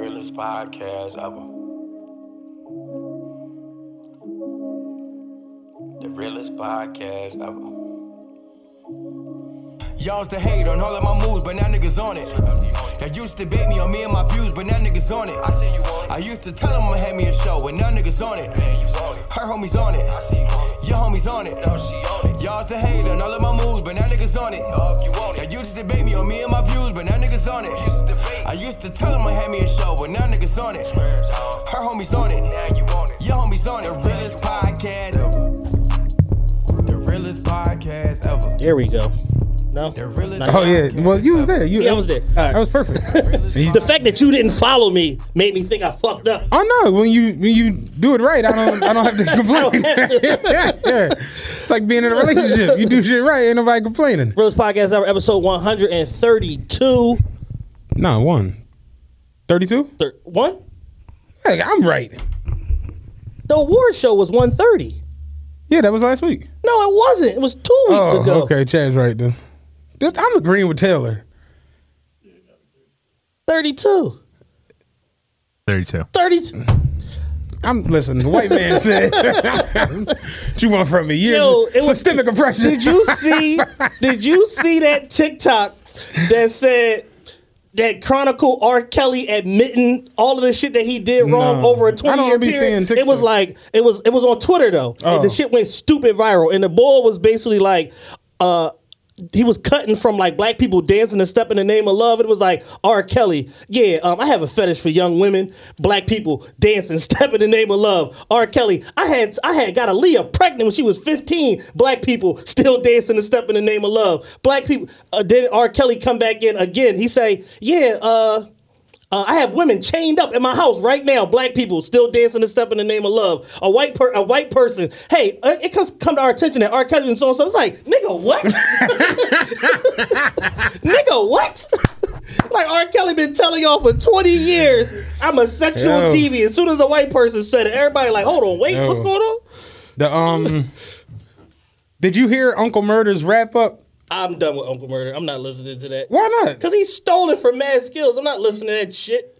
The realest podcast ever. The realest podcast ever. Y'all's the hate on all of my moves, but now niggas on it. Y'all used to bait me on me and my views, but now niggas on it. I see you on it. I used to tell them I'ma have me a show, but now niggas on it. Her homies on it. I see you on it. Your homies on it. No, she on it. Y'all's the hate on all of my moves, but now niggas on it. Y'all used to debate me on me and my views, but now niggas on it. I used to tell them I had me a show, but now niggas on it. Her homies on it. Now you on it. Your homies on it. The realest podcast ever. The realest podcast ever. There we go. No. The realest Oh yeah, well you was there. You, Yeah, I was there. All right. That was perfect. The fact that you didn't follow me made me think I fucked up. oh no, when you when you do it right, I don't I don't have to complain. yeah, yeah. It's like being in a relationship. You do shit right, ain't nobody complaining. Realest Podcast Ever, episode 132. No, one. Thirty-two. Thir- one? Hey, I'm right. The award show was 130. Yeah, that was last week. No, it wasn't. It was two weeks Oh, ago. okay. Chad's right then. Th- I'm agreeing with Taylor. 32. 32. 32. I'm listening. The white man said, "What you want from me? Years Yo, it was- systemic oppression." Did you see? did you see that TikTok that said that chronicle R. Kelly admitting all of the shit that he did wrong No. over a twenty year period? It was like it was it was on Twitter though. And Oh. the shit went stupid viral, and the boy was basically like, uh. He was cutting from like black people dancing and step in the name of love. It was like R. Kelly, yeah, um, I have a fetish for young women, black people dancing, step in the name of love. R. Kelly, I had I had got Aaliyah pregnant when she was 15. Black people still dancing and step in the name of love. Black people. Uh, then R. Kelly come back in again. He say, yeah, uh, uh, I have women chained up in my house right now. Black people still dancing and step in the name of love. A white per- a white person. Hey, uh, it comes come to our attention that R. Kelly and so and so. It's like, nigga, what? nigga, what? like R. Kelly been telling y'all for twenty years, I'm a sexual Yo. deviant. As soon as a white person said it, everybody like, hold on, wait, Yo. what's going on? The um, did you hear Uncle Murda's wrap up? I'm done with Uncle Murda. I'm not listening to that. Why not? Cause he stole it from Mad Skillz. I'm not listening to that shit.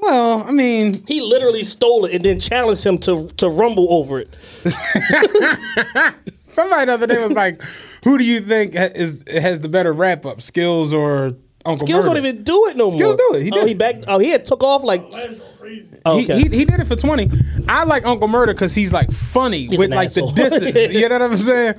Well, I mean, He literally stole it and then challenged him to to rumble over it. somebody the other day was like, "Who do you think is has the better wrap up, Skillz or Uncle Murda? Skillz Murder?" don't even do it no Skillz more. Skillz do it. He oh, he back. Oh, he had took off like. Oh, He, okay. he, he did it for 20. I like Uncle Murda because he's like funny He's with like asshole. the disses. you know what I'm saying?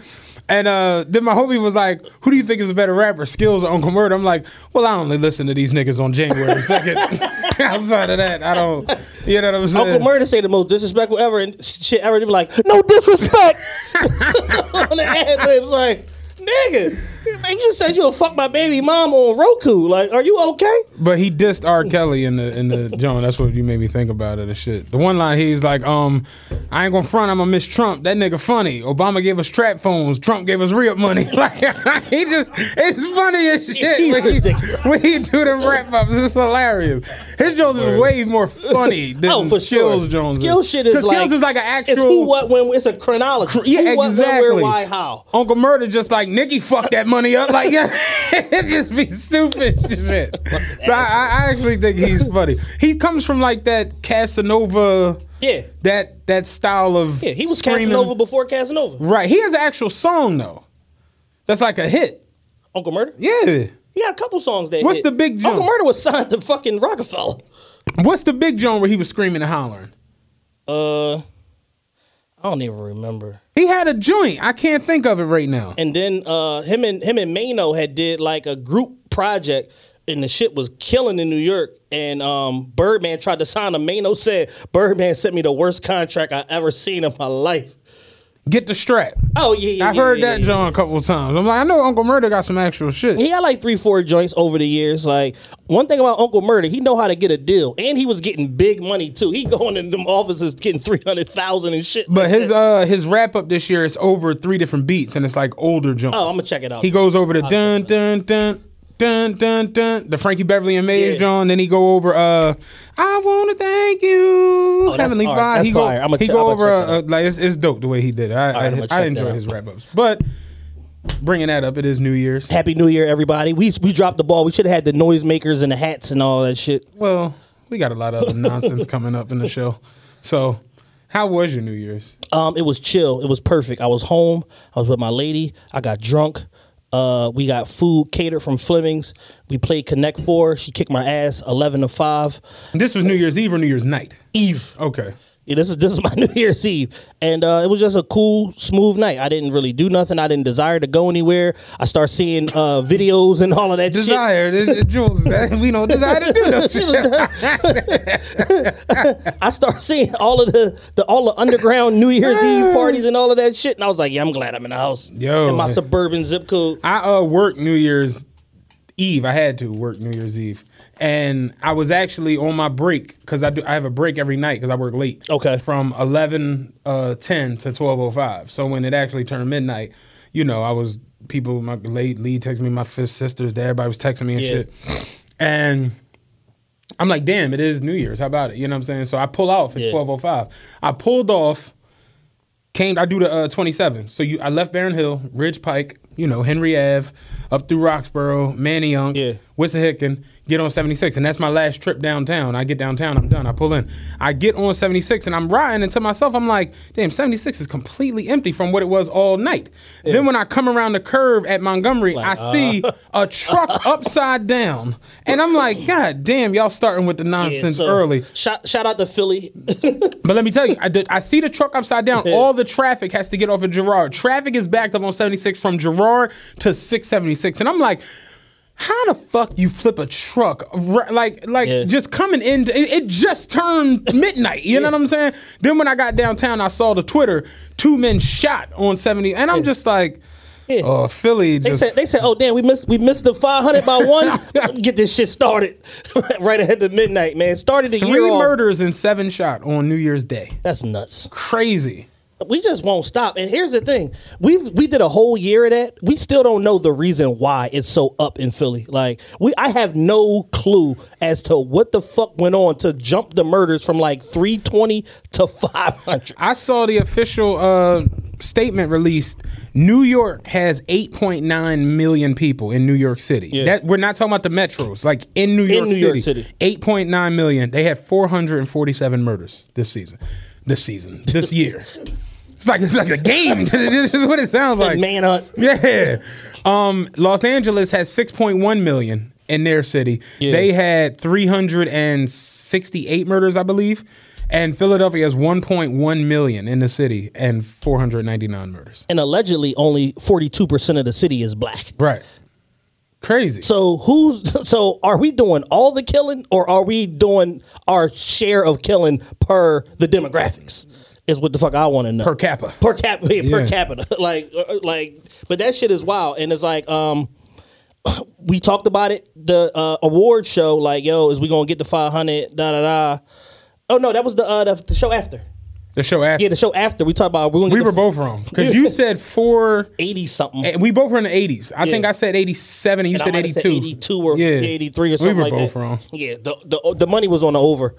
And uh, then my homie was like, Who do you think is a better rapper, Skillz or Uncle Murda? I'm like, Well, I only listen to these niggas on January 2nd. Outside of that, I don't, you know what I'm saying? Uncle Murda say the most disrespectful ever and shit ever. They be like, no disrespect on the ad libs. Like, nigga, you just said you'll fuck my baby mom on Roku. Like, are you okay? But he dissed R. Kelly in the in the John. That's what you made me think about it and shit. The one line he's like, um, I ain't gonna front, I'm gonna miss Trump. That nigga funny. Obama gave us trap phones. Trump gave us re-up money. Like he just it's funny as shit He's when he, when he do the wrap ups. It's hilarious. His Jones is way more funny than Oh, for Skillz sure. Jones. Skill shit is 'Cause like Skillz is like an actual It's who, what, when. It's a chronology. yeah, who, what, exactly. when, where, why, how. Uncle Murda just like Nikki fucked that money up. Like yeah, it just be stupid shit. So I, I actually think he's funny. He comes from like that Casanova, Yeah, that that style of yeah. He was screaming. Casanova before Casanova. Right. He has an actual song though. That's like a hit. Uncle Murda. Yeah. He got a couple songs that. What's hit. the big Uncle? Murder was signed to fucking Roc-A-Fella. What's the big joint where he was screaming and hollering? Uh, I don't even remember. He had a joint. I can't think of it right now. And then uh, him and him and Mano had did like a group project, and the shit was killing in New York. And um, Birdman tried to sign him. Mano said Birdman sent me the worst contract I ever seen in my life. Get the strap. Oh yeah, yeah I yeah, heard yeah, that yeah. John a couple of times. I'm like, I know Uncle Murda got some actual shit. He had like three, four joints over the years. Like one thing about Uncle Murda, he know how to get a deal, and he was getting big money too. He going in them offices getting three hundred thousand and shit. But like his that. uh his wrap up this year is over three different beats and it's like older jumps. oh, I'm gonna check it out. He goes over the I'll dun dun dun dun dun dun the Frankie Beverly and Maze Yeah. John. Then he go over uh I wanna thank you Oh, Heavenly Father. that's He go fire. I'ma he che- go I'ma over uh, like it's, it's dope the way he did it. I right, I, I enjoy his wrap ups. But bringing that up, it is New Year's. Happy New Year, everybody. We we dropped the ball. We should have had the noisemakers and the hats and all that shit. Well, we got a lot of nonsense coming up in the show. So, how was your New Year's? Um, it was chill. It was perfect. I was home. I was with my lady. I got drunk. Uh, we got food catered from Fleming's. We played Connect Four. She kicked my ass eleven to five. This was New Year's Eve or New Year's night? Eve. Okay. Yeah, this is this is my New Year's Eve, and uh, it was just a cool, smooth night. I didn't really do nothing. I didn't desire to go anywhere. I start seeing uh, videos and all of that. Desire, Jules, we don't desire to do that. I start seeing all of the, the all the underground New Year's Eve parties and all of that shit, and I was like, yeah, I'm glad I'm in the house. Yo. in my suburban zip code. I uh worked New Year's Eve. I had to work New Year's Eve, and I was actually on my break because I do. I have a break every night because I work late. Okay. From eleven uh, ten to twelve oh five. So when it actually turned midnight, you know, I was people. My late lead texted me. My fifth sisters. Everybody was texting me and Yeah. shit. And I'm like, damn, it is New Year's. How about it? You know what I'm saying? So I pull out for Yeah. 12:05. I pulled off. Came, I do the uh, 27. So you, I left Barren Hill, Ridge Pike, you know, Henry Ave, up through Roxborough, Manayunk, Yeah. Wissahickon, get on 76. And that's my last trip downtown. I get downtown, I'm done. I pull in. I get on 76 and I'm riding and to myself, I'm like, damn, 76 is completely empty from what it was all night. Then when I come around the curve at Montgomery, I see uh. a truck upside down. And I'm like, God damn, y'all starting with the Yeah, nonsense so early. Shout shout out to Philly. But let me tell you, I, did, I see the truck upside down. Yeah. All the traffic has to get off of Girard. Traffic is backed up on 76 from Girard to 676. And I'm like, how the fuck you flip a truck? Like, like Yeah. just coming in, it, it just turned midnight. You know what I'm saying? Then when I got downtown, I saw the Twitter, two men shot on 70. And I'm just like, Yeah. oh, Philly They just. said they said, "Oh damn, we missed we missed the 500 by one. Get this shit started right ahead of midnight, man. Started the Three year off. murders and seven shot on New Year's Day. That's nuts. Crazy. We just won't stop. And here's the thing: we we did a whole year of that. We still don't know the reason why it's so up in Philly. Like we, I have no clue as to what the fuck went on to jump the murders from like 320 to 500. I saw the official uh, statement released. New York has 8.9 million people in New York City. Yeah. That we're not talking about the metros, like in New York New City. York City. 8.9 million. They had 447 murders this season. This season. This year. It's like it's like a game. this is what it sounds like. Manhunt. Yeah. Um, Los Angeles has 6.1 million in their city. Yeah. They had 368 murders, I believe. And Philadelphia has 1.1 million in the city and 499 murders. And allegedly, only 42 percent of the city is black. Right. Crazy. So who's so are we doing all the killing or are we doing our share of killing per the demographics? Is what the fuck I want to know. per capita. per capita, yeah, per capita. like, uh, like, but that shit is wild, and it's like, um, we talked about it. The uh, award show, like, yo, is we gonna get the five hundred? Da da da. Oh no, that was the uh, the, the show after. The show after. Yeah, the show after we talked about. We're gonna we were the both wrong. Because you said four eighty something. eh, We both were in the 80s. I Yeah. think I said 87 and you And I said might have 82. said 82 or 83 or something We were like both that. wrong. Yeah, the, the the money was on the over.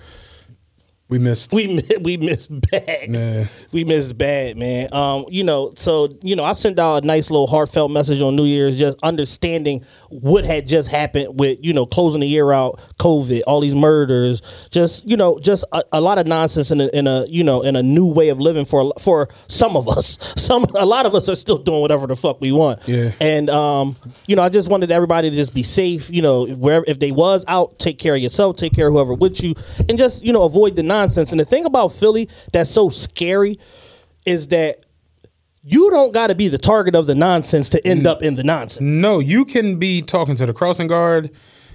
We missed. We we missed bad. Yeah. We missed bad, man. Um, you know, so you know, I sent out a nice little heartfelt message on New Year's, just understanding what had just happened with you know closing the year out, COVID, all these murders, just you know just a, a lot of nonsense in a, in a you know in a new way of living for for some of us. Some a lot of us are still doing whatever the fuck we want. Yeah. And um, you know, I just wanted everybody to just be safe. You know, wherever if they was out, take care of yourself, take care of whoever with you, and just you know avoid the nonsense. And the thing about Philly that's so scary is that you don't got to be the target of the nonsense to end up in the nonsense. No, you can be talking to the crossing guard.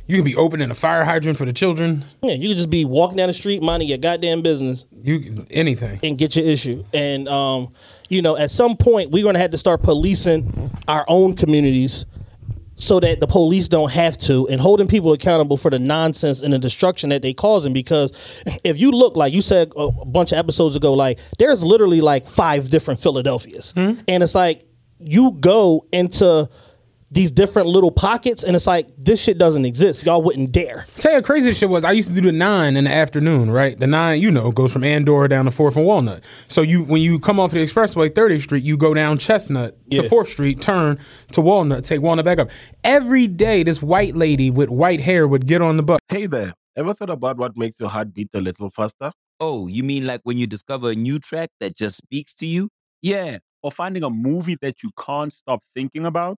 You can be opening a fire hydrant for the children. Yeah, you could just be walking down the street, minding your goddamn business, You anything. and get your issue. And um, you know, at some point, we're gonna have to start policing our own communities so that the police don't have to, and holding people accountable for the nonsense and the destruction that they causing. Because if you look, like you said a bunch of episodes ago, like there's literally like five different Philadelphias, hmm? and it's like you go into these different little pockets, and it's like this shit doesn't exist. Y'all wouldn't dare. Tell you the craziest shit was I used to do the nine in the afternoon, right? The nine, you know, goes from Andorra down to Fourth and Walnut. So you when you come off the expressway, 30th Street, you go down Chestnut to Yeah. Fourth Street, turn to Walnut, take Walnut back up. Every day, this white lady with white hair would get on the bus. Hey there. Ever thought about what makes your heart beat a little faster? Oh, you mean like when you discover a new track that just speaks to you? Yeah. Or finding a movie that you can't stop thinking about.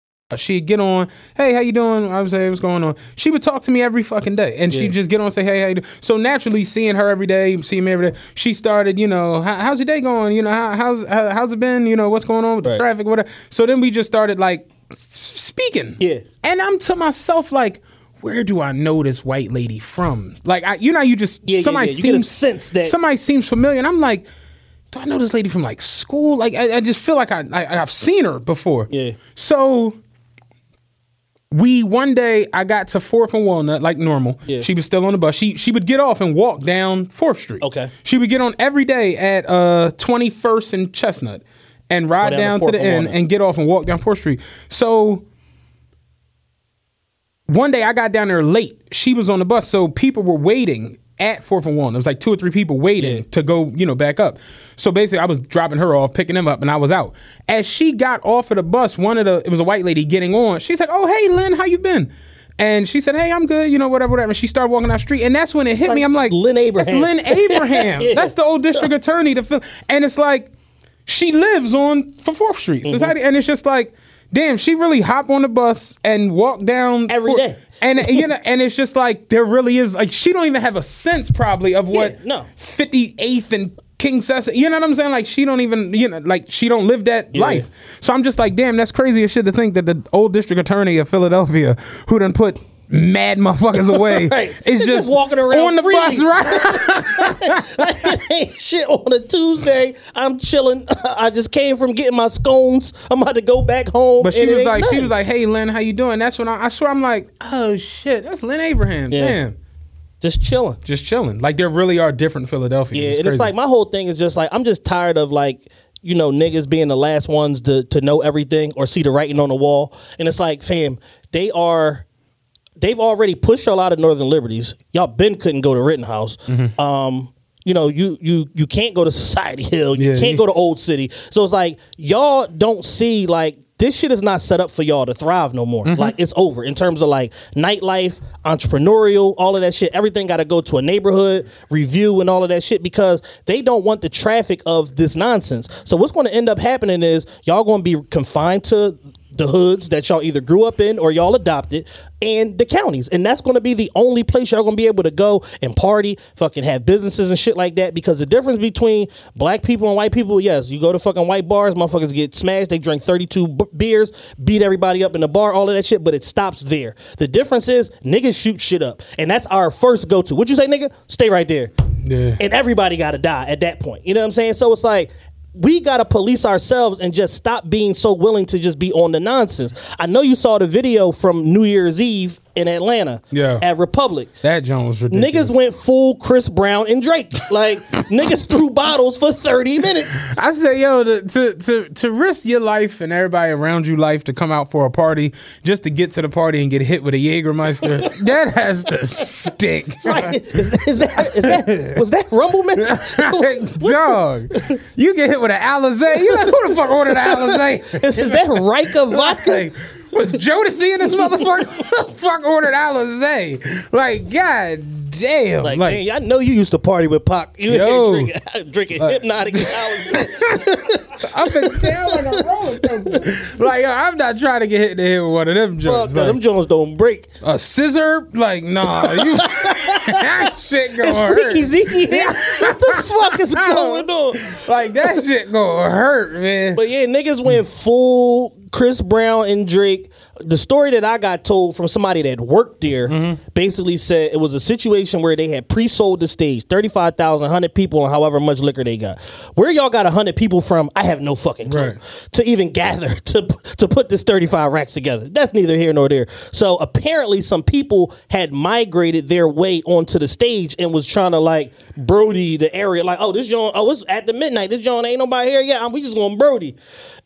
Uh, She'd get on, hey, how you doing? I would say, what's going on? She would talk to me every fucking day, and she'd just get on and say, hey, how you doing? So naturally, seeing her every day, seeing me every day, she started, you know, how's your day going? You know, how, how's how, how's it been? You know, what's going on with the traffic, whatever. So then we just started like speaking. Yeah. And I'm to myself like, where do I know this white lady from? Like, I, you know, you just Yeah, yeah, somebody yeah. You seems sense that- somebody seems familiar, and I'm like. Do I know this lady from like school? Like I, I just feel like I, I I've seen her before. Yeah. So we one day I got to Fourth and Walnut like normal. Yeah. She was still on the bus. She she would get off and walk down Fourth Street. Okay. She would get on every day at uh Twenty First and Chestnut and ride down to down to 4th the end and get off and walk down Fourth Street. So one day I got down there late. She was on the bus, so people were waiting at Fourth and Walnut. There was like two or three people waiting Yeah. to go, you know, back up. So basically, I was dropping her off, picking them up, and I was out. As she got off of the bus, one of the it was a white lady getting on. She said, "Oh, hey, Lynne, how you been?" And she said, "Hey, I'm good. You know, whatever, whatever." And she started walking down the street, and that's when it hit me. I'm like, Lynne Abraham. That's Lynne Abraham. Yeah. That's the old district attorney to Phil. And it's like she lives on for Fourth Street Mm-hmm. Society, and it's just like, damn, she really hop on the bus and walk down Every Fourth- day. And you know, and it's just like there really is like she don't even have a sense probably of what Yeah, no. 58th and Kingsessing. You know what I'm saying? Like she don't even you know like she don't live that life. So I'm just like, damn, that's crazy as shit to think that the old district attorney of Philadelphia who done put mad motherfuckers away Right. They're just just walking around on the freely. bus, right? ain't shit on a Tuesday. I'm chilling. I just came from getting my scones. I'm about to go back home. But she was like, she was like, "Hey, Lynne, how you doing?" That's when I, I swear I'm like, "Oh shit, that's Lynne Abraham." Yeah. Damn, just chilling. just chilling. Like there really are different Philadelphias. Yeah, It's and it's like my whole thing is just like I'm just tired of like you know niggas being the last ones to to know everything or see the writing on the wall. And it's like, fam, they are. They've already pushed y'all out of Northern Liberties. Y'all been couldn't go to Rittenhouse. Mm-hmm. Um, you know, you you you can't go to Society Hill. You Yeah, can't you- go to Old City. So it's like y'all don't see like this shit is not set up for y'all to thrive no more. Mm-hmm. Like it's over in terms of like nightlife, entrepreneurial, all of that shit. Everything got to go to a neighborhood review and all of that shit because they don't want the traffic of this nonsense. So what's going to end up happening is y'all going to be confined to the hoods that y'all either grew up in or y'all adopted, and the counties. And that's going to be the only place y'all going to be able to go and party, fucking have businesses and shit like that. Because the difference between black people and white people, yes, you go to fucking white bars, motherfuckers get smashed, they drink 32 b- beers, beat everybody up in the bar, all of that shit, but it stops there. The difference is niggas shoot shit up. And that's our first go to. What you say, nigga? Stay right there. Yeah. And everybody got to die at that point. You know what I'm saying? So it's like, we got to police ourselves and just stop being so willing to just be on the nonsense. I know you saw the video from New Year's Eve in Atlanta Yeah. at Republic. That Jones was ridiculous. Niggas went full Chris Brown and Drake. Like niggas threw bottles for 30 minutes. I say, yo, to, to to to risk your life and everybody around you life to come out for a party just to get to the party and get hit with a Jägermeister, that has to stick. Like, is, is that, is that was that Rumble man? Dog, you get hit with an Alizé. You like, who the fuck ordered an Alizé? Is, is that Rika vodka? Like, was Jodeci in this motherfucker? Fuck ordered Alizé? Like, god damn. Like, Like, man, I know you used to party with Pac. You Yo. here drinking, drinking Hpnotiq. up and down like a roller coaster. Like, yo, I'm not trying to get hit in the head with one of them Fuck, joints. no, Like, them Jones don't break. a scissor? Like, nah, you that shit gonna It's hurt. Freaky Zeke here. What the fuck is going on? Like that shit gonna hurt, man. But yeah, niggas went full Chris Brown and Drake. The story that I got told from somebody that worked there Mm-hmm. basically said it was a situation where they had pre-sold the stage, 35,000, 100 people, and however much liquor they got. Where y'all got 100 people from, I have no fucking clue. Right. To even gather to, to put this 35 racks together. That's neither here nor there. So apparently some people had migrated their way onto the stage and was trying to like Brody the area. Like, oh, this John, oh, it's at the midnight. This John ain't nobody here yet. We just going Brody.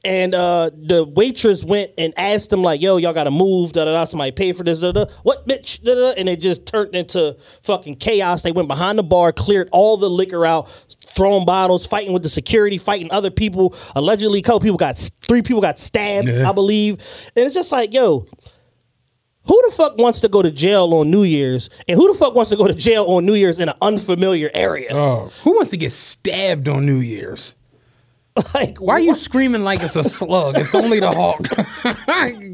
And uh, the waitress went and asked them like, "Yo, y'all got to move." Da da da. Somebody pay for this. Da da. What bitch? Da da. And it just turned into fucking chaos. They went behind the bar, cleared all the liquor out, throwing bottles, fighting with the security, fighting other people. Allegedly, a couple people got three people got stabbed, Yeah. I believe. And it's just like, yo, who the fuck wants to go to jail on New Year's? And who the fuck wants to go to jail on New Year's in an unfamiliar area? Oh, who wants to get stabbed on New Year's? like, Why are you screaming like it's a slug? It's only the hawk.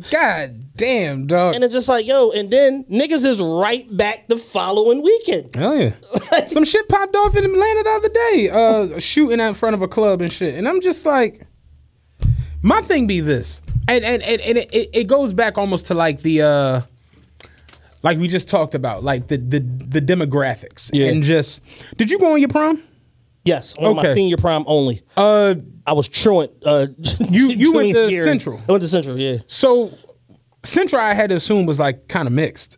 God damn, dog. And it's just like, yo, and then niggas is right back the following weekend. Hell yeah. Some shit popped off in Atlanta the other day, uh, shooting out in front of a club and shit. And I'm just like, my thing be this. And and, and, and it, it goes back almost to like the uh like we just talked about, like the the, the demographics. Yeah. And just did you go on your prom? Yes, on my senior prom only. Uh I was truant. Uh, You- you went to year. Central. I went to Central. Yeah, so Central I had to assume was like kind of mixed.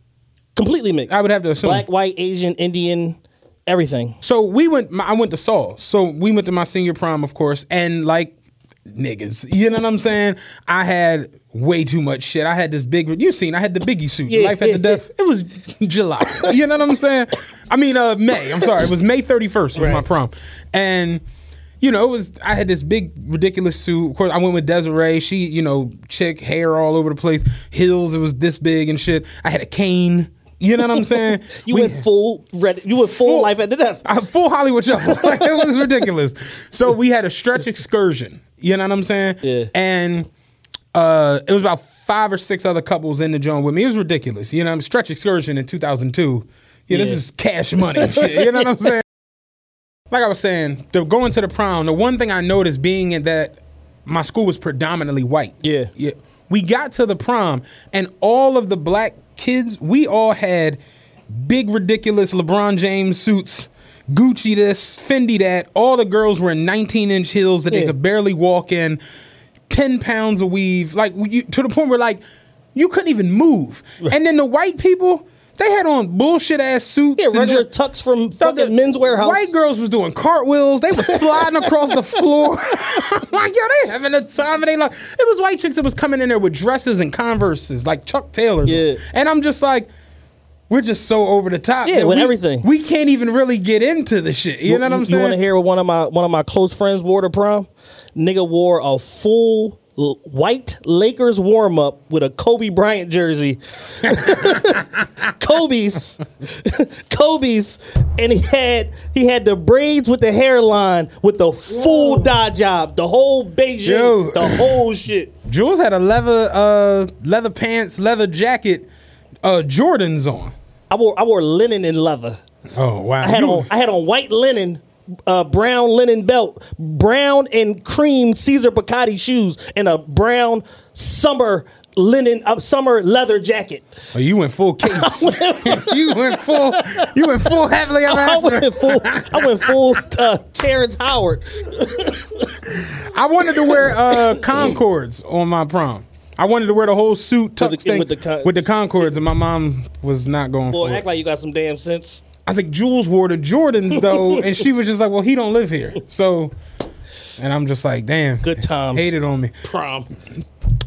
completely mixed. I would have to assume. Black, white, Asian, Indian, everything. So we went. my- I went to Saul. So we went to my senior prom, of course, and like niggas, you know what I'm saying? I had way too much shit. I had this big. You seen? I had the Biggie suit. Yeah, Life at yeah, the death. It was July. You know what I'm saying? I mean, uh, May. I'm sorry. It was May 31st. Was my prom, and. You know, it was. I had this big, ridiculous suit. Of course, I went with Desiree. She, you know, chick hair all over the place, heels. It was this big and shit. I had a cane. You know what I'm saying? You We- went full red. You went full, Full- life at the death. a full Hollywood shuffle. like, it was ridiculous. So we had a stretch excursion. You know what I'm saying? Yeah. And uh, it was about five or six other couples in the joint with me. It was ridiculous. You know, I'm stretch excursion in 2002. Yeah, this is cash money shit. You know what I'm saying? Like I was saying, the going to the prom, the one thing I noticed being in that my school was predominantly white. Yeah. Yeah. We got to the prom and all of the black kids, we all had big ridiculous LeBron James suits, Gucci this, Fendi that. All the girls were in 19 inch heels that they could barely walk in, 10 pounds of weave, like you, to the point where like you couldn't even move. And then the white people, they had on bullshit ass suits. Yeah, and regular tux from fucking Men's Wearhouse. White girls was doing cartwheels. They was sliding across the floor. like, yo, they having a time of their life. It was white chicks that was coming in there with dresses and Converses, like Chuck Taylors. Yeah. And I'm just like, we're just so over the top. Yeah, with we, everything. We can't even really get into the shit. You know what I'm saying? You want to hear what one of my one of my close friends wore to prom? Nigga wore a full white Lakers warm up with a Kobe Bryant jersey. Kobe's, Kobe's, and he had he had the braids with the hairline with the full dye job, the whole Beijing, Yo. the whole shit. Jules had a leather uh leather pants, leather jacket, uh Jordans on. I wore I wore linen and leather. Oh wow. I had You- on I had on white linen, uh, brown linen belt, brown and cream Cesare Paciotti shoes, and a brown summer linen uh, summer leather jacket. Oh, you went full case. you went full. You went full ever I went full. I went full uh, Terrence Howard. I wanted to wear uh Concords on my prom. I wanted to wear the whole suit tux the- thing with the con- with the Concords, and my mom was not going for it. Boy, for act it. like you got some damn sense. I was like, Jules wore the Jordans though, and she was just like, "Well, he don't live here," so. And I'm just like, damn. Good times. Hated on me. Prom.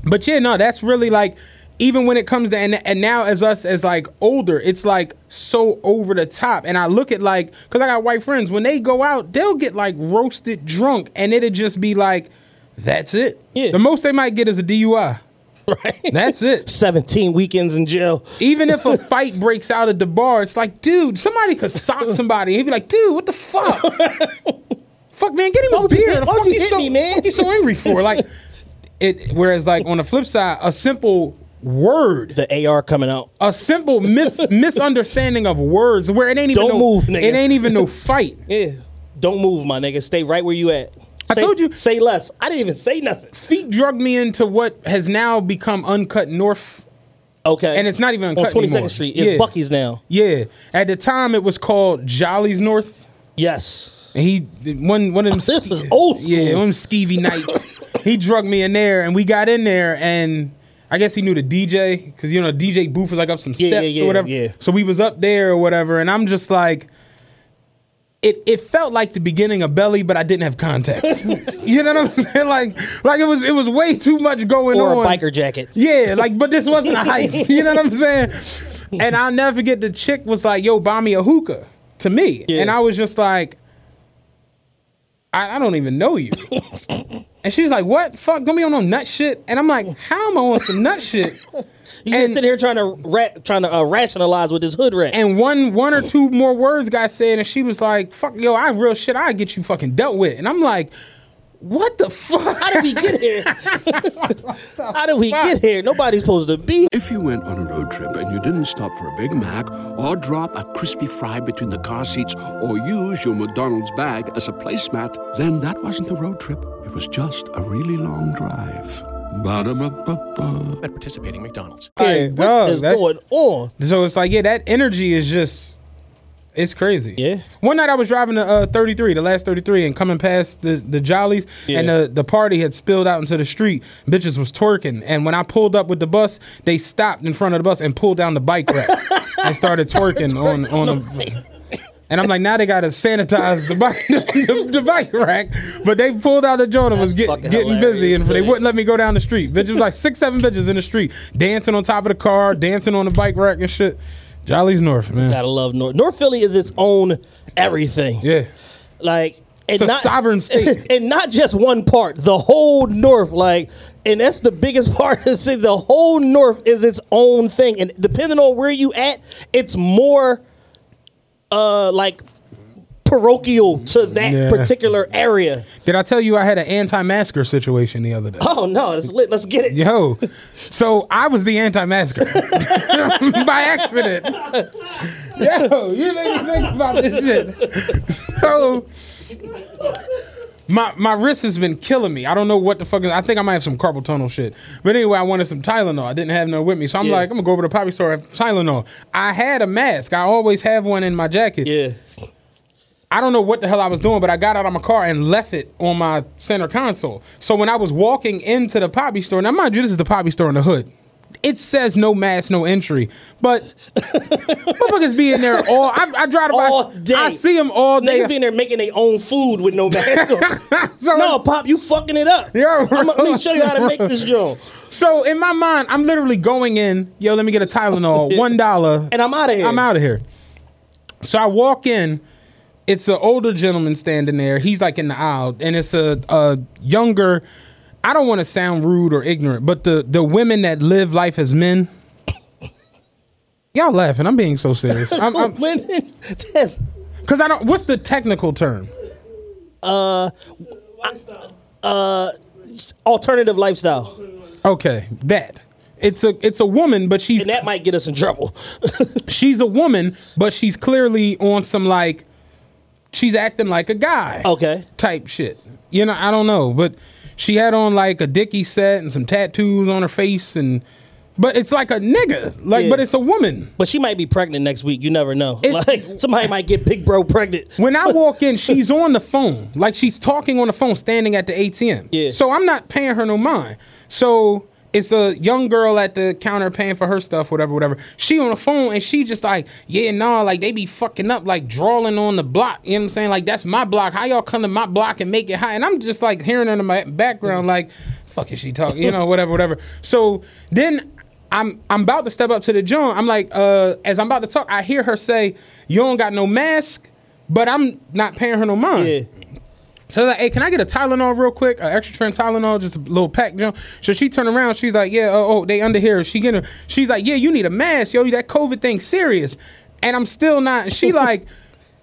But yeah, no, that's really like even when it comes to and, and now as us as like older, it's like so over the top. And I look at like because I got white friends when they go out, they'll get like roasted drunk, and it'll just be like, that's it. Yeah. The most they might get is a DUI. Right. That's it. 17 weekends in jail. Even if a fight breaks out at the bar, it's like, dude, somebody could sock somebody. He'd be like, dude, what the fuck? fuck, man, get him a Why'd you beer. The fuck you you hit so, me, man? you so angry for? Like, it. Whereas, like on the flip side, a simple word, The AR coming out. a simple mis- misunderstanding of words, where it ain't even Don't no, move, nigga. it ain't even no fight. Yeah. Don't move, my nigga. Stay right where you at. I Say- told you. Say less. I didn't even say nothing. Feet drugged me into what has now become uncut north. Okay. And it's not even on uncut 22nd anymore. Street. It's Yeah. Bucky's now. Yeah, at the time it was called Jolly's North. Yes. And he one one of them. This was old school. Yeah, one of them skeevy nights. he drugged me in there, and we got in there, and I guess he knew the DJ because you know DJ booth was like up some steps yeah, yeah, or whatever. yeah. So we was up there or whatever, and I'm just like. It, it felt like the beginning of Belly, but I didn't have context. you know what I'm saying? Like, like it was it was way too much going on. Or a biker jacket. Yeah, like, but this wasn't a heist. You know what I'm saying? And I'll never forget the chick was like, yo, buy me a hookah to me. Yeah. And I was just like, I, I don't even know you. and she's like, what? Fuck, don't be on no nut shit. And I'm like, how am I on some nut shit? You And- and, sit here trying to ra- trying to uh, rationalize with this hood rat. And one one or two more words got said, and she was like, fuck, yo, I real shit, I get you fucking dealt with. And I'm like, what the fuck? How did we get here? How did we get here? Nobody's supposed to be. If you went on a road trip and you didn't stop for a Big Mac or drop a crispy fry between the car seats or use your McDonald's bag as a placemat, then that wasn't a road trip. It was just a really long drive. Ba-da-ba-ba-ba. At participating McDonald's. here. Like, dog, what is that's- going on? So it's like, yeah, that energy is just, it's crazy. Yeah. One night I was driving the uh, 33, the last 33, and coming past the, the Jollies, and the, the party had spilled out into the street. Bitches was twerking. And when I pulled up with the bus, they stopped in front of the bus and pulled down the bike rack and started twerking on, on the. And I'm like, now they gotta sanitize the bike, the, the bike rack. But they pulled out the joint and was get, getting busy, and they wouldn't let me go down the street. Bitches like six, seven bitches in the street, dancing on top of the car, dancing on the bike rack and shit. Jolly's North, man. Gotta love North. North Philly is its own everything. Yeah. Like and It's a sovereign state. and not just one part. The whole North, like, and that's the biggest part of the city. The whole North is its own thing, and depending on where you at, it's more, uh, like parochial to that Yeah. particular area. Did I tell you I had an anti-masker situation the other day? Oh no, it's lit. Let's get it. Yo, so I was the anti-masker by accident. Yo, you didn't think about this shit. So my my wrist has been killing me. I don't know what the fuck. Is, I think I might have some carpal tunnel shit. But anyway, I wanted some Tylenol. I didn't have none with me, so I'm Yeah. like, I'm gonna go over to the poppy store. Have Tylenol. I had a mask. I always have one in my jacket. Yeah. I don't know what the hell I was doing, but I got out of my car and left it on my center console. So when I was walking into the poppy store, now mind you, this is the poppy store in the hood. It says no mask, no entry, but motherfuckers be in there all. I, I drive by. All day. I see them all day. Niggas be in there making their own food with no mask. so, no, Pop, you fucking it up. Yeah, I'ma- let me show you how to make this joint. so in my mind, I'm literally going in. Yo, let me get a Tylenol, one dollar, And I'm out of here. I'm out of here. So I walk in. It's an older gentleman standing there. He's like in the aisle, and it's a, a younger. I don't want to sound rude or ignorant, but the the women that live life as men. Y'all laughing? I'm being so serious. I'm, I'm, Women, Cause I don't. What's the technical term? Uh, uh, alternative lifestyle. Okay, that. It's a it's a woman, but she's and that might get us in trouble. she's a woman, but she's clearly on some like she's acting like a guy. Okay. Type shit. You know, I don't know, but she had on like a Dickie set and some tattoos on her face and but it's like a nigga. Like Yeah. but it's a woman. But she might be pregnant next week. You never know. It- like somebody might get big bro pregnant. When I walk in, she's on the phone. Like she's talking on the phone standing at the ATM. Yeah. So I'm not paying her no mind. So it's a young girl at the counter paying for her stuff, whatever, whatever. She on the phone and she just like, yeah, nah, like they be fucking up, like drawing on the block. You know what I'm saying? Like that's my block. How y'all come to my block and make it high? And I'm just like hearing in my background, like, fuck is she talking? You know, whatever, whatever. So then I'm I'm about to step up to the joint. I'm like, uh, as I'm about to talk, I hear her say, "You don't got no mask," but I'm not paying her no mind. Yeah. So like, hey, can I get a Tylenol real quick? An extra strength Tylenol, just a little pack, you know? So she turned around, she's like, yeah, oh, oh they under here. She get her, she's like, yeah, you need a mask, yo, that COVID thing serious. And I'm still not, she like,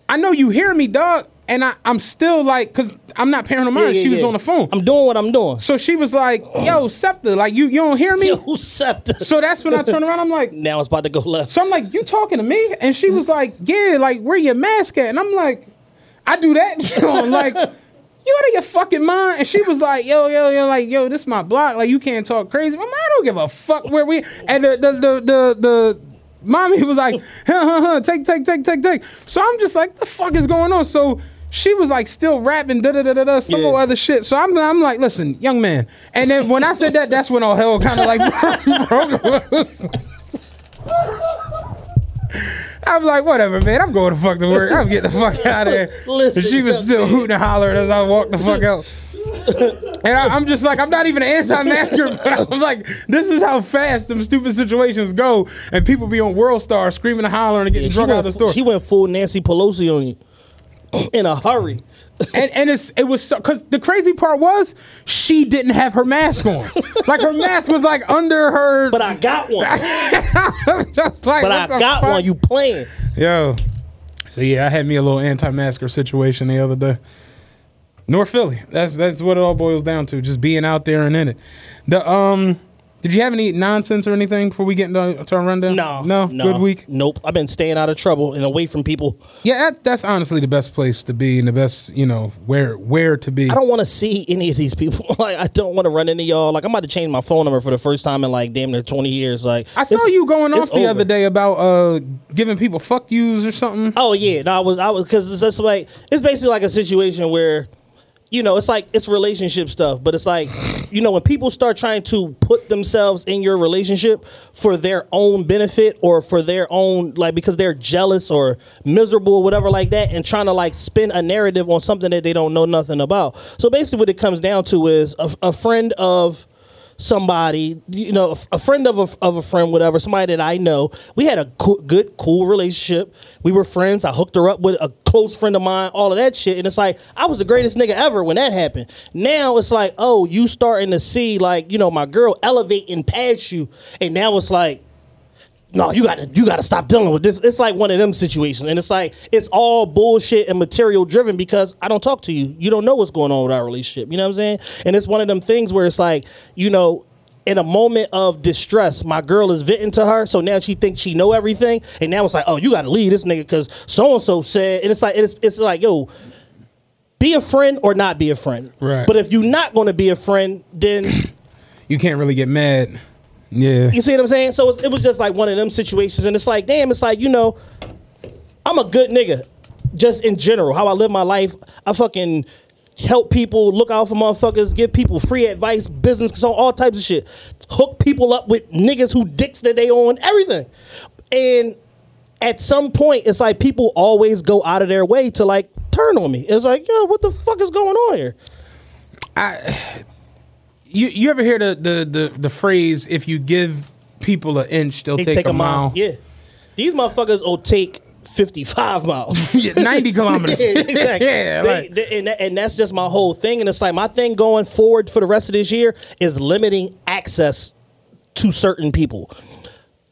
I know you hear me, dog. And I, I'm still like, cause I'm not paranoid. no. Yeah, she was yeah. on the phone. I'm doing what I'm doing. so she was like, yo, Scepter, like you, you don't hear me? Yo, Scepter. So that's when I turn around, I'm like, now it's about to go left. so I'm like, you talking to me? And she was like, yeah, like where your mask at? And I'm like, I do that. I'm like, you out of your fucking mind? And she was like, yo, yo, yo, like, yo, this my block. Like you can't talk crazy. Like, I don't give a fuck where we. And the the the the. the Mommy was like, huh, huh, huh, take, take, take, take, take. So I'm just like, the fuck is going on? So she was like still rapping, da da da da da, some Yeah. other shit. So I'm, I'm like, listen, young man. And then when I said that, that's when all hell kind of like broke loose. I'm like, whatever, man. I'm going to fuck to work. I'm getting the fuck out of here. Listen, and she was still hooting and hollering as I walked the fuck out. And I, I'm just like, I'm not even an anti-masker, but I'm like, this is how fast them stupid situations go, and people be on World Star screaming and hollering and getting she, drunk out of the store. she went full Nancy Pelosi on you in a hurry. And and it's it was because the crazy part was she didn't have her mask on, like her mask was like under her. But I got one. just like But I got fuck? one. You playing? Yo. So yeah, I had me a little anti-masker situation the other day. North Philly. That's that's what it all boils down to. Just being out there and in it. The um did you have any nonsense or anything before we get into our rundown? No, No? Good week? Nope. I've been staying out of trouble and away from people. Yeah, that, that's honestly the best place to be and the best, you know, where where to be. I don't want to see any of these people. like, I don't want to run into y'all. Like, I'm about to change my phone number for the first time in like damn near 20 years. Like, I saw you going off the over. other day about uh giving people fuck yous or something. Oh yeah, no, I was, I was, because it's just like it's basically like a situation where, you know, it's like it's relationship stuff, but it's like, you know, when people start trying to put themselves in your relationship for their own benefit or for their own like because they're jealous or miserable or whatever like that, and trying to like spin a narrative on something that they don't know nothing about. So basically, what it comes down to is a, a friend of somebody, you know, a, friend of a, of a friend, whatever, somebody that I know. We had a co- good, cool relationship. We were friends. I hooked her up with a close friend of mine, all of that shit. And it's like, I was the greatest nigga ever when that happened. Now it's like, oh, you starting to see, like, you know, my girl elevating past you. And now it's like, no, you gotta you gotta stop dealing with this. It's like one of them situations, and it's like it's all bullshit and material driven because I don't talk to you. You don't know what's going on with our relationship. You know what I'm saying? And it's one of them things where it's like, you know, in a moment of distress, my girl is venting to her, so now she thinks she know everything, and now it's like, oh, you gotta leave this nigga because so and so said, and it's like it's it's like, yo, be a friend or not be a friend. Right. But if you're not gonna be a friend, then You can't really get mad. Yeah. you see what I'm saying? So it was just like one of them situations, and it's like, damn, it's like you know, I'm a good nigga, just in general. How I live my life, I fucking help people, look out for motherfuckers, give people free advice, business, so all types of shit. Hook people up with niggas who dicks that they own, everything. And at some point, it's like people always go out of their way to like turn on me. It's like, yo, what the fuck is going on here? You you ever hear the the the, the phrase if you give people an inch, they'll They take, a, mile. Yeah. These motherfuckers will take 55 miles. Yeah, 90 kilometers. Yeah, exactly. yeah, They- right. they- and, that- and that's just my whole thing. And it's like my thing going forward for the rest of this year is limiting access to certain people.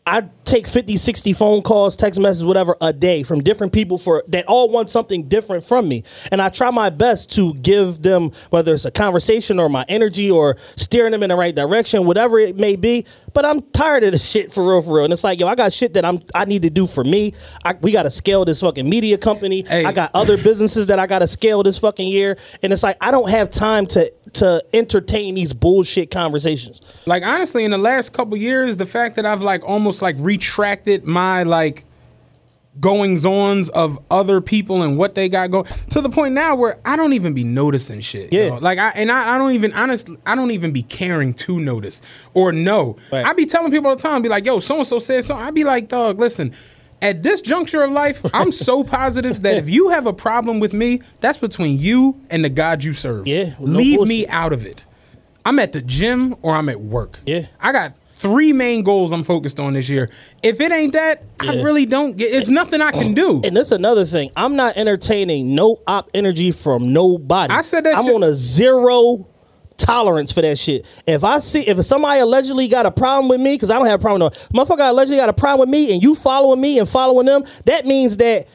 I take 50, 60 phone calls, text messages, whatever, a day from different people for that all want something different from me. And I try my best to give them, whether it's a conversation or my energy or steering them in the right direction, whatever it may be. But I'm tired of the shit for real, for real. And it's like, yo, I got shit that I'm I need to do for me. I, we got to scale this fucking media company. Hey. I got other businesses that I got to scale this fucking year. And it's like I don't have time to to entertain these bullshit conversations. Like honestly, in the last couple years, the fact that I've like almost like retracted my like goings ons of other people and what they got going to the point now where I don't even be noticing shit. Yeah. yo. Like I and I, I don't even honestly I don't even be caring to notice or know. Right. I be telling people all the time, be like, yo, so and so said something. I be like, dog, listen. At this juncture of life, I'm so positive that if you have a problem with me, that's between you and the God you serve. Yeah, no Leave me out of it. I'm at the gym or I'm at work. Yeah. I got three main goals I'm focused on this year. If it ain't that, I really don't get it's nothing I can do. And that's another thing. I'm not entertaining no op energy from nobody. I said that I'm shit- on a zero tolerance for that shit. If I see if somebody allegedly got a problem with me, because I don't have a problem with no motherfucker allegedly got a problem with me and you following me and following them, that means that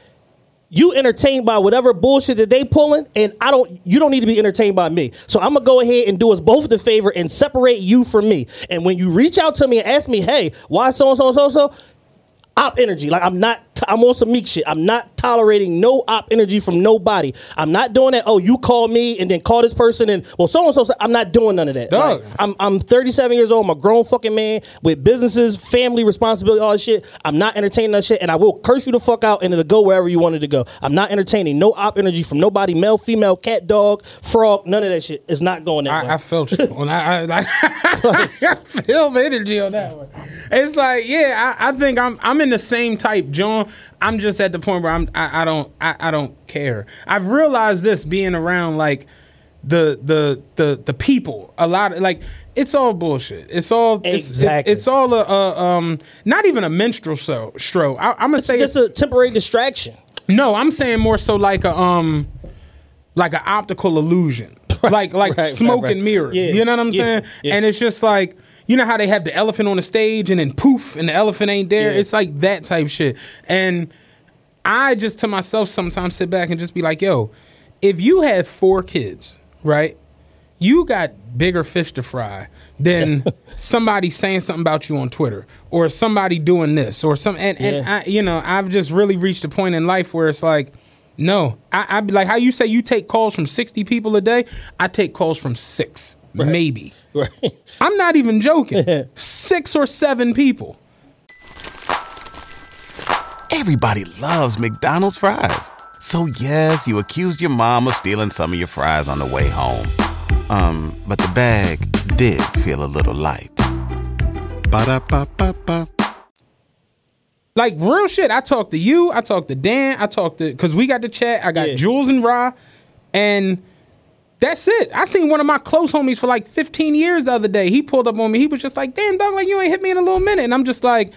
you entertained by whatever bullshit that they pulling, and I don't. You don't need to be entertained by me. So I'm gonna go ahead and do us both the favor and separate you from me. And when you reach out to me and ask me, hey, why so and so and so so, op energy. Like I'm not. I'm on some meek shit. I'm not tolerating no op energy from nobody. I'm not doing that. Oh, you call me and then call this person and well, so and so. I'm not doing none of that. Dog. Like, I'm I'm 37 years old. I'm a grown fucking man with businesses, family responsibility, all that shit. I'm not entertaining that shit, and I will curse you the fuck out and it'll go wherever you wanted to go. I'm not entertaining no op energy from nobody, male, female, cat, dog, frog. None of that shit is not going that way. I, I felt you. When I, I, I, feel the energy on that one. It's like, yeah, I, I think I'm I'm in the same type, John. I'm just at the point where I'm I, I don't I, I don't care. I've realized this being around like the the the the people a lot of like it's all bullshit. It's all it's- Exactly. It's, it's, all a, a um not even a menstrual so, stroke. I, I'm gonna say it's say just a temporary distraction. no, I'm saying more so like a um like an optical illusion. like like right, smoke right, and mirrors. Yeah, You know what I'm yeah, saying? yeah. And it's just like you know how they have the elephant on the stage and then poof and the elephant ain't there? Yeah. It's like that type shit. And I just to myself sometimes sit back and just be like, yo, if you had four kids, right? You got bigger fish to fry than somebody saying something about you on Twitter or somebody doing this or some and, and I, you know, I've just really reached a point in life where it's like, no, I, I be like how you say you take calls from 60 people a day. I take calls from six, maybe. Right. I'm not even joking. six or seven people. Everybody loves McDonald's fries. So yes, you accused your mom of stealing some of your fries on the way home. Um, but the bag did feel a little light. Ba-da-ba-ba-ba. Like real shit. I talked to you. I talked to Dan. I talked to because we got the chat. I got Yeah. Jules and Ra, and that's it. I seen one of my close homies for like 15 years the other day. He pulled up on me. He was just like, "Damn, dog, like you ain't hit me in a little minute." And I'm just like,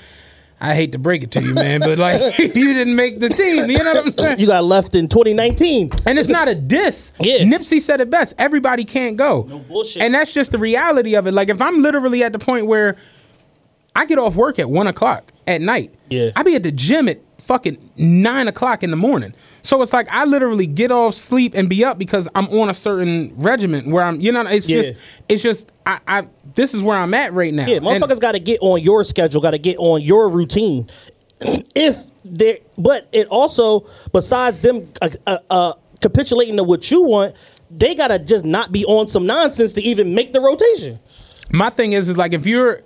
I hate to break it to you, man, but like you didn't make the team. You know what I'm saying? You got left in 2019. And it's not a diss. Yeah. Nipsey said it best. Everybody can't go. No bullshit. And that's just the reality of it. Like if I'm literally at the point where I get off work at one o'clock at night. Yeah. I be at the gym at fucking nine o'clock in the morning. So it's like I literally get off sleep and be up because I'm on a certain regiment where I'm you know it's Yeah. just it's just I, I this is where I'm at right now. Yeah, motherfuckers got to get on your schedule, got to get on your routine. if they, but it also, besides them uh, uh, uh, capitulating to what you want, they gotta just not be on some nonsense to even make the rotation. my thing is is like if you're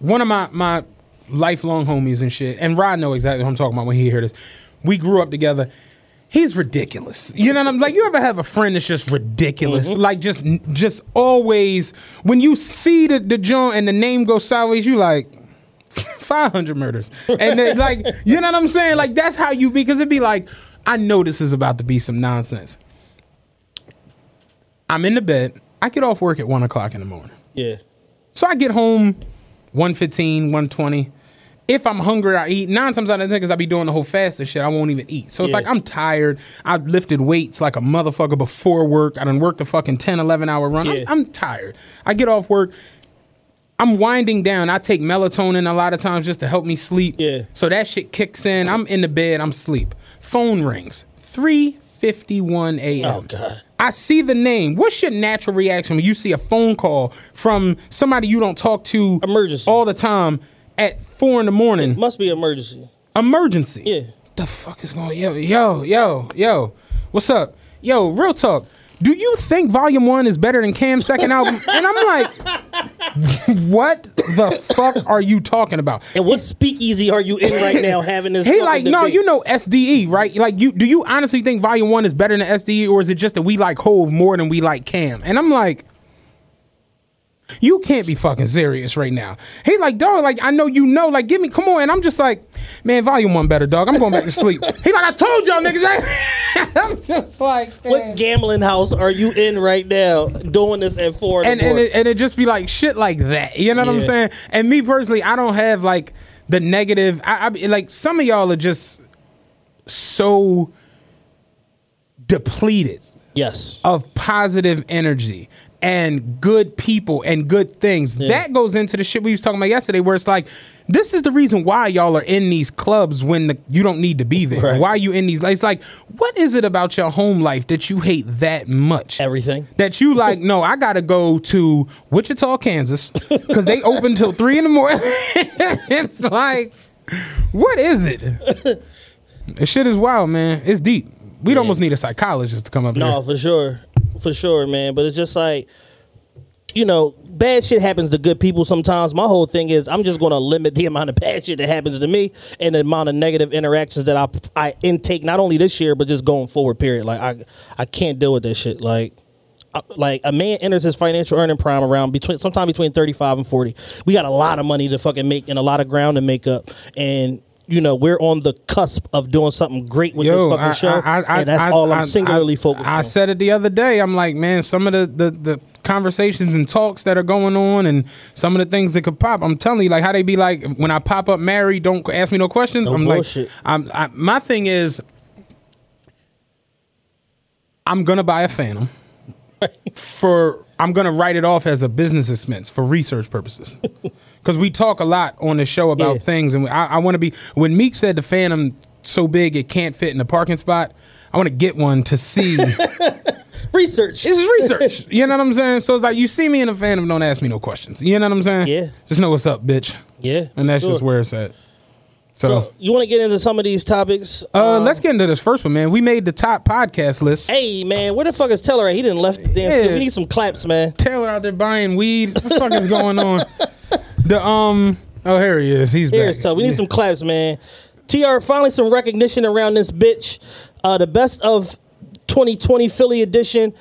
one of my my lifelong homies and shit, and Rod know exactly what I'm talking about when he hear this. We grew up together. He's ridiculous. You know what I'm like? You ever have a friend that's just ridiculous? Mm-hmm. Like just just always when you see the the joint and the name goes sideways, you like 500 murders. And then like, you know what I'm saying? Like that's how you be because it'd be like, I know this is about to be some nonsense. I'm in the bed. I get off work at one o'clock in the morning. Yeah, So I get home 115, 120. If I'm hungry, I eat. Nine times out of ten, because I be doing the whole fast and shit, I won't even eat. So it's Yeah. like I'm tired. I lifted weights like a motherfucker before work. I done worked a fucking 10, 11 hour run. I'm- I'm, tired. I get off work. I'm winding down. I take melatonin a lot of times just to help me sleep. Yeah. So that shit kicks in. I'm in the bed. I'm asleep. Phone rings. 3:51 a.m. Oh God. I see the name. What's your natural reaction when you see a phone call from somebody you don't talk to Emergency. all the time at four in the morning? Must be emergency. Emergency. Yeah. The fuck is going? Yo, yo, yo, yo. What's up? Yo, real talk. Do you think Volume One is better than Cam's second album? And I'm like, what the fuck are you talking about? And what speakeasy are you in right now having this? He like, no, debate? you know SDE, right? Like, you do you honestly think Volume One is better than SDE, or is it just that we like Hove more than we like Cam? And I'm like, you can't be fucking serious right now. He like, dog, like I know you know, like give me, come on. And I'm just like, man, Volume One better, dog. I'm going back to sleep. he like, I told y'all niggas. I'm just like, man. What gambling house are you in right now doing this at four? and and it, and it just be like shit like that. You know what I'm saying? And me personally, I don't have like the negative. I, I like some of y'all are just so depleted yes. of positive energy and good people and good things. That goes into the shit we was talking about yesterday, where it's like, this is the reason why y'all are in these clubs when the, you don't need to be there. Right. Why you in these? It's like, what is it about your home life that you hate that much? Everything. that you like, no, I gotta go to Wichita, Kansas, because they open till three in the morning. it's like, what is it? This shit is wild, man. It's deep. We'd almost need a psychologist to come up No, here. No, for sure, for sure, man. But it's just like, you know, bad shit happens to good people sometimes. My whole thing is I'm just going to limit the amount of bad shit that happens to me and the amount of negative interactions that I I intake not only this year but just going forward. Period. Like I I can't deal with that shit. Like. Like a man enters his financial earning prime around between sometime between thirty five and forty. We got a lot of money to fucking make and a lot of ground to make up, and you know we're on the cusp of doing something great with Yo, this fucking I, show, I, I, and that's all I'm singularly focused I on. said it the other day. I'm like, man, some of the, the the conversations and talks that are going on, and some of the things that could pop. I'm telling you, like how they be like when I pop up married, don't ask me no questions. No I'm bullshit. like, I'm I, my thing is, I'm gonna buy a Phantom for I'm gonna write it off as a business expense for research purposes. Because we talk a lot on the show about Yeah. things, and I, I want to be. When Meek said the Phantom so big it can't fit in the parking spot, I want to get one to see. Research. This is research. You know what I'm saying? So it's like you see me in a Phantom, don't ask me no questions. You know what I'm saying? Yeah. Just know what's up, bitch. Yeah, And that's sure. just where it's at. So, So you want to get into some of these topics? uh, let's get into this first one, man. We made the top podcast list. Hey man, where the fuck is Taylor? at? He didn't left. the Damn Yeah. We need some claps, man. Taylor out there buying weed. What the fuck is going on? The um. Oh, here he is. He's Here's back. so we need some claps, man. Tr finally some recognition around this bitch. Uh, the best of 2020 Philly edition.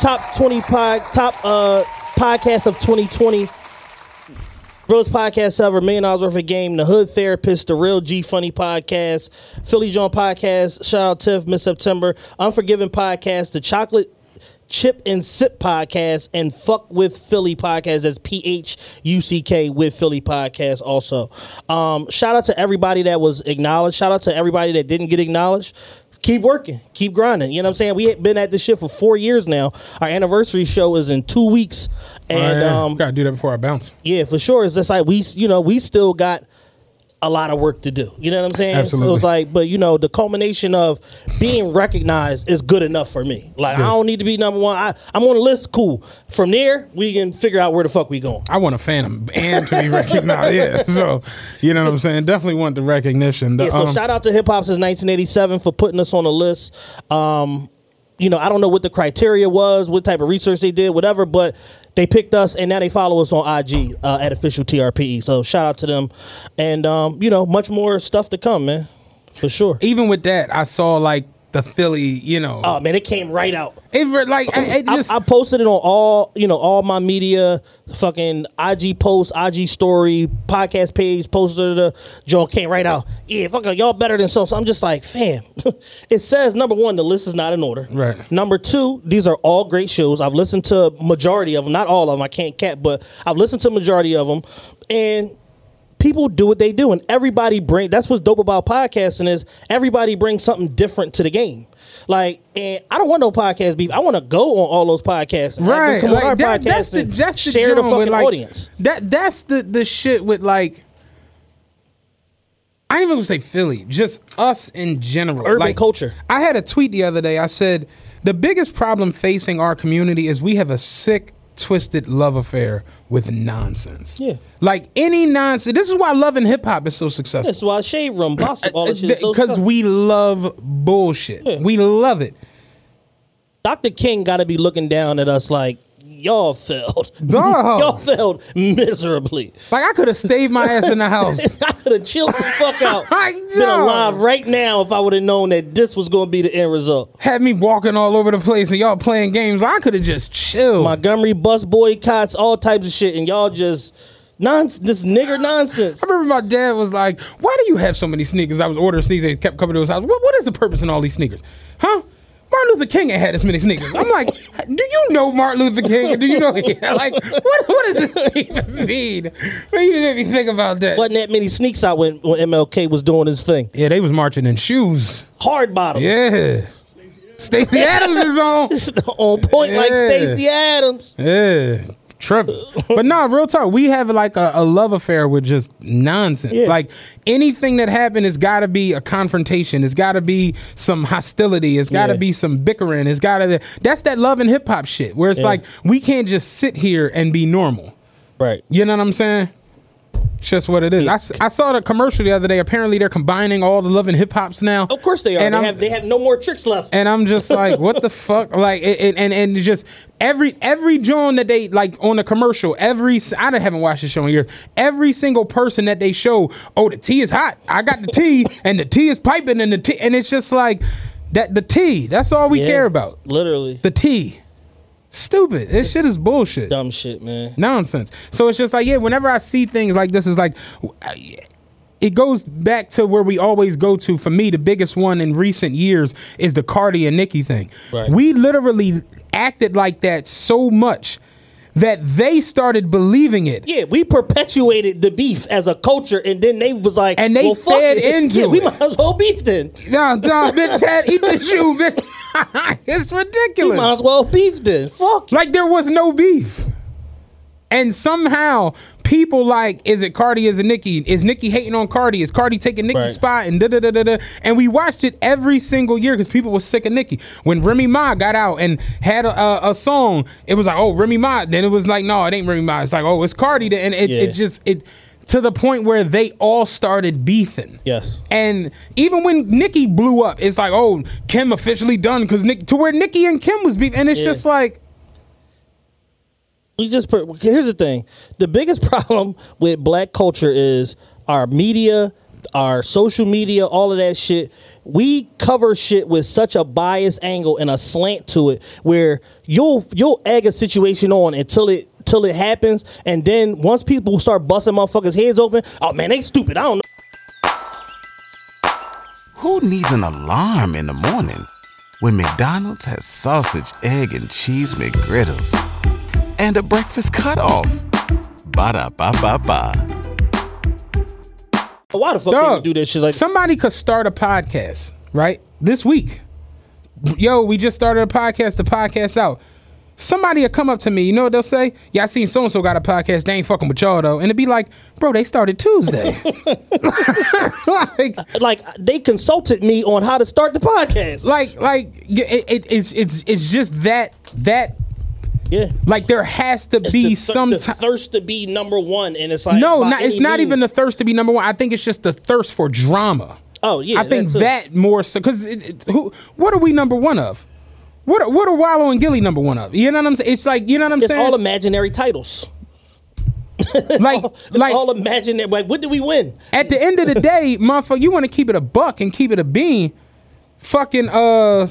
Top 20 pod, top uh podcast of 2020. Rose Podcast ever, Million Dollars Worth of Game, The Hood Therapist, The Real G Funny Podcast, Philly John Podcast, Shout Out Tiff, Miss September, Unforgiven Podcast, The Chocolate Chip and Sip Podcast, and Fuck with Philly Podcast. That's P H U C K with Philly Podcast also. Um, shout out to everybody that was acknowledged. Shout out to everybody that didn't get acknowledged. Keep working, keep grinding. You know what I'm saying? We have been at this shit for four years now. Our anniversary show is in two weeks. And Oh, yeah. um, gotta do that before I bounce. yeah, for sure. It's just like we, you know, we still got a lot of work to do. You know what I'm saying? So Absolutely. it's like, but you know, the culmination of being recognized is good enough for me. Like, I don't need to be number one. I, I'm on the list. Cool. From there, we can figure out where the fuck we going. I want a Phantom and to be recognized. yeah. So you know what I'm saying? Definitely want the recognition. The, Yeah, so um, shout out to Hip Hop since 1987 for putting us on the list. Um, you know, I don't know what the criteria was, what type of research they did, whatever, but they picked us and now they follow us on IG uh, at official TRPE. So shout out to them, and um, you know, much more stuff to come, man, for sure. even with that, I saw like the Philly. You know, Oh man, it came right out. it like I, it just I posted it on all you know all my media, fucking IG post, IG story, podcast page, posted the Joe came right out. Yeah, fuck y'all better than so. So I'm just like, fam. it says number one, the list is not in order. Right. Number two, these are all great shows. I've listened to majority of them, not all of them. I can't cap, but I've listened to majority of them, and. People do what they do, and everybody bring. That's what's dope about podcasting is everybody brings something different to the game. Like, and I don't want no podcast beef. I want to go on all those podcasts. and have them right come on our that, podcast that's the that's the share the fucking with, like, audience. that that's the the shit with like I ain't even gonna say Philly, just us in general. Urban Like, culture. I had a tweet the other day. I said the biggest problem facing our community is we have a sick, twisted love affair with nonsense. Yeah. Like any nonsense. This is why love and hip hop is so successful. That's why Shade Room, all that shit. so Because we love bullshit. Yeah. We love it. Dr. King got to be looking down at us like y'all failed. Dog. y'all failed miserably. Like I could have stayed my ass in the house. I could have chilled the fuck out. I Been alive right now if I would have known that this was going to be the end result. Had me walking all over the place and y'all playing games. I could have just chilled. Montgomery bus boycotts, all types of shit, and y'all just nonsense, this nigger nonsense. I remember my dad was like, "Why do you have so many sneakers?" I was ordering sneakers. They kept coming to his house. What, what is the purpose in all these sneakers? Huh? Martin Luther King ain't had this many sneakers. I'm like, do you know Martin Luther King? Do you know? like, what? What does this even mean? What do you make me think about that? Wasn't that many sneaks out when, when MLK was doing his thing. Yeah, they was marching in shoes. Hard bottom. Yeah. Stacy Adams is on. on point like Yeah. Stacy Adams. Yeah. Tripping. but no, real talk. We have like a, a love affair with just nonsense. Yeah. Like anything that happened has got to be a confrontation. It's got to be some hostility. It's got to Yeah. be some bickering. It's got to. That's that love and hip hop shit. Where it's Yeah. like we can't just sit here and be normal. Right. You know what I'm saying? It's just what it is. I saw the commercial the other day. Apparently, they're combining all the love and hip hops now. Of course they are. And they I'm- have they have no more tricks left. and I'm just like, what the fuck? Like, it, it- and and just every every John that they like on the commercial, every I haven't watched the show in years. Every single person that they show, oh, the tea is hot. I got the tea, and the tea is piping, and the tea, and it's just like that. The tea. That's all we Yeah, care about. Literally. The tea. Stupid. This shit is bullshit. Dumb shit, man. Nonsense. So it's just like, yeah, whenever I see things like this, it's like, uh, it goes back to where we always go to. For me, the biggest one in recent years is the Cardi and Nicki thing. Right. We literally acted like that so much that they started believing it. Yeah, we perpetuated the beef as a culture, and then they was like, And they well, fed it. into yeah, we might as well beef then. Nah, nah, bitch, had eat the shoe, bitch. it's ridiculous. We might as well beef then. Fuck. Like there was no beef. And somehow people like, is it Cardi? Is it Nicki? Is Nicki hating on Cardi? Is Cardi taking Nicki's Right. spot? And da da da da da. And we watched it every single year because people were sick of Nicki. When Remy Ma got out and had a, a, a song, it was like, oh, Remy Ma. Then it was like, no, it ain't Remy Ma. It's like, oh, it's Cardi. And it, Yeah. it just it to the point where they all started beefing. Yes. And even when Nicki blew up, it's like, oh, Kim officially done because Nick to where Nicki and Kim was beefing, and it's Yeah. just like. We just here's the thing. The biggest problem with black culture is our media our social media all of that shit. We cover shit with such a biased angle and a slant to it where you'll you'll egg a situation on until it till it happens. And then once people start busting motherfuckers heads open oh man they stupid. I don't know. Who needs an alarm in the morning when McDonald's has sausage, egg, and cheese McGriddles and a breakfast cutoff? Ba da ba ba ba. why the fuck Dog, they do that shit like somebody could start a podcast right this week. Yo, we just started a podcast. The podcast out. Somebody will come up to me. You know what they'll say? Yeah, I seen so and so got a podcast. They ain't fucking with y'all though. And it'd be like, bro, they started Tuesday. like, like they consulted me on how to start the podcast like, like it, it, it's it's it's just that that yeah like there has to It's be the, some the ti- thirst to be number one, and it's like no, not, it's not even the thirst to be number one. I think it's just the thirst for drama. Oh yeah, I think that more so because who what are we number one of? What are, what are Wallo and Gillie number one of? You know what I'm saying? It's like you know what I'm it's saying. all imaginary titles. like It's like all imaginary. Like what did we win? at the end of the day, motherfucker, you want to keep it a buck and keep it a bean. Fucking uh,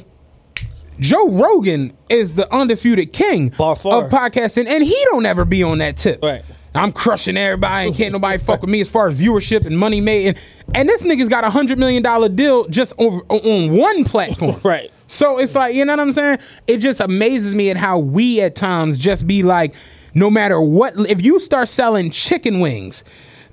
Joe Rogan is the undisputed king of podcasting, and he don't ever be on that tip. Right. I'm crushing everybody and can't nobody fuck with me as far as viewership and money made. And, and this nigga's got a hundred million dollar deal just over on one platform. Right. So it's like, you know what I'm saying? It just amazes me at how we at times just be like, no matter what, if you start selling chicken wings,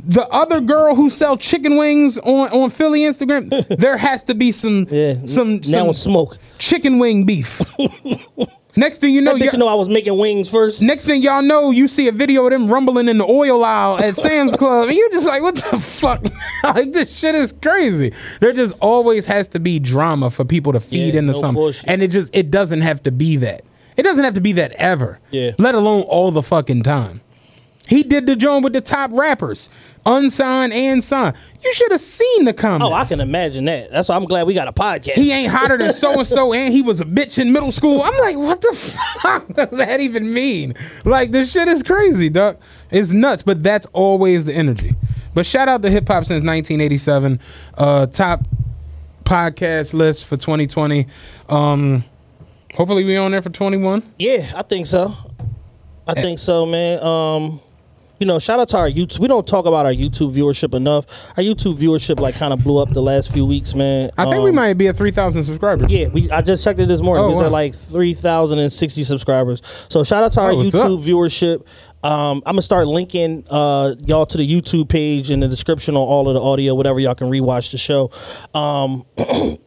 the other girl who sell chicken wings on, on Philly Instagram, there has to be some Yeah. some, now some smoke. chicken wing beef. Next thing you know, you know I was making wings first. next thing y'all know, you see a video of them rumbling in the oil aisle at Sam's Club, and you're just like, what the fuck? like this shit is crazy. There just always has to be drama for people to feed Yeah, into no something, bullshit. and it just it doesn't have to be that. It doesn't have to be that ever. Yeah. Let alone all the fucking time. He did the joint with the top rappers, unsigned and signed. You should have seen the comments. Oh, I can imagine that. That's why I'm glad we got a podcast. He ain't hotter than so and so, and he was a bitch in middle school. I'm like, what the fuck does that even mean? Like, this shit is crazy, dog. It's nuts, but that's always the energy. But shout out to hip hop since 1987. Uh, top podcast list for 2020. Um, hopefully, we on there for 21. Yeah, I think so. I think so, man. Um, you know, shout out to our YouTube. We don't talk about our YouTube viewership enough. Our YouTube viewership like kind of blew up the last few weeks, man. I think we Um, might be at 3,000 subscribers. Yeah, we. I just checked it this morning. Oh, we wow. at like three thousand and sixty subscribers. So shout out to our Oh, YouTube up? viewership. Um, I'm gonna start linking uh, y'all to the YouTube page in the description on all of the audio, whatever y'all can rewatch the show. Um,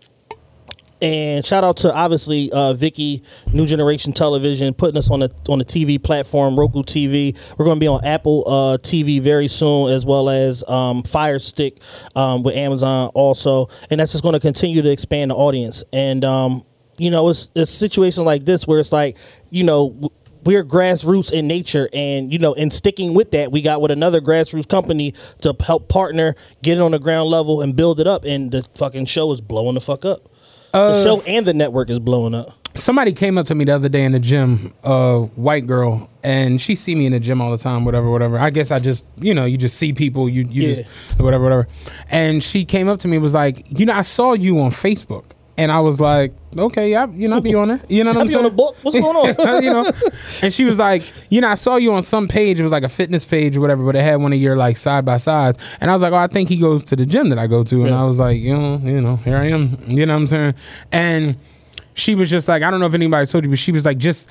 and shout out to obviously uh, Vicky, New Generation Television, putting us on the on the TV platform, Roku TV. We're going to be on Apple uh, TV very soon, as well as um, Fire Stick um, with Amazon also, and that's just going to continue to expand the audience. And um, you know, it's it's situations like this where it's like, you know. We're grassroots in nature, and you know, in sticking with that, we got with another grassroots company to help partner, get it on the ground level, and build it up. And the fucking show is blowing the fuck up. Uh, the show and the network is blowing up. somebody came up to me the other day in the gym, a white girl, and she see me in the gym all the time, whatever, whatever. I guess I just, you know, you just see people, you, you Yeah. just, whatever, whatever. And she came up to me and was like, you know, I saw you on Facebook. And I was like, okay, yeah, you know, be on it. You know what I'm saying? on the book. What's going on? you know, and she was like, you know, I saw you on some page. It was like a fitness page or whatever, but it had one of your like side by sides. And I was like, oh, I think he goes to the gym that I go to. And Yeah. I was like, you know, you know, here I am. You know what I'm saying? And she was just like, I don't know if anybody told you, but she was like, just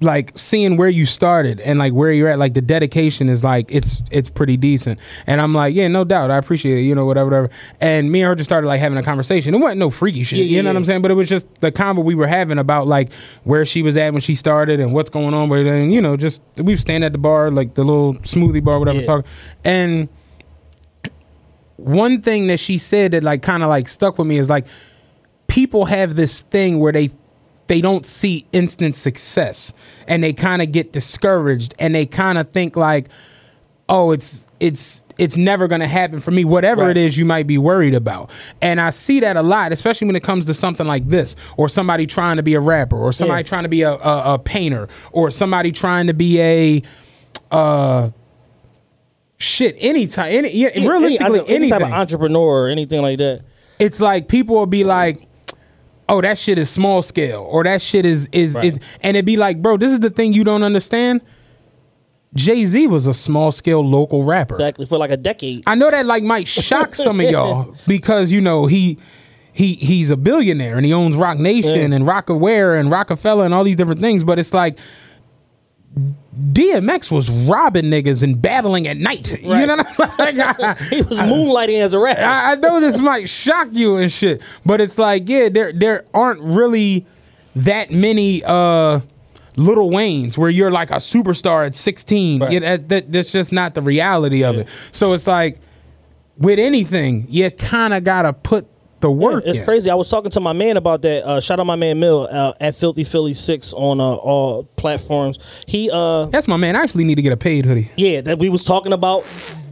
like seeing where you started and like where you're at, like the dedication is like it's it's pretty decent. And I'm like, yeah, no doubt, I appreciate it, you know, whatever, whatever. And me and her just started like having a conversation. It wasn't no freaky shit, Yeah, you yeah, know what. I'm saying? But it was just the convo we were having about like where she was at when she started and what's going on with it, and you know, just we were standing at the bar, like the little smoothie bar, whatever, Yeah. talking, and one thing that she said that like kind of like stuck with me is like people have this thing where they they don't see instant success and they kind of get discouraged and they kind of think like oh it's it's it's never going to happen for me whatever Right. it is you might be worried about and i see that a lot especially when it comes to something like this or somebody trying to be a rapper or somebody Yeah. trying to be a, a, a painter or somebody trying to be a uh shit anytime any yeah, Any- realistically any, any type of entrepreneur or anything like that. it's like people will be like oh that shit is small scale or that shit is is Right. is and it'd be like bro this is the thing you don't understand jay-z was a small scale local rapper Exactly for like a decade. i know that like might shock some of y'all because you know he he he's a billionaire and he owns Roc Nation Yeah. and Rocawear and Roc-A-Fella and all these different things but it's like DMX was robbing niggas and battling at night. You Right. know what I'm like, He was moonlighting as a rapper. I, I know this might shock you and shit, but it's like, yeah, there there aren't really that many uh little Waynes where you're like a superstar at 16. Right. Yeah, that, that that's just not the reality of it. So it's like with anything, you kind of gotta put the work. It's in. crazy. I was talking to my man about that. Uh, shout out my man Mill uh, at Filthy Philly Six on uh, all platforms. He uh That's my man. I actually need to get a paid hoodie. yeah that we was talking about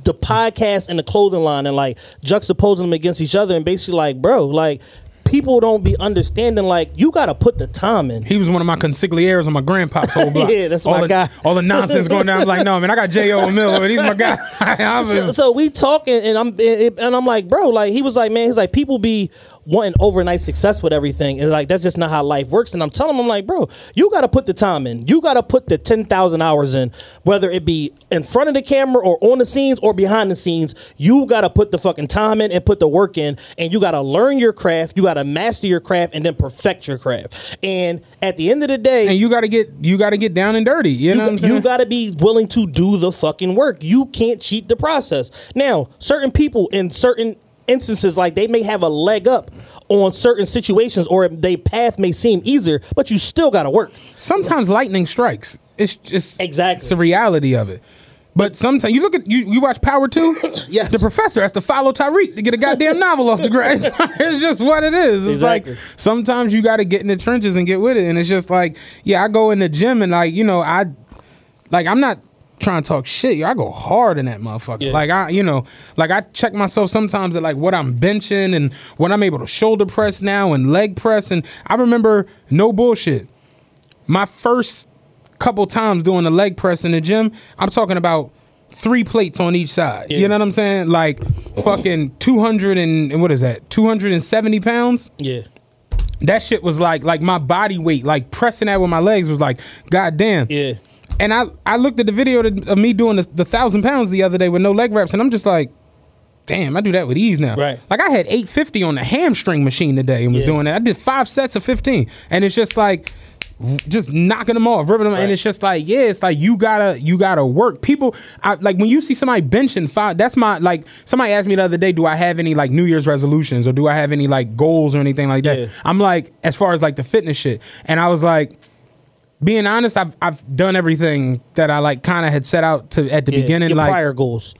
the podcast and the clothing line and like juxtaposing them against each other and basically like bro like people don't be understanding like you got to put the time in. He was one of my consiglieres on my grandpa's whole block. Yeah, that's all my the, guy. All the nonsense going down. I'm like, no, man, I got J.O. Miller, and he's my guy. So, so we talking and I'm and I'm like, bro, like he was like, man, he's like people be wanting overnight success with everything. And like that's just not how life works. And I'm telling them, I'm like, bro, you got to put the time in. You got to put the ten thousand hours in, whether it be in front of the camera or on the scenes or behind the scenes. You got to put the fucking time in and put the work in, and you got to learn your craft. You got to master your craft and then perfect your craft. And at the end of the day, And you gotta get you gotta get down and dirty. You, know what I'm saying? you got to be willing to do the fucking work. You can't cheat the process. Now, certain people in certain instances, like they may have a leg up on certain situations, or their path may seem easier, but you still got to work. Sometimes lightning strikes. It's just Exactly. it's the reality of it. But sometimes you look at you you watch Power Two. Yes. the professor has to follow Tariq to get a goddamn novel off the ground. It's, it's just what it is. It's Exactly. like sometimes you got to get in the trenches and get with it. And it's just like yeah, I go in the gym and like you know I like I'm not trying to talk shit. I go hard in that motherfucker. Yeah. Like I, you know, like I check myself sometimes at like what I'm benching and what I'm able to shoulder press now and leg press. And I remember no bullshit. My first couple times doing the leg press in the gym, I'm talking about three plates on each side. You know what I'm saying? Like fucking 200 and and what is that? 270 pounds Yeah. that shit was like like my body weight, like pressing that with my legs was like, god damn. Yeah. And I I looked at the video of me doing the, the thousand pounds the other day with no leg wraps, and I'm just like, damn, I do that with ease now. Right. Like I had 850 on the hamstring machine today and was Yeah. doing that. I did five sets of 15, and it's just like just knocking them off, ripping them, and it's just like, yeah, it's like you gotta, you gotta work. People, I, like when you see somebody benching five, that's my like. Somebody asked me the other day, do I have any like New Year's resolutions or do I have any like goals or anything like that? Yeah. I'm like, as far as like the fitness shit, and I was like, being honest, I've I've done everything that I like kind of had set out to at the Yeah. beginning. Like prior goals.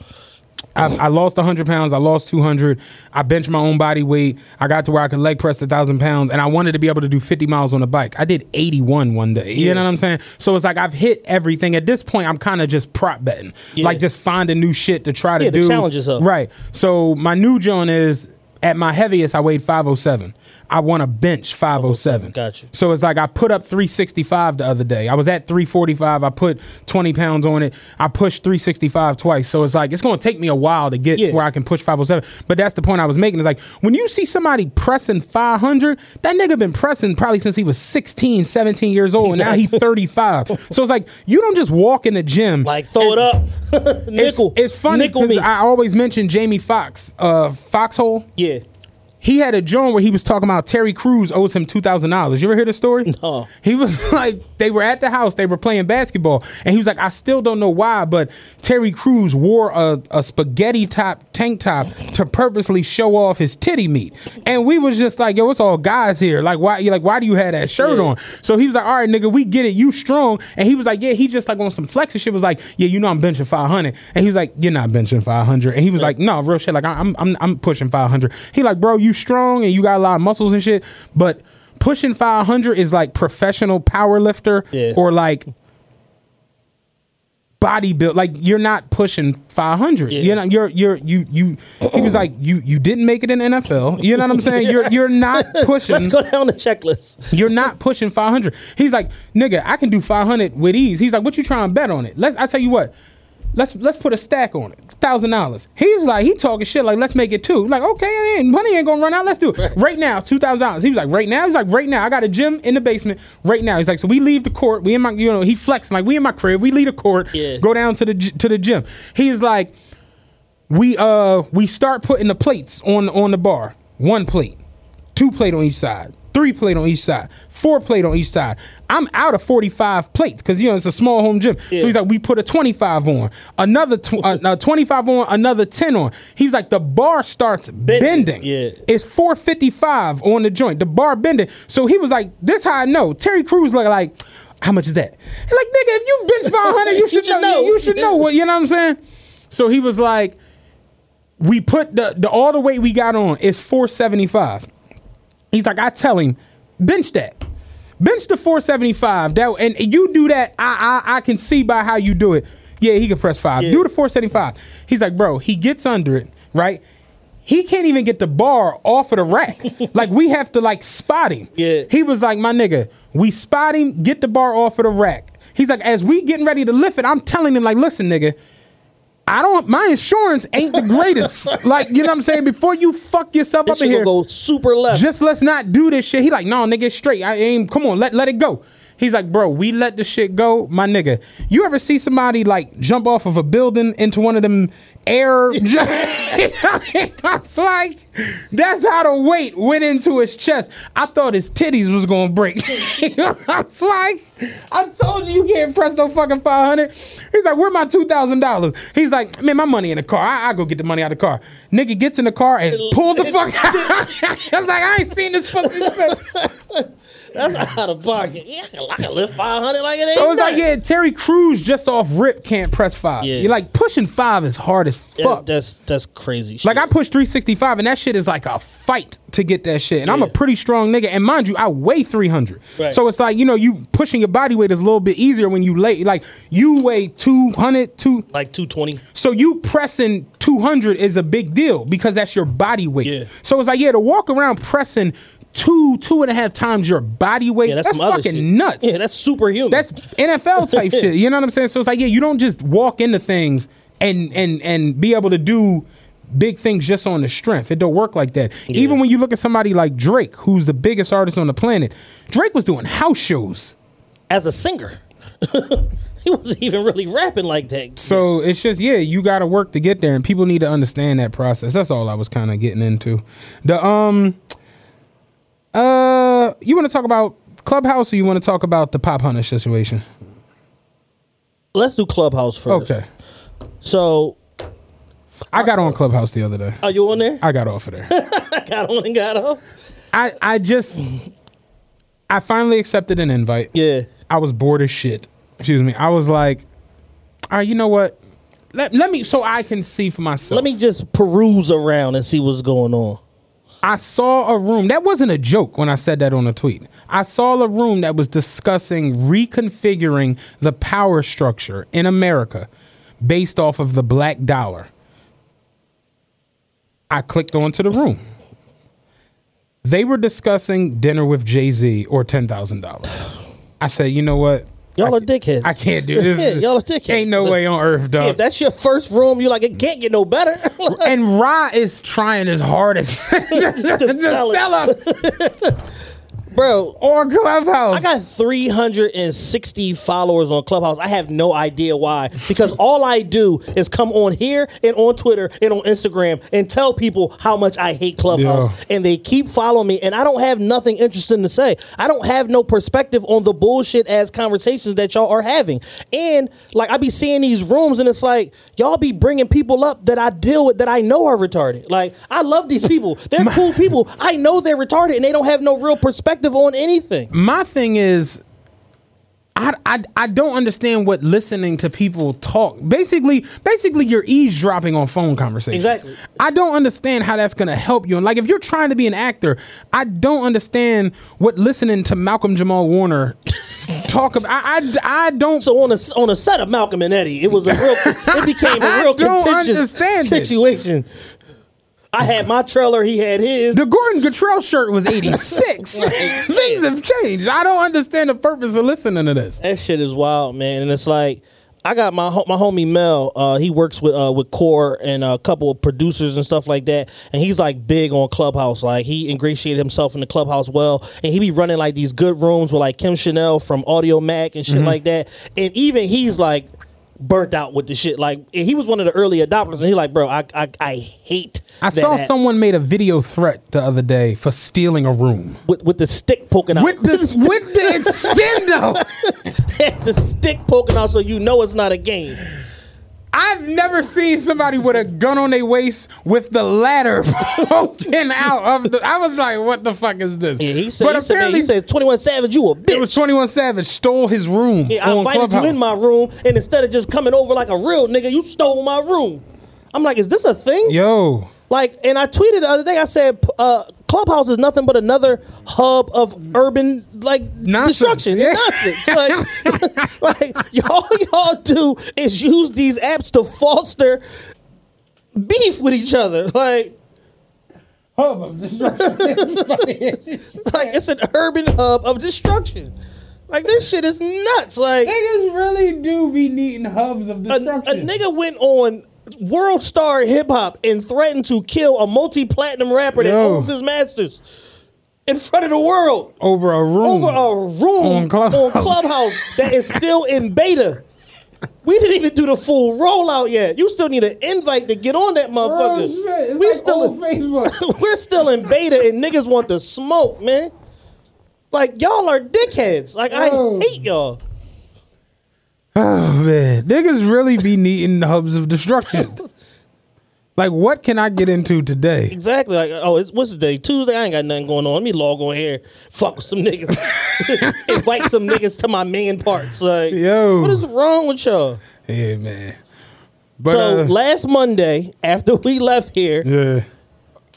I, I lost 100 pounds. I lost 200. I benched my own body weight. I got to where I could leg press a thousand pounds, and I wanted to be able to do 50 miles on a bike. I did 81 one day. You Yeah. know what I'm saying? So it's like I've hit everything. At this point, I'm kind of just prop betting, Yeah. like just finding new shit to try to Yeah, do. challenge yourself. Right. So my new joint is at my heaviest. I weighed 507. I want to bench 507. Gotcha. So it's like I put up 365 the other day. I was at 345. I put 20 pounds on it. I pushed 365 twice. So it's like it's going to take me a while to get Yeah. where I can push 507. But that's the point I was making. Is like when you see somebody pressing 500, that nigga been pressing probably since he was 16, 17 years old, and now he's 35. so it's like you don't just walk in the gym Like throw it up. it's, nickel. it's funny because. I always mention Jamie Foxx, uh, Foxhole. yeah. He had a joint where he was talking about Terry Crews owes him two thousand dollars. You ever hear the story? No. He was like, they were at the house, they were playing basketball, and he was like, I still don't know why, but Terry Crews wore a, a spaghetti top tank top to purposely show off his titty meat, and we was just like, yo, it's all guys here. Like, why? You like, why do you have that shirt Yeah. on? So he was like, all right, nigga, we get it, you strong, and he was like, yeah, he just like on some flex and shit was like, yeah, you know I'm benching five hundred, and he was like, you're not benching five hundred, and he was like, no, real shit, like I'm I'm I'm pushing five hundred. He like, bro, you strong and you got a lot of muscles and shit, but pushing 500 is like professional power lifter Yeah. or like body build like you're not pushing 500 Yeah. you're not you're you're you you he was like you you didn't make it in NFL you know what I'm saying you're you're not pushing Let's go down the checklist. you're not pushing 500 he's like nigga I can do 500 with ease he's like what you trying to bet on it let's I tell you what let's let's put a stack on it. Thousand dollars. He's like he talking shit like let's make it two. Like okay ain't, money ain't gonna run out. Let's do it. Right, now two thousand dollars. He was like right now? He's like right now. I got a gym in the basement right now. He's like so we leave the court. We in my you know he flexing. Like we in my crib. We leave the court. Yeah. go down to the to the gym. He's like we uh we start putting the plates on on the bar. One plate. Two plate on each side. Three plate on each side. Four plate on each side i'm out of 45 plates because you know it's a small home gym Yeah. so he's like we put a 25 on another tw- uh, uh, 25 on another 10 on he was like the bar starts bending, yeah. it's 455 on the joint the bar bending so he was like this how i know terry Crews look like how much is that He's like nigga if you bench 500 you should, should know, know. you should know what you know what i'm saying so he was like we put the, the all the weight we got on is 475. He's like, I tell him, bench that. Bench the 475. That and you do that. I I, I can see by how you do it. Yeah, he can press five. Yeah. Do the 475. He's like, bro, he gets under it, right? He can't even get the bar off of the rack. like we have to like spot him. Yeah. He was like, my nigga, we spot him, get the bar off of the rack. He's like, as we getting ready to lift it, I'm telling him, like, listen, nigga, I don't. My insurance ain't the greatest. like you know what I'm saying. Before you fuck yourself This up in here, go super left. just let's not do this shit. He like, no, nigga, straight. I aim. Come on, let let it go. He's like, bro, we let the shit go, my nigga. You ever see somebody like jump off of a building into one of them air? It's like that's how the weight went into his chest. I thought his titties was gonna break. it's like I told you you can't press no fucking five hundred. He's like, where my two thousand dollars? He's like, man, my money in the car. I, I go get the money out of the car. Nigga gets in the car and pull the fuck out. I was like, I ain't seen this pussy since. That's out of pocket. Yeah, I can, I can lift 500 like it ain't So it's like, nothing. yeah, Terry Crews just off rip can't press five. Yeah. You're like pushing five is hard as Yeah, fuck. that's that's crazy. Shit. like I push 365 and that shit is like a fight to get that shit. And I'm a pretty strong nigga. And mind you, I weigh 300. Right. So it's like, you know, you pushing your body weight is a little bit easier when you lay like you weigh 200 two like 220. so you pressing 200 is a big deal because that's your body weight. Yeah. So it's like, yeah, to walk around pressing two, two and a half times your body weight, Yeah, that's, that's, fucking nuts. Yeah, that's superhuman. That's NFL type shit. You know what I'm saying? So it's like, yeah, you don't just walk into things and and and be able to do big things just on the strength. It don't work like that. Even when you look at somebody like Drake, who's the biggest artist on the planet, Drake was doing house shows. as a singer. he wasn't even really rapping like that. So it's just yeah, you got to work to get there, and people need to understand that process. That's all I was kind of getting into. The um, you want to talk about Clubhouse, or you want to talk about the Popp Hunna situation? Let's do Clubhouse first. Okay, So, I got on Clubhouse the other day. are you on there? I got off of there. I got on and got off. I I just I finally accepted an invite. Yeah. I was bored as shit. Excuse me. I was like, all right, you know what? Let, let me so I can see for myself. Let me just peruse around and see what's going on. I saw a room that wasn't a joke when I said that on a tweet. I saw a room that was discussing reconfiguring the power structure in America based off of the black dollar. I clicked onto the room. They were discussing dinner with Jay Z or ten thousand dollars. I said, you know what? Y'all are dickheads. I can't do this. Yeah, y'all are dickheads. Ain't no way on earth, dog. Yeah, if that's your first room, you're like, it can't get no better. and Ra is trying his hardest to, to sell sell us Bro, on Clubhouse. I got 360 followers on Clubhouse. I have no idea why. Because all I do is come on here and on Twitter and on Instagram and tell people how much I hate Clubhouse. Yeah. And they keep following me. And I don't have nothing interesting to say. I don't have no perspective on the bullshit ass conversations that y'all are having. And like, I be seeing these rooms and it's like, y'all be bringing people up that I deal with that I know are retarded. Like, I love these people. They're cool people. I know they're retarded and they don't have no real perspective on anything. My thing is, I, I I don't understand what listening to people talk. Basically, basically you're eavesdropping on phone conversations. Exactly. I don't understand how that's gonna help you. And like if you're trying to be an actor, I don't understand what listening to Malcolm Jamal Warner talk about. I I, I don't. So on a on a set of Malcolm and Eddie, it was a real. it became a real contentious situation. I had my trailer, he had his. the Gordon Cottrell shirt was 86. Things have changed. I don't understand the purpose of listening to this. that shit is wild, man. And it's like I got my ho- my homie Mel. Uh, he works with uh, with Core and a couple of producers and stuff like that. And he's like big on Clubhouse. Like he ingratiated himself in the Clubhouse well. And he be running like these good rooms with like Kim Chanel from Audiomack and Mm-hmm. shit like that. And even he's like burnt out with the shit. Like he was one of the early adopters. And he's like, bro, I I, I hate. I saw app." someone made a video threat the other day for stealing a room. with, with the stick poking out. With the with the extendo. the stick poking out, so you know it's not a game. I've never seen somebody with a gun on their waist with the ladder poking out of the. I was like, "What the fuck is this?" Yeah, he said. but he said, man, apparently, he said, "Twenty One Savage, you a bitch." it was Twenty One Savage stole his room Yeah, I on invited Clubhouse. you in my room, and instead of just coming over like a real nigga, you stole my room. I'm like, is this a thing? Yo, Like, and I tweeted the other day. I said, uh, Clubhouse is nothing but another hub of urban like Nonsense. destruction. Yeah. Nonsense. Like, like y'all, y'all do is use these apps to foster beef with each other. Like. hub of destruction. like it's an urban hub of destruction. Like this shit is nuts. Like a, Niggas really do be needing hubs of destruction. a destruction. nigga went on world star hip hop and threatened to kill a multi platinum rapper that Yo. owns his masters in front of the world Over a room. over a room On on Clubhouse. That is still in beta. We didn't even do the full rollout yet. You still need an invite to get on that oh, motherfucker. Oh, shit. It's we like still old Facebook. we're still in beta and niggas want to smoke, man. Like y'all are dickheads. Like Oh. I hate y'all. Oh man, niggas really be needing the hubs of destruction. like, what can I get into today? Exactly. Like, oh, it's what's the day? Tuesday. I ain't got nothing going on. Let me log on here, fuck with some niggas, invite some niggas to my man parts. Like, Yo. what is wrong with y'all? Yeah, man. But so uh, last Monday, after we left here, yeah,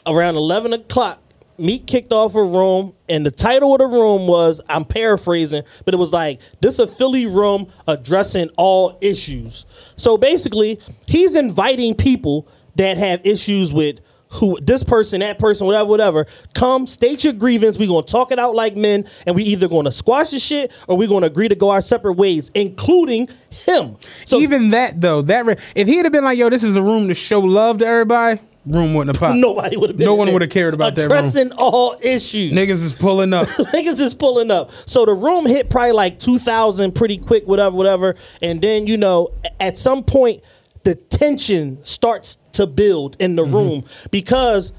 around eleven o'clock, Meek kicked off a room, and the title of the room was I'm paraphrasing, but it was like this a Philly room addressing all issues. So basically, he's inviting people that have issues with who this person, that person, whatever, whatever. Come, state your grievance. We're gonna talk it out like men, and we either gonna squash the shit or we're gonna agree to go our separate ways, including him. So even that though, that re- if he had been like, "Yo, this is a room to show love to everybody," room wouldn't have popped. nobody would have been. No one would have cared about that room. addressing all issues. Niggas is pulling up. niggas is pulling up. So the room hit probably like 2000 pretty quick, whatever, whatever. And then, you know, at some point, the tension starts to build in the mm-hmm. room because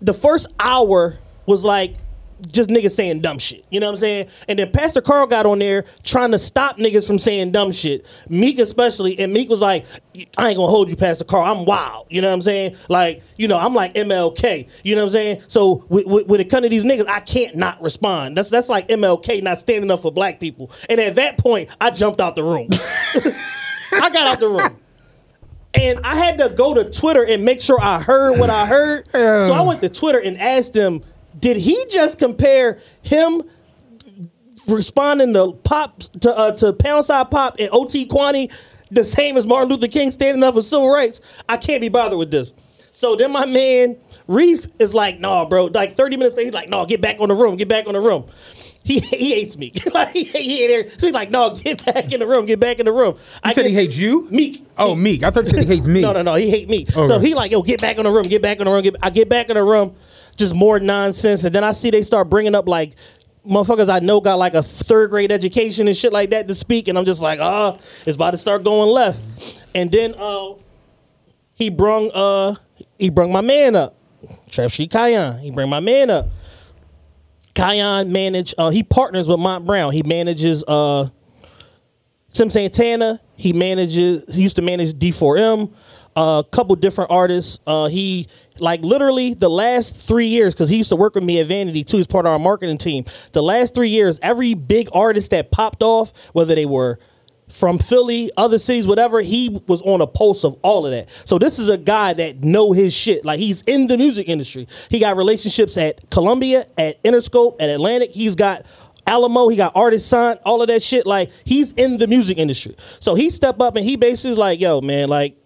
the first hour was like just niggas saying dumb shit. You know what I'm saying? And then Pastor Carl got on there trying to stop niggas from saying dumb shit. Meek especially. And Meek was like, I ain't gonna hold you, Pastor Carl. I'm wild. You know what I'm saying? Like, you know, I'm like MLK. You know what I'm saying? So with- with- when it comes to these niggas, I can't not respond. That's that's like MLK not standing up for black people. And at that point, I jumped out the room. I got out the room. And I had to go to Twitter and make sure I heard what I heard. So I went to Twitter and asked them, did he just compare him responding to pop to uh, to Poundside Pop and OT Quani the same as Martin Luther King standing up for civil rights? I can't be bothered with this. So then my man Reef is like, nah, bro. Like 30 minutes later, he's like, no, get back on the room, get back on the room. He, he hates me. like he, he. So he's like, no, get back in the room, get back in the room. You said he hates you? Meek. Oh, Meek. I thought you said he hates me. No, no, no. He hate me. Okay. So he like, yo, get back in the room. Get back in the room. Get, I get back in the room. Just more nonsense. And then I see they start bringing up like motherfuckers I know got like a third grade education and shit like that to speak. And I'm just like, ah, it's about to start going left. And then uh, he brung uh he brung my man up, Trap Street Kayan. He bring my man up. Kayan manage. Uh, he partners with Mont Brown. He manages. Uh, Sim Santana. He manages. He used to manage D4M. A couple different artists. Uh, he like literally the last three years because he used to work with me at Vanity too. He's part of our marketing team. The last three years, every big artist that popped off, whether they were from Philly, other cities, whatever, he was on a pulse of all of that. So this is a guy that know his shit. Like he's in the music industry. He got relationships at Columbia, at Interscope, at Atlantic. He's got Alamo, he got artist signed, all of that shit. Like he's in the music industry. So he stepped up and he basically was like, yo, man, like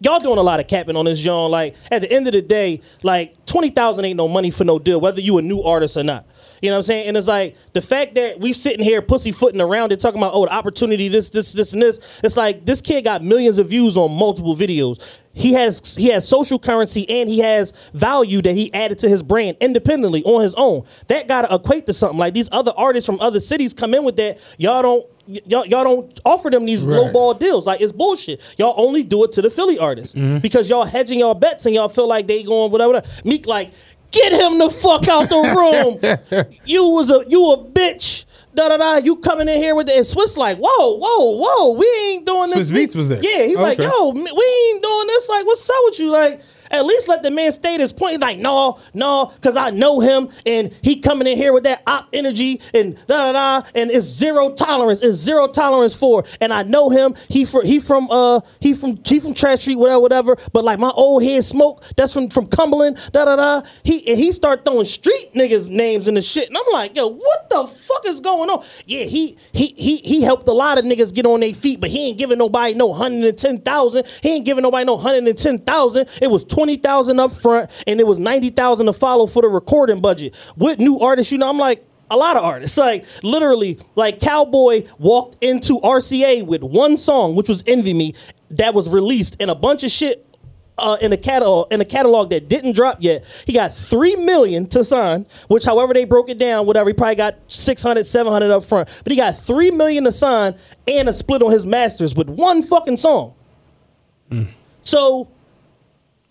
y'all doing a lot of capping on this John. Like at the end of the day, like twenty thousand ain't no money for no deal, whether you a new artist or not. You know what I'm saying? And it's like the fact that we sitting here pussyfooting around it, talking about oh the opportunity, this, this, this, and this. It's like this kid got millions of views on multiple videos. He has he has social currency and he has value that he added to his brand independently on his own. That gotta equate to something. Like these other artists from other cities come in with that. Y'all don't y- y'all, y'all don't offer them these Right. deals. Like it's bullshit. Y'all only do it to the Philly artists mm-hmm. because y'all hedging y'all bets and y'all feel like they going whatever. Meek like get him the fuck out the room. you was a you a bitch. Da da da. You coming in here with the and Swiss like whoa whoa whoa. We ain't doing this. Swizz Beatz was there. Yeah, he's like Okay. yo, m- we ain't doing this. Like what's up with you? Like. At least let the man state his point. Like, no, no, because I know him and he coming in here with that op energy and da da da, and it's zero tolerance. It's zero tolerance for. And I know him. He from he from uh he from he from Trash Street, whatever, whatever. But like my old head smoke, that's from from Cumberland, da da da. He and he start throwing street niggas names in the shit, and I'm like, yo, what the fuck is going on? Yeah, he he he he helped a lot of niggas get on their feet, but he ain't giving nobody no hundred and ten thousand. He ain't giving nobody no hundred and ten thousand. It was twenty thousand up front, and it was ninety thousand to follow for the recording budget. With new artists, you know, I'm like. A lot of artists, like literally, like Calboy walked into RCA with one song, which was "Envy Me." that was released and a bunch of shit uh, in a catalog in a catalog that didn't drop yet. He got three million to sign, which however they broke it down, whatever, he probably got 600, 700 up front. But he got three million to sign and a split on his masters with one fucking song. So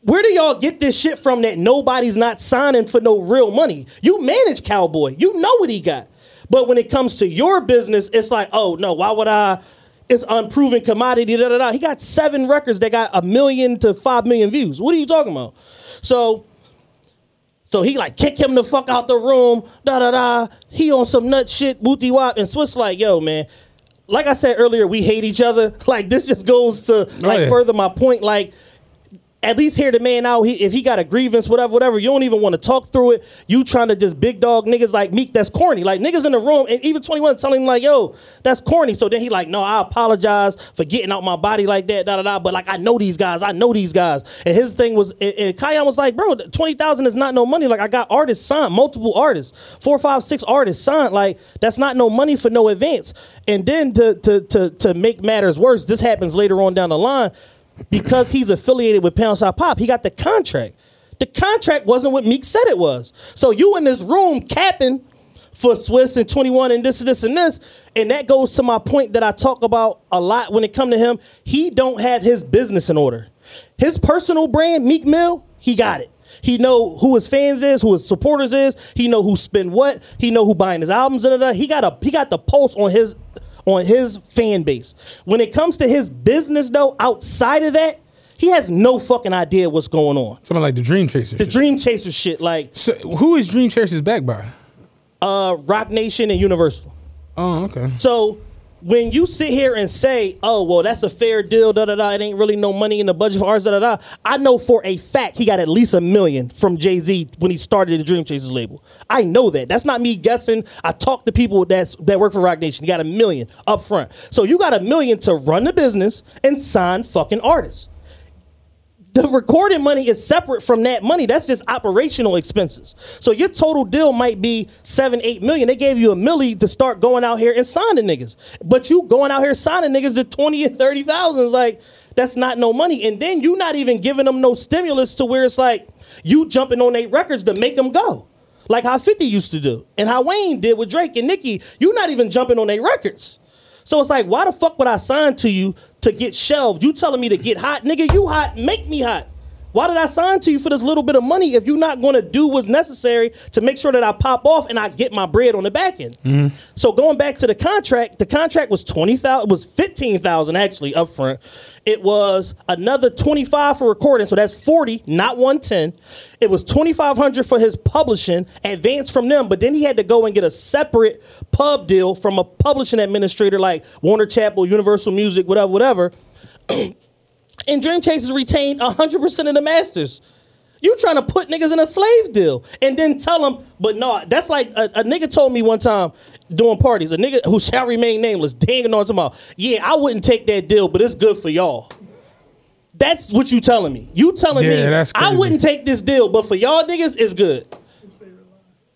where do y'all get this shit from that nobody's not signing for no real money? You manage Calboy. You know what he got. But when it comes to your business, it's like, oh no, why would I? It's unproven commodity. Da, da, da. He got seven records that got a million to five million views. What are you talking about? So, so he like kick him the fuck out the room. Da da da. He on some nut shit. Booty wop. And Swiss like, yo man. Like I said earlier, we hate each other. Like this just goes to oh, like yeah. further my point. Like at least hear the man out. He, if he got a grievance, whatever, whatever, you don't even want to talk through it. You trying to just big dog niggas like Meek, that's corny. Like niggas in the room, and even 21 telling him like, yo, that's corny. So then he like, no, I apologize for getting out my body like that, da da da. But like, I know these guys, I know these guys. And his thing was, and, and Kion was like, bro, 20,000 is not no money. Like I got artists signed, multiple artists, four, five, six artists signed. Like that's not no money for no advance. And then to to to to make matters worse, this happens later on down the line because he's affiliated with Poundside Pop, he got the contract. The contract wasn't what Meek said it was. So you in this room capping for Swiss and 21 and this, and this, and this. And that goes to my point that I talk about a lot when it come to him. He don't have his business in order. His personal brand, Meek Mill, he got it. He know who his fans is, who his supporters is. He know who spend what. He know who buying his albums. He got a he got the pulse on his on his fan base. When it comes to his business though, outside of that, he has no fucking idea what's going on. Something like the Dream Chaser. The shit. Dream Chaser shit, like So who is Dream Chasers backed by? uh, Roc Nation and Universal. Oh, okay. So when you sit here and say, "Oh, well, that's a fair deal," da da da, it ain't really no money in the budget for ours, da da da. I know for a fact he got at least a million from Jay Z when he started the Dream Chasers label. I know that. That's not me guessing. I talked to people that's that work for Roc Nation. He got a million up front. So you got a million to run the business and sign fucking artists. The recording money is separate from that money. That's just operational expenses. So your total deal might be seven, eight million. They gave you a milli to start going out here and signing niggas. But you going out here signing niggas to 20 and 30,000 is like, that's not no money. And then you not even giving them no stimulus to where it's like you jumping on their records to make them go. Like how 50 used to do. And how Wayne did with Drake and Nicki. You not even jumping on their records. So it's like, why the fuck would I sign to you to get shelved? You telling me to get hot, nigga? You hot, make me hot. Why did I sign to you for this little bit of money if you're not going to do what's necessary to make sure that I pop off and I get my bread on the back end? Mm-hmm. So going back to the contract, the contract was twenty thousand, was fifteen thousand actually up front. It was another twenty five for recording, so that's forty, not one ten. It was twenty five hundred for his publishing, advance from them, but then he had to go and get a separate pub deal from a publishing administrator like Warner Chappell, Universal Music, whatever, whatever. and Dream Chasers retained 100% of the masters. You trying to put niggas in a slave deal and then tell them, but no, that's like a, a nigga told me one time doing parties, a nigga who shall remain nameless, danging on tomorrow. Yeah, I wouldn't take that deal, but it's good for y'all. That's what you telling me. You telling me Yeah, that's I wouldn't take this deal, but for y'all niggas, it's good.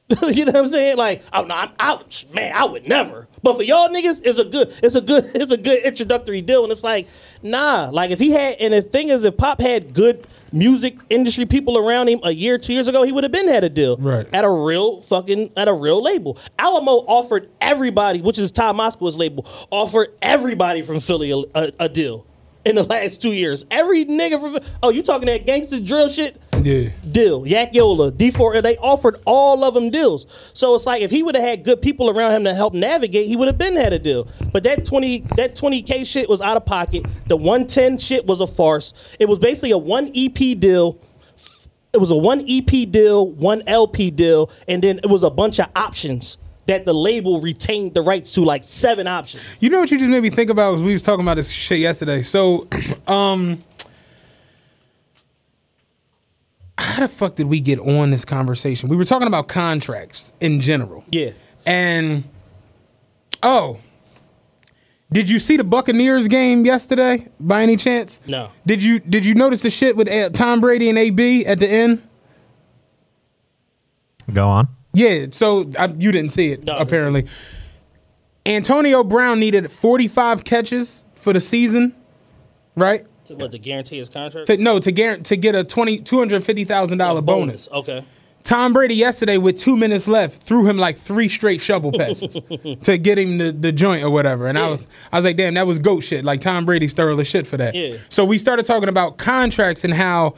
you know what I'm saying? Like, oh no, I'm out, man. I would never. But for y'all niggas, it's a good, it's a good, it's a good introductory deal. And it's like, nah. Like if he had, and the thing is, if Pop had good music industry people around him a year, two years ago, he would have been had a deal Right. at a real fucking at a real label. Alamo offered everybody, which is Ty Moscowitz label, offered everybody from Philly a, a, a deal in the last two years. Every nigga from oh, you talking that gangster drill shit? Yeah. deal. Yak Yola, D4, they offered all of them deals. So it's like if he would have had good people around him to help navigate, he would have been had a deal. But that 20 that 20k shit was out of pocket. The 110 shit was a farce. It was basically a one EP deal. It was a one EP deal, one LP deal, and then it was a bunch of options that the label retained the rights to, like seven options. You know what you just made me think about was we was talking about this shit yesterday. So, um, how the fuck did we get on this conversation? We were talking about contracts in general. Yeah. And oh, did you see the Buccaneers game yesterday by any chance? No. Did you did you notice the shit with uh, Tom Brady and AB at the end? Go on. Yeah, so I, you didn't see it No, I didn't apparently. Antonio Brown needed 45 catches for the season, right? To, what to guarantee his contract? To, no, to guarantee to get a twenty two hundred fifty thousand dollar bonus. Okay. Tom Brady yesterday with two minutes left threw him like three straight shovel passes to get him the, the joint or whatever. And I was I was like, damn, that was goat shit. Like Tom Brady's thoroughly shit for that. Yeah. So we started talking about contracts and how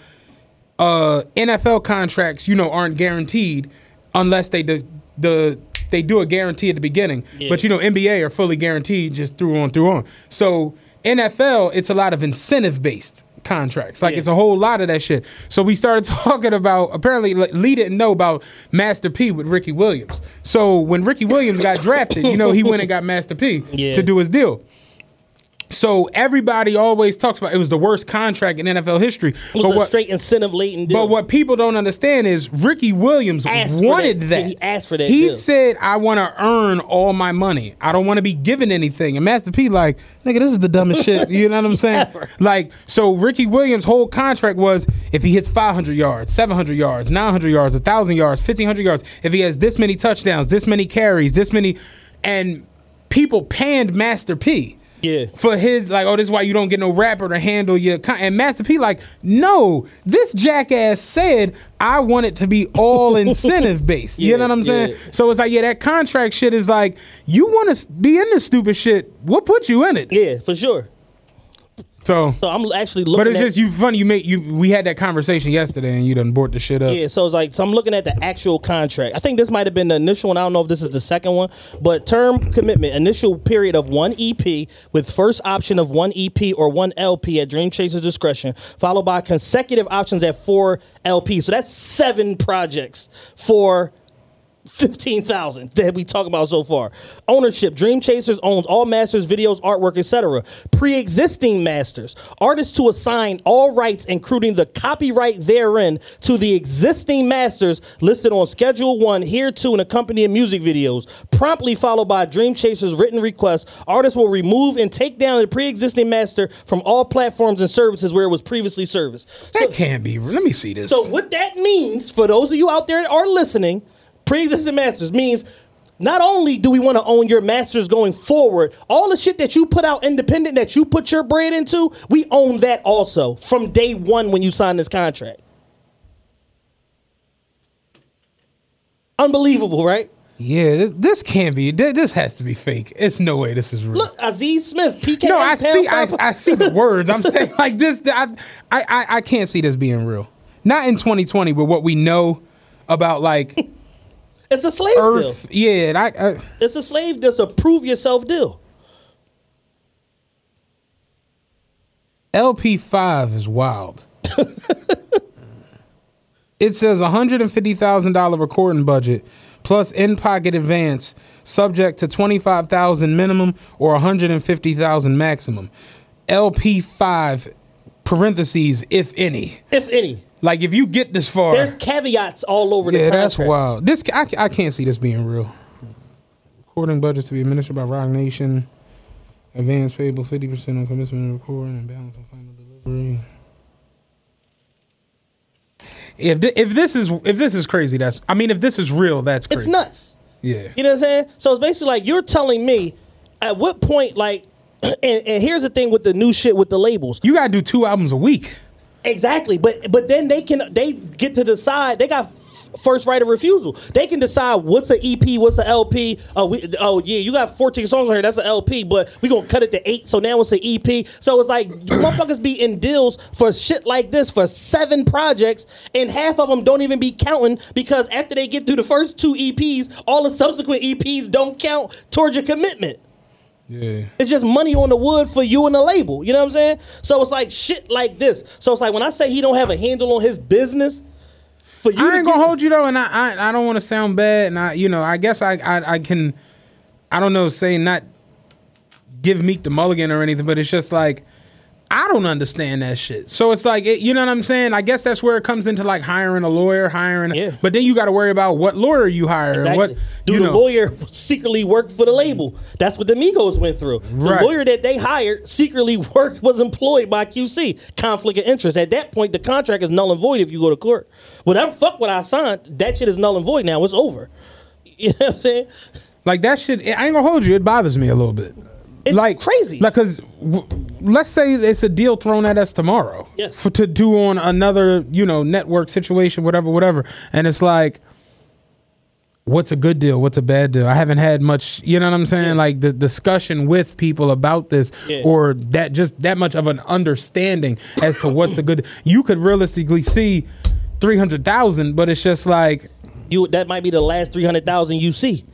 uh, NFL contracts, you know, aren't guaranteed unless they the the they do a guarantee at the beginning. Yeah. But you know, NBA are fully guaranteed just through on through on. So NFL, it's a lot of incentive based contracts. Like Yeah. it's a whole lot of that shit. So we started talking about apparently Lee didn't know about Master P with Ricky Williams. So when Ricky Williams got drafted, you know, he went and got Master P Yeah. to do his deal. So everybody always talks about it was the worst contract in NFL history. It was But a what- straight incentive laden deal. but what people don't understand is Ricky Williams Asked wanted that. that. He asked for that He deal. said, "I want to earn all my money. I don't want to be given anything." And Master P, like, nigga, this is the dumbest shit. You know what I'm saying? Like, so Ricky Williams' whole contract was if he hits 500 yards, 700 yards, 900 yards, 1,000 yards, 1,500 yards, if he has this many touchdowns, this many carries, this many, and people panned Master P yeah. for his like, oh, this is why you don't get no rapper to handle your con-. and Master P like, no, this jackass said I want it to be all incentive based. you know what I'm saying? yeah. So it's like, yeah, that contract shit is like, you want to be in this stupid shit? What put you in it? Yeah, for sure. So, So I'm actually looking but it's at just you funny. You make you. We had that conversation yesterday, and you done brought the shit up. Yeah, so it's like so I'm looking at the actual contract. I think this might have been the initial one. I don't know if this is the second one, but term commitment, initial period of one EP with first option of one EP or one LP at Dream Chaser's discretion, followed by consecutive options at four LP. So that's seven projects for fifteen thousand that we talk about so far. Ownership: Dream Chasers owns all masters, videos, artwork, etc. Pre-existing masters: artists to assign all rights, including the copyright therein, to the existing masters listed on Schedule One, here to and accompanying music videos. Promptly followed by Dream Chasers written request. Artists will remove and take down the pre-existing master from all platforms and services where it was previously serviced. That can't be. Let me see this. So what that means for those of you out there that are listening, pre-existing masters means not only do we want to own your masters going forward, all the shit that you put out independent that you put your bread into, we own that also from day one when you sign this contract. Unbelievable, right? yeah, this, this can't be. This, has to be fake. It's no way this is real. Look, Aziz Smith, PK. No, I see. I, I see the words. I'm saying like this. I, I, I, I can't see this being real. Not in 2020, but what we know about like It's a slave Earth. deal. Yeah, and I, uh, It's a slave deal. It's a prove yourself deal. LP5 is wild. it says $150,000 recording budget plus in-pocket advance subject to 25,000 minimum or 150,000 maximum. LP5 parentheses if any. If any. Like if you get this far. There's caveats all over the yeah, contract. that's wild. This I, I can't see this being real. Recording budgets to be administered by Roc Nation. Advance payable fifty percent on commencement of recording and balance on final delivery. If thi- if this is if this is crazy, that's I mean if this is real, that's crazy. It's nuts. Yeah. You know what I'm saying? So it's basically like you're telling me at what point, like, and, and here's the thing with the new shit with the labels. You gotta do two albums a week. Exactly, but but then they can they get to decide. They got first right of refusal. They can decide what's an EP, what's an LP. Oh, we, oh yeah, you got 14 songs on here. That's an LP, but we gonna cut it to eight. So now it's an EP. So it's like motherfuckers be in deals for shit like this for seven projects, and half of them don't even be counting because after they get through the first two EPs, all the subsequent EPs don't count towards your commitment. Yeah. It's just money on the wood for you and the label. You know what I'm saying? So it's like shit like this. So it's like when I say he don't have a handle on his business, for you I ain't gonna hold you though, and I I, I don't want to sound bad, and I you know I guess I, I I can I don't know say not give Meek the Mulligan or anything, but it's just like I don't understand that shit. So it's like it, you know what I'm saying. I guess that's where it comes into like hiring a lawyer, hiring. Yeah. But then you got to worry about what lawyer you hire Exactly. what Do the know. lawyer secretly work for the label? That's what the Migos went through. The Right. lawyer that they hired secretly worked was employed by QC. Conflict of interest. At that point, the contract is null and void if you go to court. Whatever fuck what I signed, that shit is null and void now. It's over. You know what I'm saying? Like that shit. I ain't gonna hold you. It bothers me a little bit. It's like crazy. Like, cause w- let's say it's a deal thrown at us tomorrow, Yes. for to do on another, you know, network situation, whatever, whatever, and it's like, what's a good deal? What's a bad deal? I haven't had much, you know what I'm saying? Like the discussion with people about this, Yeah. or that just that much of an understanding as to what's a good. You could realistically see three hundred thousand, but it's just like. You that might be the last three hundred thousand you see.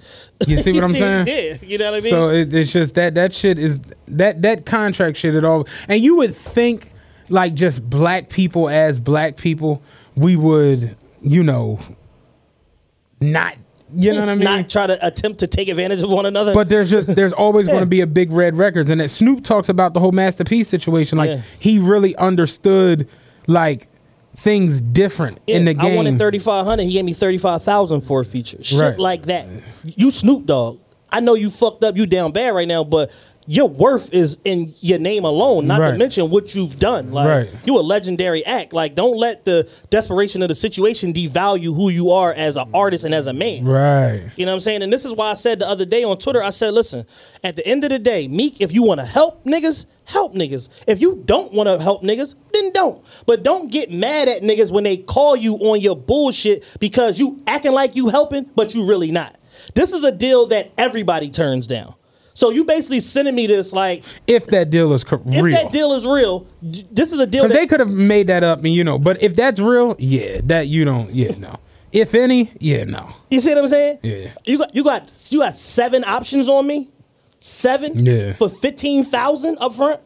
You see what I'm saying? Yeah, you know what I mean. So it, it's just that that shit is that that contract shit at all. And you would think like just black people as black people, we would you know not you know what I mean. Not try to attempt to take advantage of one another. but there's just there's always going to be a big red records, and that Snoop talks about the whole masterpiece situation. Like Yeah. he really understood like things different Yeah, in the game. I wanted thirty five hundred. He gave me thirty five thousand for a feature. Shit Right. like that. You Snoop Dogg. I know you fucked up. You down bad right now, but your worth is in your name alone. Not to mention what you've done. Like Right. you a legendary act. Like don't let the desperation of the situation devalue who you are as an artist and as a man. right. You know what I'm saying? And this is why I said the other day on Twitter, I said, listen, at the end of the day, Meek, if you want to help niggas, help niggas. If you don't want to help niggas, then don't. But don't get mad at niggas when they call you on your bullshit because you acting like you helping, but you really not. This is a deal that everybody turns down. So you basically sending me this like, If that deal is co- if real. that deal is real, this is a deal Because they could have made that up, and you know. But if that's real, yeah, that you don't, yeah, no. If any, yeah, no. You see what I'm saying? Yeah. You got you got you got seven options on me. Seven? Yeah. For fifteen thousand up front?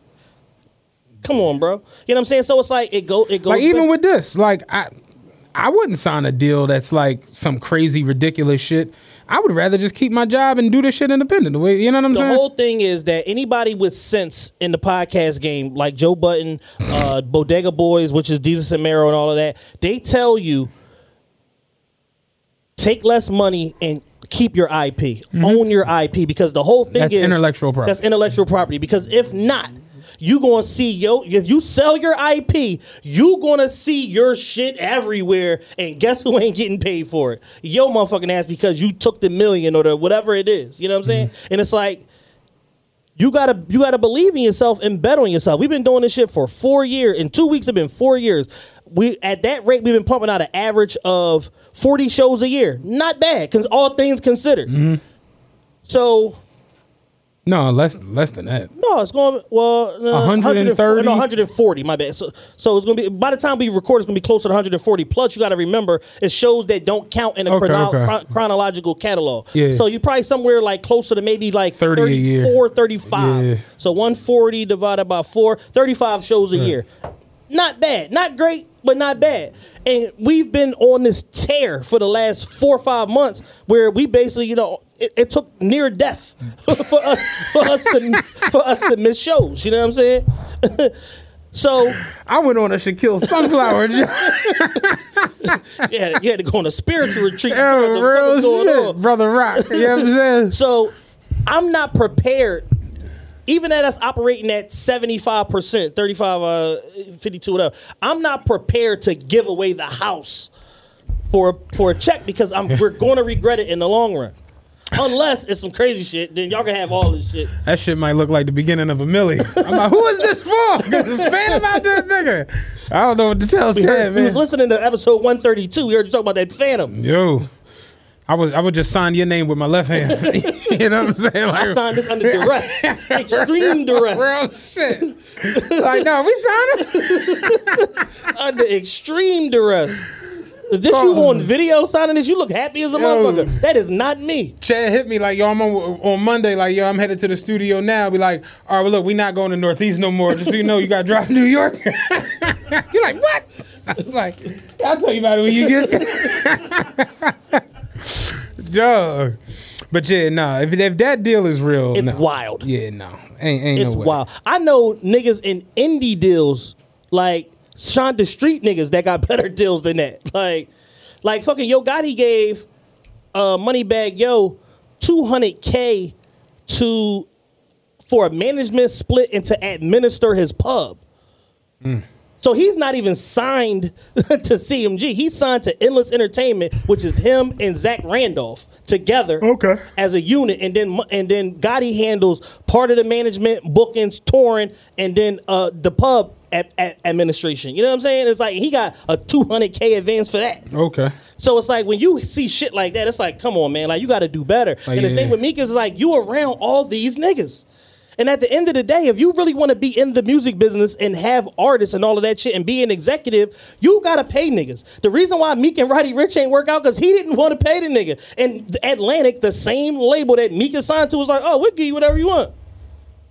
Come on, bro. You know what I'm saying? So it's like it go it goes Like even back- with this, like I, I wouldn't sign a deal that's like some crazy ridiculous shit. I would rather just keep my job and do this shit independent. The way you know what I'm the saying? The whole thing is that anybody with sense in the podcast game, like Joe Budden, uh, Bodega Boys, which is Desus and Mero and all of that, they tell you take less money and keep your IP, own your IP, because the whole thing Mm-hmm. That's is intellectual property. That's intellectual property. Because if not, you gonna see yo. If you sell your IP, you gonna see your shit everywhere. And guess who ain't getting paid for it? Yo, motherfucking ass, because you took the million or the whatever it is. You know what I'm saying? Mm-hmm. And it's like you gotta you gotta believe in yourself and bet on yourself. We've been doing this shit for four years. In two weeks, have been four years. We at that rate, we've been pumping out an average of forty shows a year. Not bad, because all things considered. Mm-hmm. So no, less less than that. no, it's going well. Uh, no, 130? No, 140. My bad. So, so it's going to be by the time we record, it's going to be closer to 140. Plus, you got to remember it shows that don't count in a Okay, chrono- okay. chron- chronological catalog. Yeah. So you're probably somewhere like closer to maybe like 30 a year. 34, 35. Yeah. So 140 divided by four, 35 shows a year. Not bad. Not great, but not bad. And we've been on this tear for the last four or five months where we basically, you know, it, it took near death for us for us to for us to miss shows. You know what I'm saying? so I went on a Shaquille Sunflower job. yeah, you had to go on a spiritual retreat. to Yo, figure out what the real shit, on. brother Rock. You know what I'm saying? So I'm not prepared. Even at us operating at 75%, 35, uh, 52, whatever, I'm not prepared to give away the house for for a check because I'm we're going to regret it in the long run. Unless it's some crazy shit, then y'all can have all this shit. That shit might look like the beginning of a millie. I'm like, who is this for? Because the fan about this nigga. I don't know what to tell We, Chad, heard, we was listening to episode 132. We heard you talk about that Phantom. Yo, I was I would just sign your name with my left hand. you know what I'm saying? Like, I signed this under duress, extreme duress, Real shit. like, no, we signed it. under extreme duress. Is this you on video signing this? You look happy as a Yo. motherfucker. That is not me. Chad hit me like, yo, I'm on, on Monday. Like, yo, I'm headed to the studio now. Be like, all right, well, look, we not going to Northeast no more. Just so you know, you got to drive to New York. You're like, what? I'm like, I'll tell you about it when you get. there. Dog. But yeah, nah. If, if that deal is real, It's no. wild. Yeah, no, ain't ain't It's no way. wild. I know niggas in indie deals like Sean the Street niggas that got better deals than that. Like, like fucking Yo Gotti gave uh, Moneybagg Yo 200k to for a management split and to administer his pub. So he's not even signed to CMG. He's signed to N-Less Entertainment, which is him and Zach Randolph together Okay. as a unit, and then and then Gotti handles part of the management, bookings, touring, and then uh, the pub at, at administration. You know what I'm saying? It's like he got a 200k advance for that. Okay. So it's like when you see shit like that, it's like, come on, man, like you got to do better. Oh, and the yeah. thing with Meek is like you around all these niggas. And at the end of the day, if you really want to be in the music business and have artists and all of that shit and be an executive, you gotta pay niggas. The reason why Meek and Roddy Ricch ain't work out because he didn't want to pay the nigga. And the Atlantic, the same label that Meek is signed to, was like, oh, we'll give you whatever you want.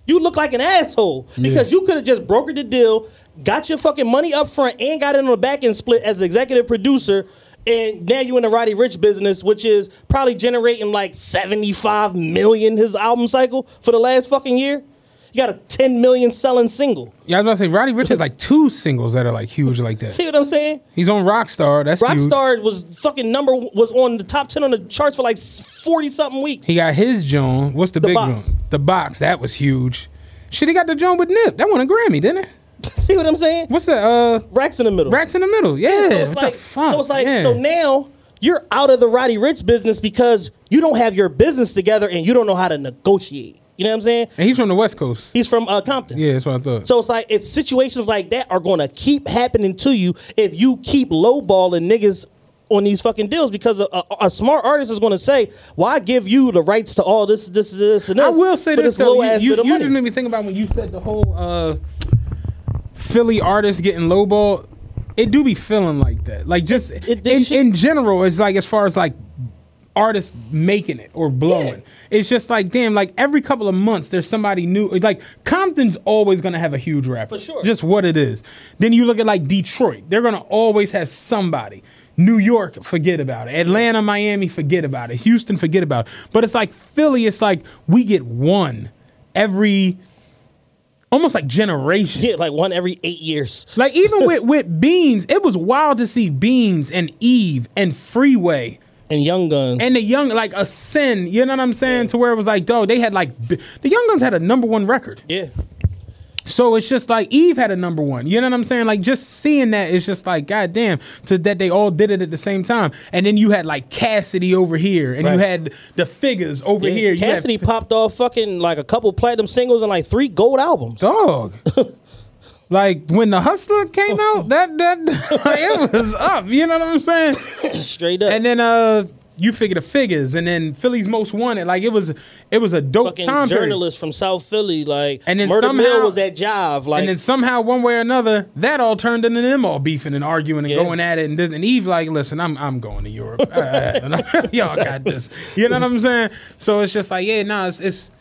You look like an asshole because you could have just brokered the deal, got your fucking money up front, and got it on the back end split as executive producer. And now you in the Roddy Ricch business, which is probably generating like 75 million his album cycle for the last fucking year. You got a 10 million selling single. Yeah, I was about to say Roddy Ricch has like two singles that are like huge like that. See what I'm saying? He's on Rockstar. That's huge. Rockstar was fucking number was on the top 10 on the charts for like 40 something weeks. He got his Joan. What's the, The big Box. Joan? The box. That was huge. Shit, he got the Joan with Nip. That won a Grammy, didn't it? See what I'm saying? What's that? Uh, Racks in the middle. Racks in the Middle. Yeah. so what like, the fuck? So it's like, Yeah. so now you're out of the Roddy Ricch business because you don't have your business together and you don't know how to negotiate. You know what I'm saying? and he's from the West Coast. He's from uh, Compton. Yeah, that's what I thought. So it's like it's situations like that are going to keep happening to you if you keep lowballing niggas on these fucking deals because a, a, a smart artist is going to say, "Why give you the rights to all this, this, this, and this?" I will say for this, though. You, you, you money?" just made me think about when you said the whole uh, Philly artist getting lowball. It do be feeling like that. Like just it- this in, shit- in general, it's like as far as like artists making it or blowing. Yeah. It's just like damn. Like every couple of months, there's somebody new. Like Compton's always gonna have a huge rapper. For sure. Just what it is. Then you look at like Detroit. They're gonna always have somebody. New York, forget about it. Atlanta, Miami, forget about it. Houston, forget about it. But it's like Philly, it's like we get one every almost like generation. yeah, like one every eight years. Like even with with Beans, it was wild to see Beans and Eve and Freeway And Young Guns. and the young like a sin. You know what I'm saying? To where it was like, dog, they had like the Young Guns had a number one record. yeah. So it's just like Eve had a number one. You know what I'm saying? Like just seeing that is just like goddamn to that they all did it at the same time. And then you had like Cassidy over here, and you had the figures over Yeah, here. You had Cassidy popped off fucking like a couple platinum singles and like three gold albums. dog. like when the Hustler came out, that that it was up. You know what I'm saying? Straight up. And then uh, you figure the figures, and then Philly's Most Wanted. Like it was, it was a dope fucking time period. journalist from South Philly, like And then Murder somehow- Mill was that job. like and then somehow, one way or another, that all turned into them all beefing and arguing and Yeah. going at it. And, this, and Eve like, listen, I'm I'm going to Europe. Y'all got this. You know what I'm saying? So it's just like, yeah, no, it's it's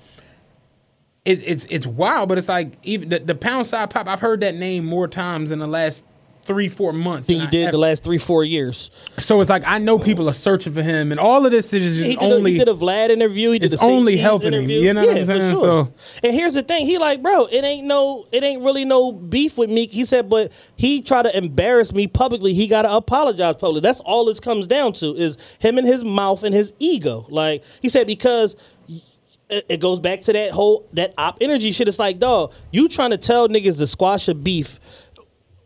it's it's, it's wild, but it's like even the, the Poundside Pop. I've heard that name more times in the last three four months than you did the last three four years. So it's like I know people are searching for him, and all of this is just He did, only. a, he did a Vlad interview. He did It's only helping him, you know what yeah, I'm for saying? Sure. So- and here's the thing. He like, bro, it ain't no, it ain't really no beef with me. He said, but he tried to embarrass me publicly. He got to apologize publicly. That's all this comes down to is him and his mouth and his ego. Like he said, because it goes back to that whole that op energy shit. It's like, dog, you trying to tell niggas to squash a beef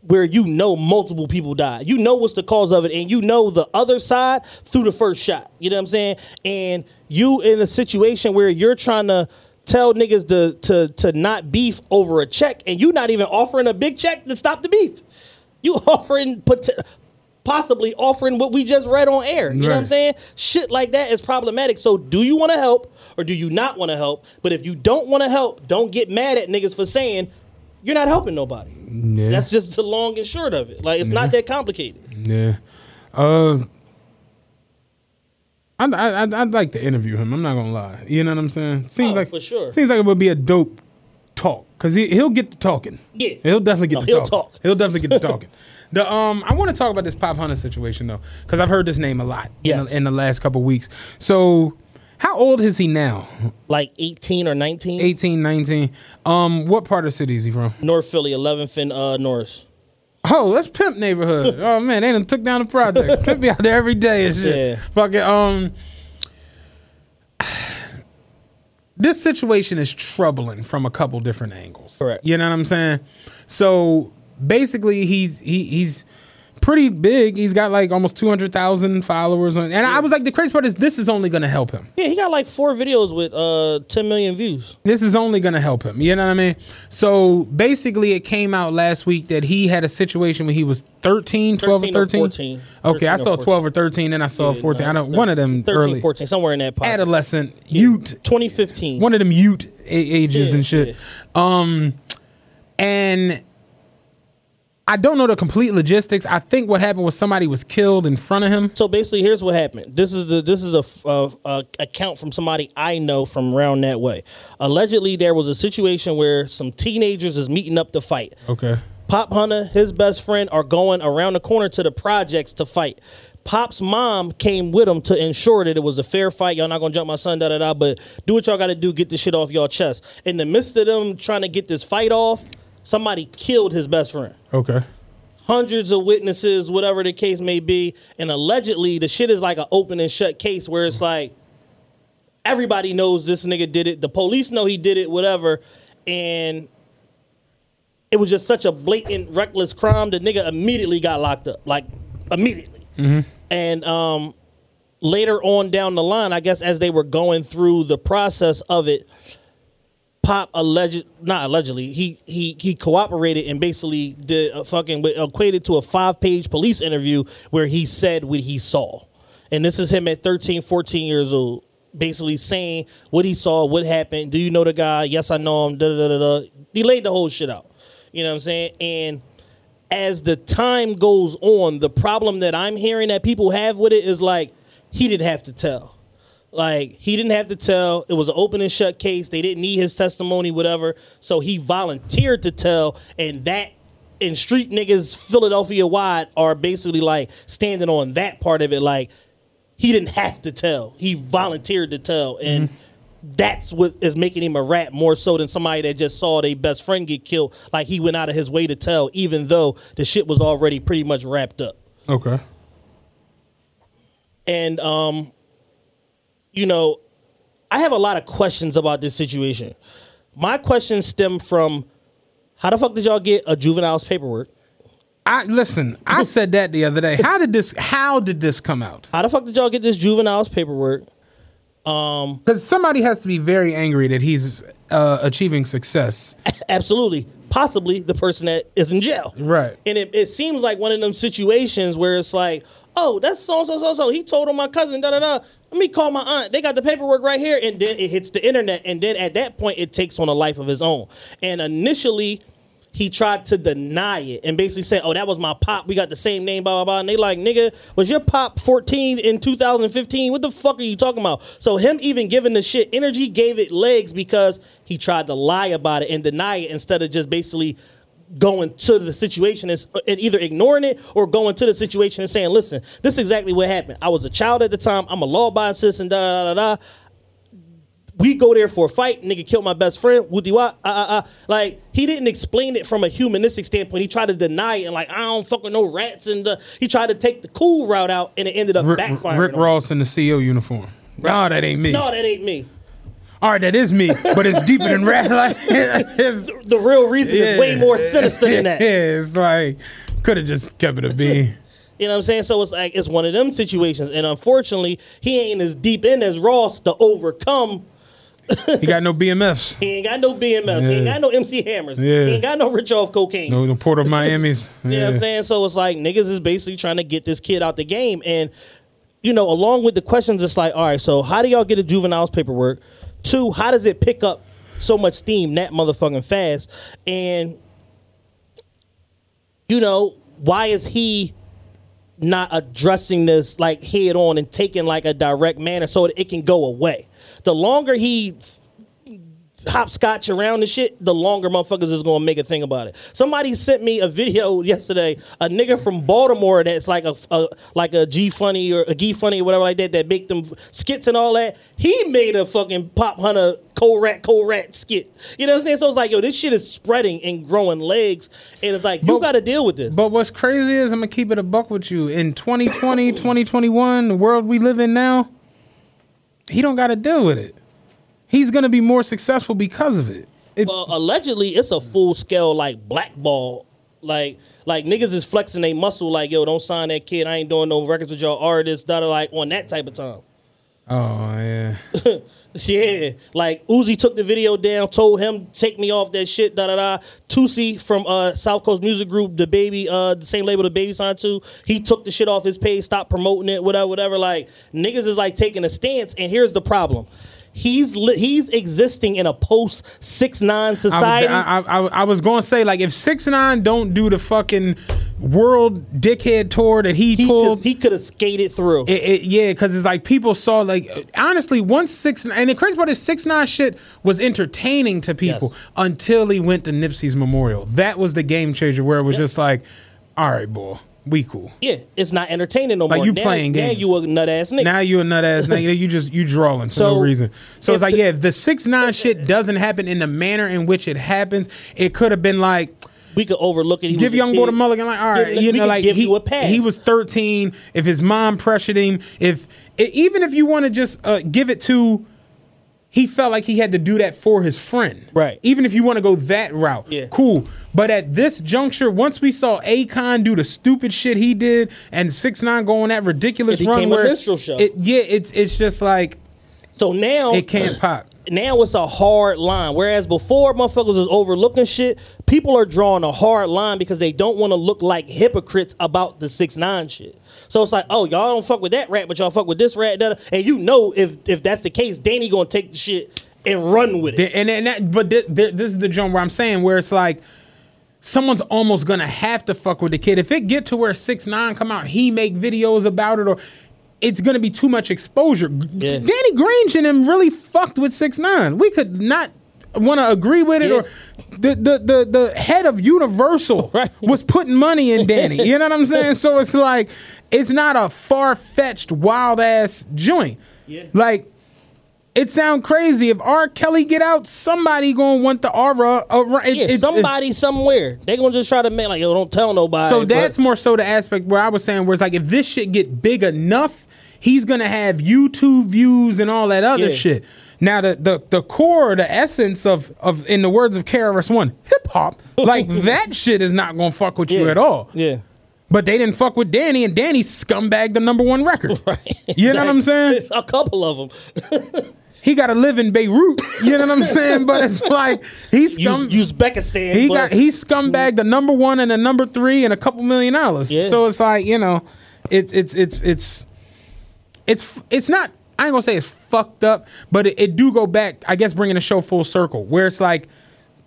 where you know multiple people died. You know what's the cause of it, and you know the other side through the first shot. You know what I'm saying? And you in a situation where you're trying to tell niggas to to to not beef over a check, and you not even offering a big check to stop the beef. You offering pot- possibly offering what we just read on air. You know what I'm saying? Shit like that is problematic. So do you want to help or do you not want to help? But if you don't want to help, don't get mad at niggas for saying you're not helping nobody. Yeah. That's just the long and short of it. Like it's not that complicated. Yeah. Uh, I'd, I'd, I'd like to interview him. I'm not gonna lie. You know what I'm saying? Seems Oh, like for sure. Seems like it would be a dope talk because he he'll get to talking. Yeah. he'll definitely get No, to he'll talking. talk. He'll definitely get to talking. The um, I want to talk about this Popp Hunna situation though because I've heard this name a lot in, the, in the last couple weeks. So, how old is he now? Like 18 or 19. 18, 19. Um, what part of the city is he from? North Philly, 11th and uh, Norris. Oh, that's pimp neighborhood. oh man, they done took down the project. pimp be out there every day and shit. Yeah. Fucking um. This situation is troubling from a couple different angles. Correct. You know what I'm saying? So basically he's he, he's pretty big. He's got like almost two hundred thousand followers on. And I was like, the crazy part is this is only going to help him. Yeah, he got like four videos with uh 10 million views. This is only going to help him. You know what I mean? So basically, it came out last week that he had a situation when he was 13, 12 or 13 or 13. 14. Okay, I 13 or saw 14. 12 or 13, and I saw 14. I know one of them 13, early 14, somewhere in that pocket. adolescent Ute 2015. one of them Ute ages Yeah, and shit. Um, and I don't know the complete logistics. I think what happened was somebody was killed in front of him. So basically, here's what happened. This is the this is a, a account from somebody I know from around that way. Allegedly, there was a situation where some teenagers is meeting up to fight. Okay. Popp Hunna, his best friend, are going around the corner to the projects to fight. Pop's mom came with him to ensure that it was a fair fight. Y'all not gonna jump my son, da da da. But do what y'all gotta do, get this shit off y'all chest. In the midst of them trying to get this fight off, somebody killed his best friend Okay. hundreds of witnesses, whatever the case may be, and allegedly the shit is like an open and shut case where it's like everybody knows this nigga did it, the police know he did it, whatever, and it was just such a blatant, reckless crime. The nigga immediately got locked up, like immediately. And um, later on down the line, I guess as they were going through the process of it, Pop alleged, not allegedly, he he he cooperated and basically did a fucking equated to a five page police interview where he said what he saw, and this is him at 13, 14 years old, basically saying what he saw, what happened. Do you know the guy? Yes, I know him. Da da da da. He laid the whole shit out. You know what I'm saying? And as the time goes on, the problem that I'm hearing that people have with it is like he didn't have to tell. Like he didn't have to tell. It was an open and shut case. They didn't need his testimony, whatever. So he volunteered to tell, and that and street niggas Philadelphia wide are basically like standing on that part of it. Like he didn't have to tell. He volunteered to tell, and that's what is making him a rat more so than somebody that just saw their best friend get killed. Like he went out of his way to tell, even though the shit was already pretty much wrapped up. Okay. And um, you know, I have a lot of questions about this situation. My questions stem from how the fuck did y'all get a juvenile's paperwork? I listen. I said that the other day. How did this? How did this come out? How the fuck did y'all get this juvenile's paperwork? Um, Because somebody has to be very angry that he's uh, achieving success. absolutely, possibly the person that is in jail. Right. And it, it seems like one of them situations where it's like, oh, that's so so so so. He told on my cousin, da da da. Let me call my aunt. They got the paperwork right here, and then it hits the internet, and then at that point, it takes on a life of its own. And initially, he tried to deny it and basically say, "Oh, that was my pop. We got the same name, blah blah blah." And they like, "Nigga, was your pop 14 in 2015? What the fuck are you talking about?" So him even giving the shit energy gave it legs because he tried to lie about it and deny it instead of just basically going to the situation and, and either ignoring it or going to the situation and saying, "Listen, this is exactly what happened. I was a child at the time. I'm a law-abiding citizen. Da da da da." da. We go there for a fight. Nigga killed my best friend. Woody what? Uh, uh, uh. Like he didn't explain it from a humanistic standpoint. He tried to deny it and like I don't fuck with no rats. And uh, he tried to take the cool route out, and it ended up Rick, backfiring. Rick. Ross in the CEO uniform. No, that ain't me. No, that ain't me. All right, that is me, but it's deeper than rap. Like, it's, The real reason is way more sinister than that. Yeah, it's like could have just kept it a B. You know what I'm saying? So it's like it's one of them situations, and unfortunately, he ain't as deep in as Ross to overcome. He got no BMFs, He ain't got no BMS. He ain't got no MC Hammers. Yeah. He ain't got no rich off cocaine. no, no Port of Miami's. You know what I'm saying? So it's like niggas is basically trying to get this kid out the game. And, you know, along with the questions, it's like, all right, so how do y'all get a juvenile's paperwork? Two, how does it pick up so much steam that motherfucking fast? And, you know, why is he not addressing this like head on and taking like a direct manner so it can go away? The longer he hopscotch around the shit, the longer motherfuckers is gonna make a thing about it. Somebody sent me a video yesterday, a nigga from Baltimore that's like a, a like a G funny or a G funny or whatever like that that make them skits and all that. He made a fucking Popp Hunna co rat co rat skit. You know what I'm saying? So it's like, yo, this shit is spreading and growing legs, and it's like you got to deal with this. But what's crazy is I'm gonna keep it a buck with you. In 2020, 2021, the world we live in now, he don't got to deal with it. He's gonna be more successful because of it. It's, Well, allegedly, it's a full scale like blackball Like like niggas is flexing their muscle. Like yo, don't sign that kid. I ain't doing no records with y'all artists. Da da like on that type of time. Oh yeah. Yeah, like Uzi took the video down, told him take me off that shit. Da da da. Toosii from uh, South Coast Music Group, DaBaby, uh, the same label DaBaby signed to, he took the shit off his page, stopped promoting it, whatever, whatever. Like niggas is like taking a stance, and here's the problem. He's li- he's existing in a post six nine society. I, I, I, I was going to say like if six nine don't do the fucking world dickhead tour that he, he pulled, could, he could have skated through. It, it, yeah, because it's like people saw like honestly once six and the crazy part is six nine shit was entertaining to people Yes. until he went to Nipsey's memorial. That was the game changer where it was just like, all right, boy, we cool. yeah, it's not entertaining no Like, more. you now, playing games. now you a nut ass nigga. Now you a nut ass nigga. You just you drawing for So, no reason. So it's like the- yeah, if the six nine shit doesn't happen in the manner in which it happens, it could have been like. we could overlook it. He give young boy the mulligan like all Give- right you know like give he, you a pass. he was 13 if his mom pressured him if even if you want to just uh, give it to he felt like he had to do that for his friend Right. even if you want to go that route Yeah. cool but at this juncture once we saw Akon do the stupid shit he did and 6 9 go on that ridiculous It run where minstrel show. it, yeah it's it's just like So now it can't pop now it's a hard line. Whereas before motherfuckers was overlooking shit, people are drawing a hard line because they don't want to look like hypocrites about the six nine shit. So it's like, oh, y'all don't fuck with that rat, but y'all fuck with this rat. da- da. And you know if if that's the case, Danny gonna take the shit and run with it. And, and that, but th- th- this is the jump where I'm saying where it's like someone's almost gonna have to fuck with the kid. If it get to where six nine come out, he make videos about it, or it's gonna be too much exposure. Yeah. Danny Grange and him really fucked with six nine. We could not want to agree with it, Yeah. or the, the the the head of Universal Right. was putting money in Danny. You know what I'm saying? So it's like it's not a far fetched wild ass joint. Yeah. Like it sound crazy if R. Kelly get out, somebody gonna want the aura. Around, it, yeah, it's- somebody somewhere they gonna just try to make like, yo, don't tell nobody. so but- that's more so the aspect where I was saying where it's like if this shit get big enough, he's gonna have YouTube views and all that other Yeah. shit. Now the, the the core, the essence of of in the words of KRS One, hip hop, like that shit is not gonna fuck with you at all. yeah. But they didn't fuck with Danny, and Danny scumbagged the number one record. Right. You know what I'm saying? A couple of them. He got to live in Beirut. You know what I'm saying? But it's like he's scum. Uzbekistan. he got he scumbagged the number one and the number three and a couple million dollars. Yeah. So it's like you know, it's it's it's it's it's it's not. I ain't gonna say it's fucked up, but it, it do go back. I guess bringing the show full circle, where it's like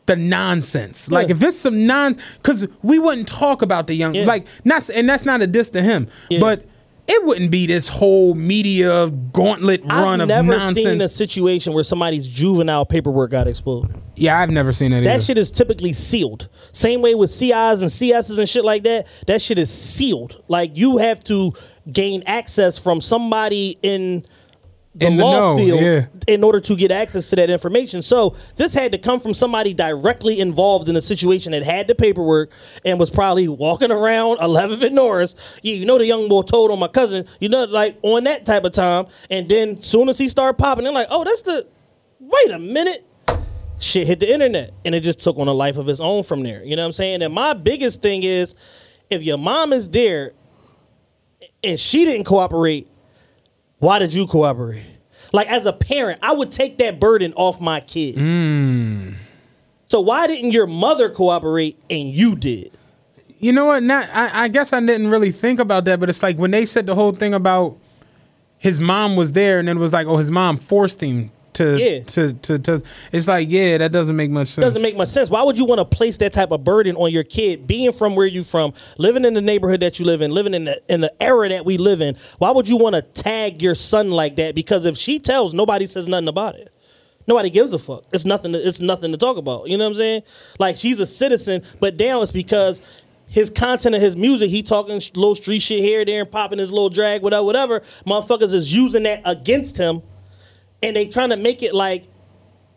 the nonsense. Like if it's some non, because we wouldn't talk about the young, Yeah. like not, and that's not a diss to him, Yeah. but. It wouldn't be this whole media gauntlet run I've of never seen a situation where somebody's juvenile paperwork got exposed. yeah, I've never seen that. That either. shit is typically sealed. Same way with CIs and CSs and shit like that. That shit is sealed. Like you have to gain access from somebody in the In the law know, field yeah. in order to get access to that information. So this had to come from somebody directly involved in the situation that had the paperwork and was probably walking around 11th and Norris. You, you know the young boy told on my cousin. You know, like on that type of time. And then soon as he started popping, they're like, oh, that's the. Wait a minute shit hit the internet and it just took on a life of its own from there. You know what I'm saying? And my biggest thing is if your mom is there and she didn't cooperate, why did you cooperate? Like as a parent, I would take that burden off my kid. Hmm. So why didn't your mother cooperate and you did? You know what? Not. I, I guess I didn't really think about that, but it's like when they said the whole thing about his mom was there, and then it was like, oh, his mom forced him to, Yeah. to, to, to. It's like, yeah, that doesn't make much sense. doesn't make much sense. Why would you want to place that type of burden on your kid, being from where you from, living in the neighborhood that you live in, living in the in the era that we live in? Why would you want to tag your son like that? Because if she tells, nobody says nothing about it. Nobody gives a fuck. It's nothing. To, it's nothing to talk about. You know what I'm saying? Like she's a citizen, but now it's because his content of his music, he talking little street shit here, there, and popping his little drag, whatever, whatever. Motherfuckers is using that against him, and they trying to make it like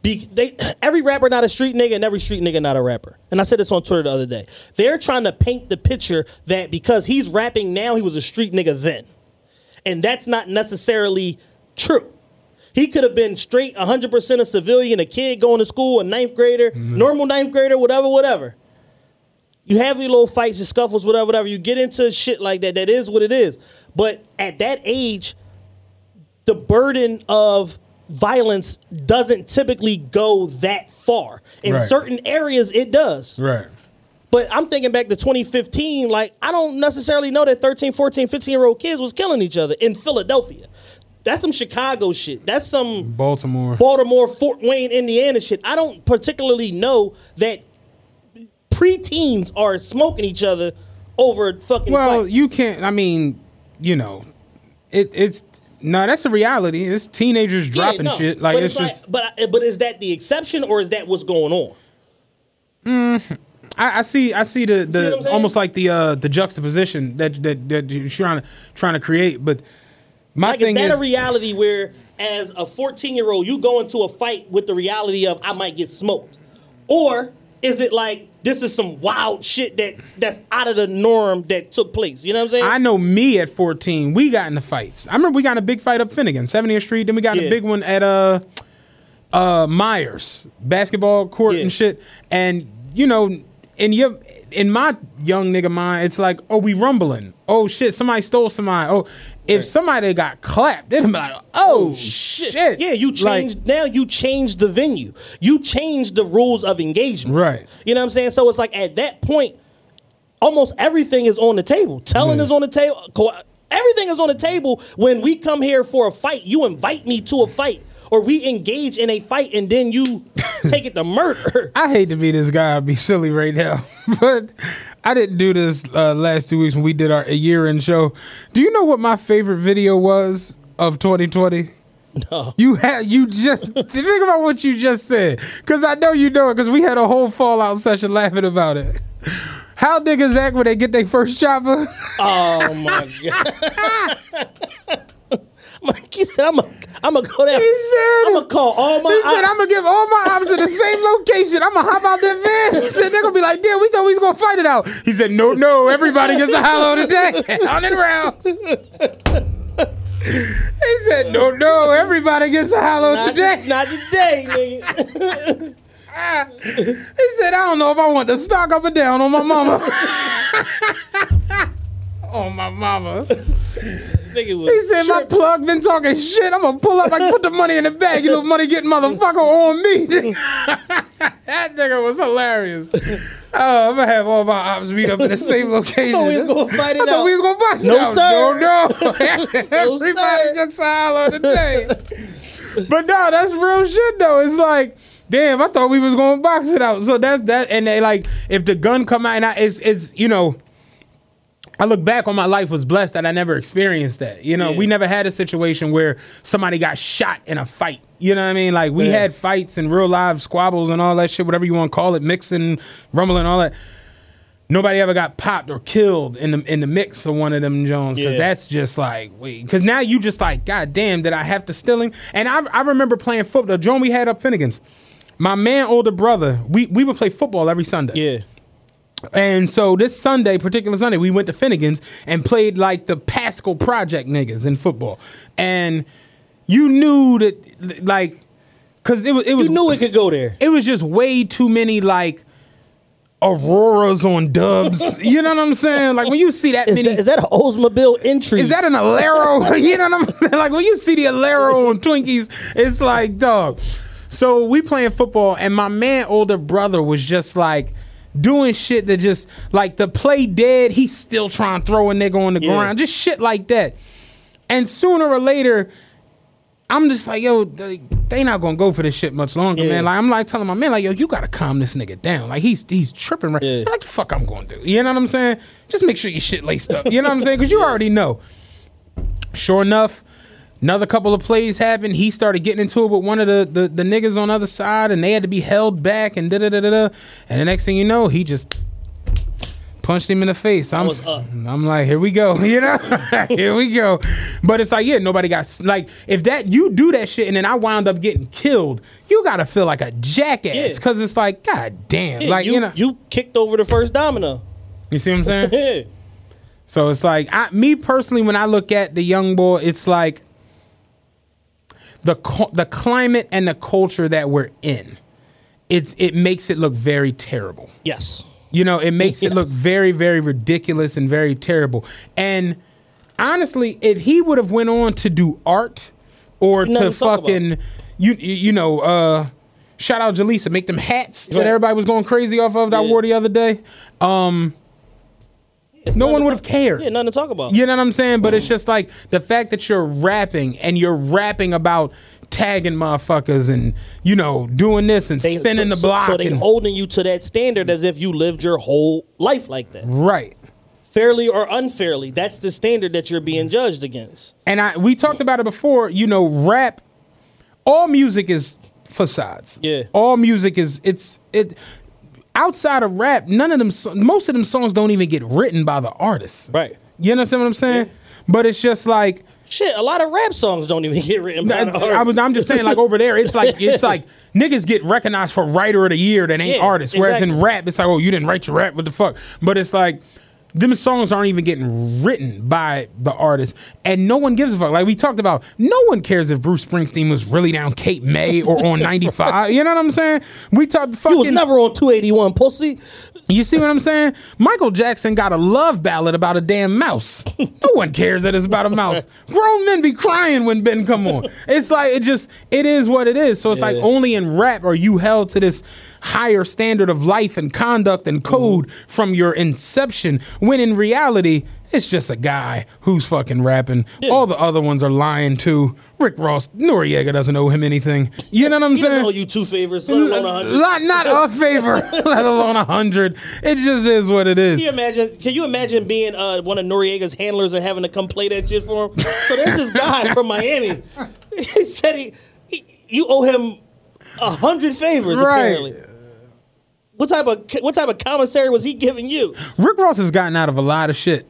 be, they every rapper not a street nigga and every street nigga not a rapper. And I said this on Twitter the other day. They're trying to paint the picture that because he's rapping now, he was a street nigga then. And that's not necessarily true. He could have been straight 100% a civilian, a kid going to school, a ninth grader, mm-hmm. normal ninth grader, whatever, whatever. You have your little fights, your scuffles, whatever, whatever. You get into shit like that. That is what it is. But at that age, the burden of violence doesn't typically go that far. In Right. certain areas, it does. Right. But I'm thinking back to 2015, like, I don't necessarily know that 13, 14, 15 year old kids was killing each other in Philadelphia. That's some Chicago shit. That's some Baltimore. Baltimore, Fort Wayne, Indiana shit. I don't particularly know that preteens are smoking each other over fucking Well, fights. you can't. I mean, you know, it, it's no. That's a reality. It's teenagers Yeah, dropping no. shit. Like but it's, like- just. but but is that the exception or is that what's going on? I, I see. I see the the saying? almost like the uh the juxtaposition that that that you're trying to trying to create. But my Like, is thing that is, a reality where, as a 14 year old, you go into a fight with the reality of I might get smoked, or is it like this is some wild shit that that's out of the norm that took place? You know what I'm saying? I know me at 14, we got into fights. I remember we got in a big fight up Finnegan, 70th Street. Then we got in Yeah. a big one at uh uh Myers basketball court Yeah. and shit. And you know, in your in my young nigga mind, it's like, oh, we rumbling. Oh shit, somebody stole somebody. Oh, if somebody got clapped, they'd be like, oh, oh shit. Yeah, you Like, changed. now you changed the venue. You changed the rules of engagement. Right. You know what I'm saying? So it's like at that point, almost everything is on the table. Telling Yeah. is on the table. Everything is on the table when we come here for a fight. You invite me to a fight, or we engage in a fight, and then you take it to murder. I hate to be this guy, I'd be silly right now, but I didn't do this uh, last two weeks when we did our a year end show. Do you know what my favorite video was of 2020? No. You had you just think about what you just said, because I know you know it, because we had a whole fallout session laughing about it. How niggas act when they get their first chopper? Oh my god. Mike, he said, "I'm a, I'm gonna go down. He said- I'm gonna call all my. He said. I'm gonna give all my ops in the same location. I'm gonna hop out that van. He said, they're gonna be like, damn, we thought we was gonna fight it out. He said, no, no, everybody gets a hollow today. On and around. He said, no, no, everybody gets a hollow Not, today. not today, nigga. He said, I don't know if I want to stock up or down on my mama. on my mama. Nigga was He said, my tripping. plug been talking shit. I'm gonna pull up. I can put the money in the bag. You know, money getting motherfucker on me. that nigga was hilarious. Oh, I'm gonna have all my ops meet up in the same location. I thought we was gonna fight it I thought out. we was gonna bust it No, out. sir. No, no. Everybody sir. gets hollow today. but no, that's real shit though. It's like, damn, I thought we was gonna box it out. So that's that. And they like, if the gun come out, and I, it's, it's you know. I look back on my life was blessed that I never experienced that. You know, Yeah. we never had a situation where somebody got shot in a fight. You know what I mean? Like we Yeah. had fights and real live squabbles and all that shit, whatever you want to call it, mixing, rumbling, all that. Nobody ever got popped or killed in the in the mix of one of them Jones because Yeah. that's just like wait because now you just like God damn did I have to steal him and I I remember playing football the Joan we had up Finnegan's my man older brother we we would play football every Sunday Yeah. And so this Sunday, particular Sunday, we went to Finnegan's and played like the Pascal Project niggas in football. And you knew that, like, because it was it was You knew it could go there. it was just way too many like auroras on dubs. you know what I'm saying? Like when you see that Is many. that, is that an Oldsmobile entry? Is that an Alero? you know what I'm saying? Like when you see the Alero on Twinkies, it's like, dog. So we playing football, and my man, older brother, was just like doing shit that just like the play dead. He's still trying to throw a nigga on the Yeah. ground, just shit like that. And sooner or later, I'm just like, yo, they, they not gonna go for this shit much longer, Yeah. man. Like I'm like telling my man, like, yo, you gotta calm this nigga down. Like he's he's tripping right. Yeah. Like the fuck I'm gonna do. You know what I'm saying? Just make sure your shit laced up. You know what I'm saying? Because you already know. Sure enough, another couple of plays happened. He started getting into it with one of the, the, the niggas on the other side, and they had to be held back and da da da da da. And the next thing you know, he just punched him in the face. I'm. I'm like, here we go, you know, here we go. But it's like, yeah, nobody got s- like if that you do that shit and then I wound up getting killed, you gotta feel like a jackass Yeah. because it's like, god damn, Yeah, like you, you, know, you kicked over the first domino. you see what I'm saying? Yeah. So it's like I, me personally, when I look at the young boy, it's like the the climate and the culture that we're in. It's it makes it look very terrible. Yes. You know, it makes it look very, very ridiculous and very terrible. And honestly, if he would have went on to do art or Nothing to to talk about. fucking you you know, uh shout out Jaleesa, make them hats that everybody was going crazy off of that I wore the other day. Um It's no one would have cared. Yeah, nothing to talk about. You know what I'm saying? But it's just like the fact that you're rapping and you're rapping about tagging motherfuckers and you know doing this and They- spinning so- the so- block So, they and holding you to that standard as if you lived your whole life like that, right. fairly or unfairly. That's the standard that you're being judged against. And I we talked about it before. You know, rap. All music is facades. Yeah. All music is it's it. Outside of rap, none of them. Most of them songs don't even get written by the artists. Right. You understand what I'm saying? But it's just like Shit, a lot of rap songs don't even get written by I, the I artist. was. I'm just saying, like over there, it's like it's like niggas get recognized for writer of the year that ain't Yeah, artists. Whereas in rap, it's like, oh, you didn't write your rap. What the fuck? But it's like. Them songs aren't even getting written by the artist, and no one gives a fuck. Like we talked about, no one cares if Bruce Springsteen was really down Cape May or on 95. You know what I'm saying? We talked fucking. You was never on 281, pussy. You see what I'm saying? Michael Jackson got a love ballad about a damn mouse. no one cares that it's about a mouse. Grown men be crying when Ben come on. It's like it just it is what it is. So it's like only in rap are you held to this higher standard of life and conduct and code from your inception when in reality it's just a guy who's fucking rapping. All the other ones are lying too. Rick Ross, Noriega doesn't owe him anything. You know what I'm He saying? owe you two favors, let alone a hundred. Not, not a favor, let alone a hundred. It just is what it is. Can you imagine? Can you imagine being uh, one of Noriega's handlers and having to come play that shit for him? So there's this guy from Miami. He said he, he you owe him a hundred favors. Right. Apparently. What type of what type of commissary was he giving you? Rick Ross has gotten out of a lot of shit.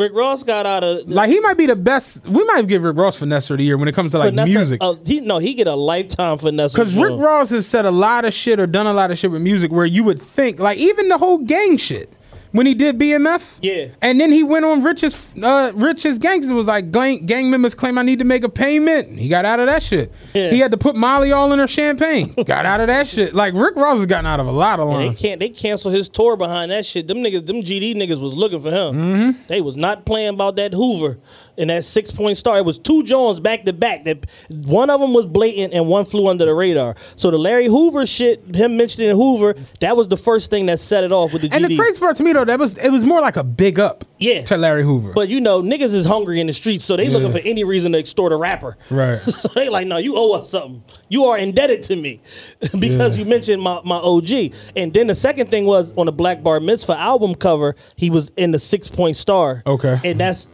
Rick Ross got out of Like he might be the best. We might give Rick Ross finesse of the year when it comes to like finesse- music. uh, he no, he get a lifetime finesse. Because Rick Ross has said a lot of shit or done a lot of shit with music where you would think, like even the whole gang shit when he did BMF. Yeah. And then he went on Rich's uh, Rich's Gangster was like gang, gang members claim I need to make a payment. He got out of that shit. Yeah. He had to put Molly all in her champagne. got out of that shit. Like Rick Ross has gotten out of a lot of They lines. can't. They canceled his tour behind that shit. Them niggas, them GD niggas was looking for him. Mm-hmm. They was not playing about that Hoover and that six point star. It was two Jones back to back. That one of them was blatant and one flew under the radar. So the Larry Hoover shit, him mentioning Hoover, that was the first thing that set it off with the And GD. the crazy part to me though, that was it was more like a big up Yeah. to Larry Hoover. but you know, niggas is hungry in the streets, so they looking for any reason to extort a rapper. right. So they like, no, you owe us something. You are indebted to me because you mentioned my, my OG. And then the second thing was on the Black Bar Mitzvah album cover, he was in the six point star. Okay. And that's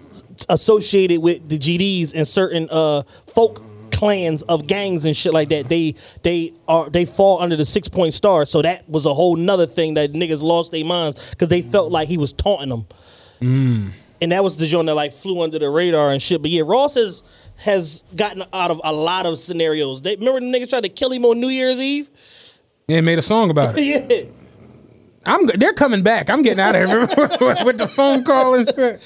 associated with the GDs and certain uh, folk clans of gangs and shit like that. They they are they fall under the six point star. So that was a whole nother thing that niggas lost their minds because they felt like he was taunting them. And that was the joint that like flew under the radar and shit. But yeah, Ross has has gotten out of a lot of scenarios. They remember the niggas tried to kill him on New Year's Eve? Yeah, made a song about it. yeah. I'm they're coming back. I'm getting out of here with the phone call and shit.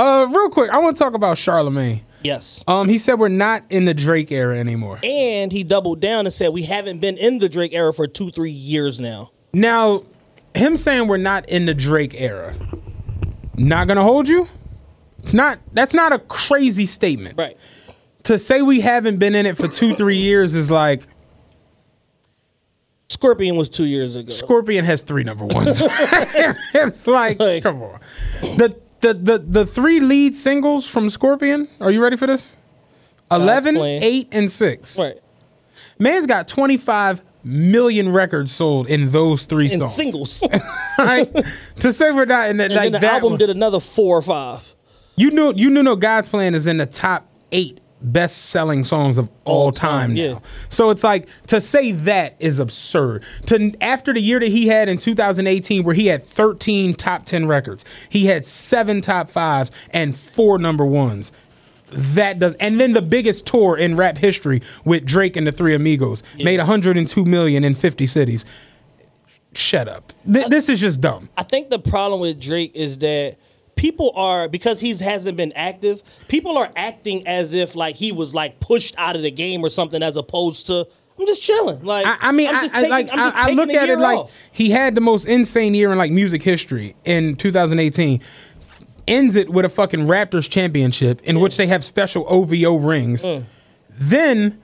Uh, real quick, I want to talk about Charlamagne. Yes. Um, he said we're not in the Drake era anymore. And he doubled down and said we haven't been in the Drake era for two, three years now. Now, him saying we're not in the Drake era, not gonna hold you. It's not. That's not a crazy statement. Right. To say we haven't been in it for two, three years is like Scorpion was two years ago. Scorpion has three number ones. it's like, Like- come on. The, the the the three lead singles from Scorpion. Are you ready for this? 11, Plan. 8, and 6. right. Man's got 25 million records sold in those three And songs. singles. To say we're not in that, and like then the that album one- did another four or five. you knew you knew no God's plan is in the top eight best selling songs of all, time, time, now. yeah. So it's like to say that is absurd. To after the year that he had in 2018 where he had 13 top 10 records, he had 7 top 5s and 4 number 1s. That does and then the biggest tour in rap history with Drake and the Three Amigos made 102 million in 50 cities. Shut up. Th- this is just dumb. I think the problem with Drake is that people are because he hasn't been active. People are acting as if like he was like pushed out of the game or something, as opposed to I'm just chilling. Like I, I mean, I'm just I- like I, I look at it like he had the most insane year in like music history in 2018. Ends it with a fucking Raptors championship in which they have special OVO rings. Mm. Then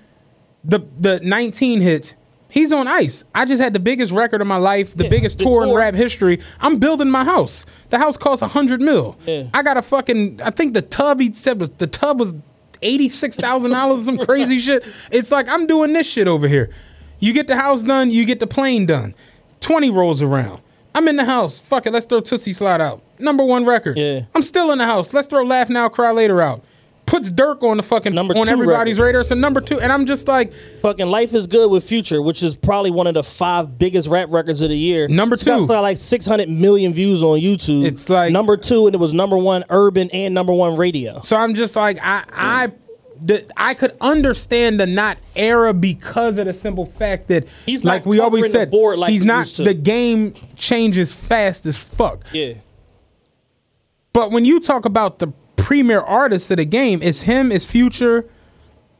the the 19 hits. He's on ice. I just had the biggest record of my life, the Yeah, biggest the tour in rap history. I'm building my house. The house costs a hundred mil. Yeah. I got a fucking. I think the tub he said was the tub was eighty six thousand dollars. Some crazy shit. It's like I'm doing this shit over here. You get the house done. You get the plane done. Twenty rolls around. I'm in the house. Fuck it. Let's throw Toosie Slide out. Number one record. Yeah. I'm still in the house. Let's throw Laugh Now, Cry Later out. Puts Durk on the fucking Number on two everybody's record. radar. It's a number two, and I'm just like, Fucking Life is Good with Future, which is probably one of the five biggest rap records of the year. Number It's got two. like 600 million views on YouTube. It's like- number two, and it was number one urban and number one radio. So I'm just like I I the, I could understand the not era because of the simple fact that He's not like we always said board like he's he not the game changes fast as fuck. Yeah. But when you talk about the premier artists of the game, it's him, it's Future,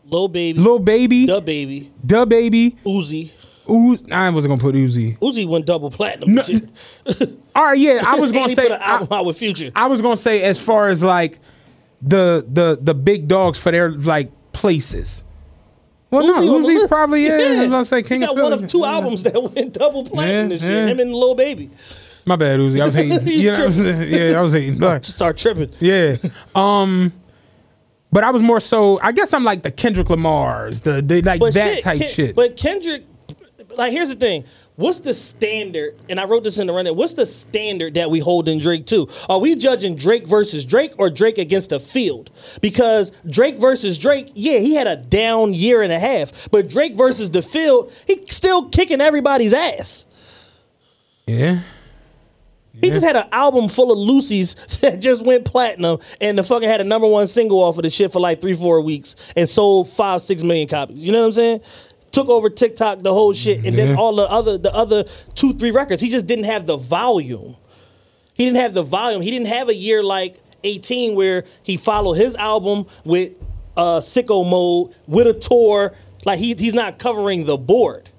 Lil Baby, Lil Baby, DaBaby, Da Baby, Uzi. Uz. I wasn't gonna put Uzi. Uzi went double platinum. shit. All right, yeah, I was gonna say I, out with Future. I was gonna say as far as like the the the big dogs for their like places. Well, Uzi no, the Uzi's probably yeah. I was gonna say King he of got one of two albums that went double platinum Yeah, this year. yeah. Him and Lil Baby. My bad, Uzi. I was hating. You know what I'm saying? Yeah, I was hating. Look, Start tripping. Yeah. Um but I was more so I guess I'm like the Kendrick Lamar's, the, the like But that shit, type Ken- shit. But Kendrick, like, here's the thing. What's the standard? And I wrote this in the rundown. What's the standard that we hold in Drake too? Are we judging Drake versus Drake or Drake against the field? Because Drake versus Drake, yeah, he had a down year and a half. But Drake versus the field, he still kicking everybody's ass. yeah. He just had an album full of Lucy's that just went platinum, and the fucking had a number one single off of the shit for like three, four weeks, and sold five, six million copies. You know what I'm saying? Took over TikTok, the whole shit, and then all the other, the other two, three records. He just didn't have the volume. He didn't have the volume. He didn't have a year like 18 where he followed his album with uh, sicko mode with a tour. Like he, he's not covering the board.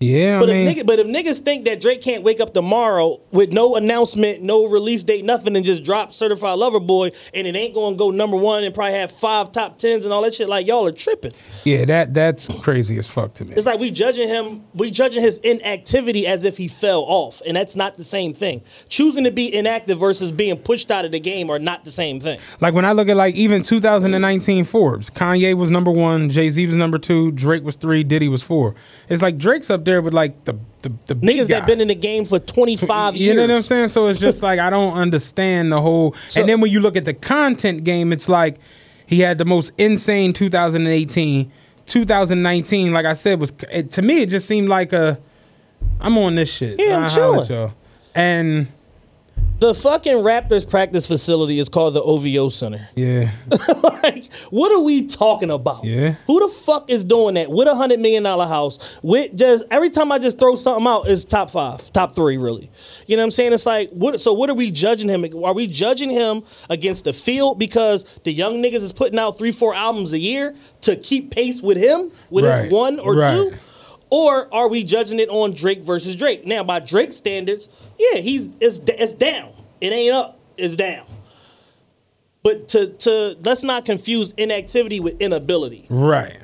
Yeah, But I mean if niggas, but if niggas think that Drake can't wake up tomorrow with no announcement, no release date, nothing, and just drop Certified Lover Boy, and it ain't gonna go number one and probably have five top tens and all that shit, like y'all are tripping. Yeah, that that's crazy as fuck to me. It's like we judging him, we judging his inactivity as if he fell off, and that's not the same thing. Choosing to be inactive versus being pushed out of the game are not the same thing. Like when I look at like even 2019 Forbes, Kanye was number one, Jay Z was number two, Drake was three, Diddy was four. It's like Drake's up there with like the the, the Niggas that been in the game for 25 years. You know what I'm saying? So it's just like I don't understand the whole. So- and then when you look at the content game, it's like he had the most insane 2018, 2019. Like I said, was it, to me it just seemed like a I'm on this shit. Yeah, I'm chilling. And The fucking Raptors practice facility is called the OVO Center. yeah, like, what are we talking about? Yeah. Who the fuck is doing that with a hundred million dollar house? With just every time I just throw something out, is top five, top three, really. You know what I'm saying? It's like, what? So what are we judging him? Are we judging him against the field because the young niggas is putting out three, four albums a year to keep pace with him with Right. his one or Right. two? Or are we judging it on Drake versus Drake? Now, by Drake standards, yeah, he's it's, it's down. It ain't up. It's down. But to to let's not confuse inactivity with inability. right.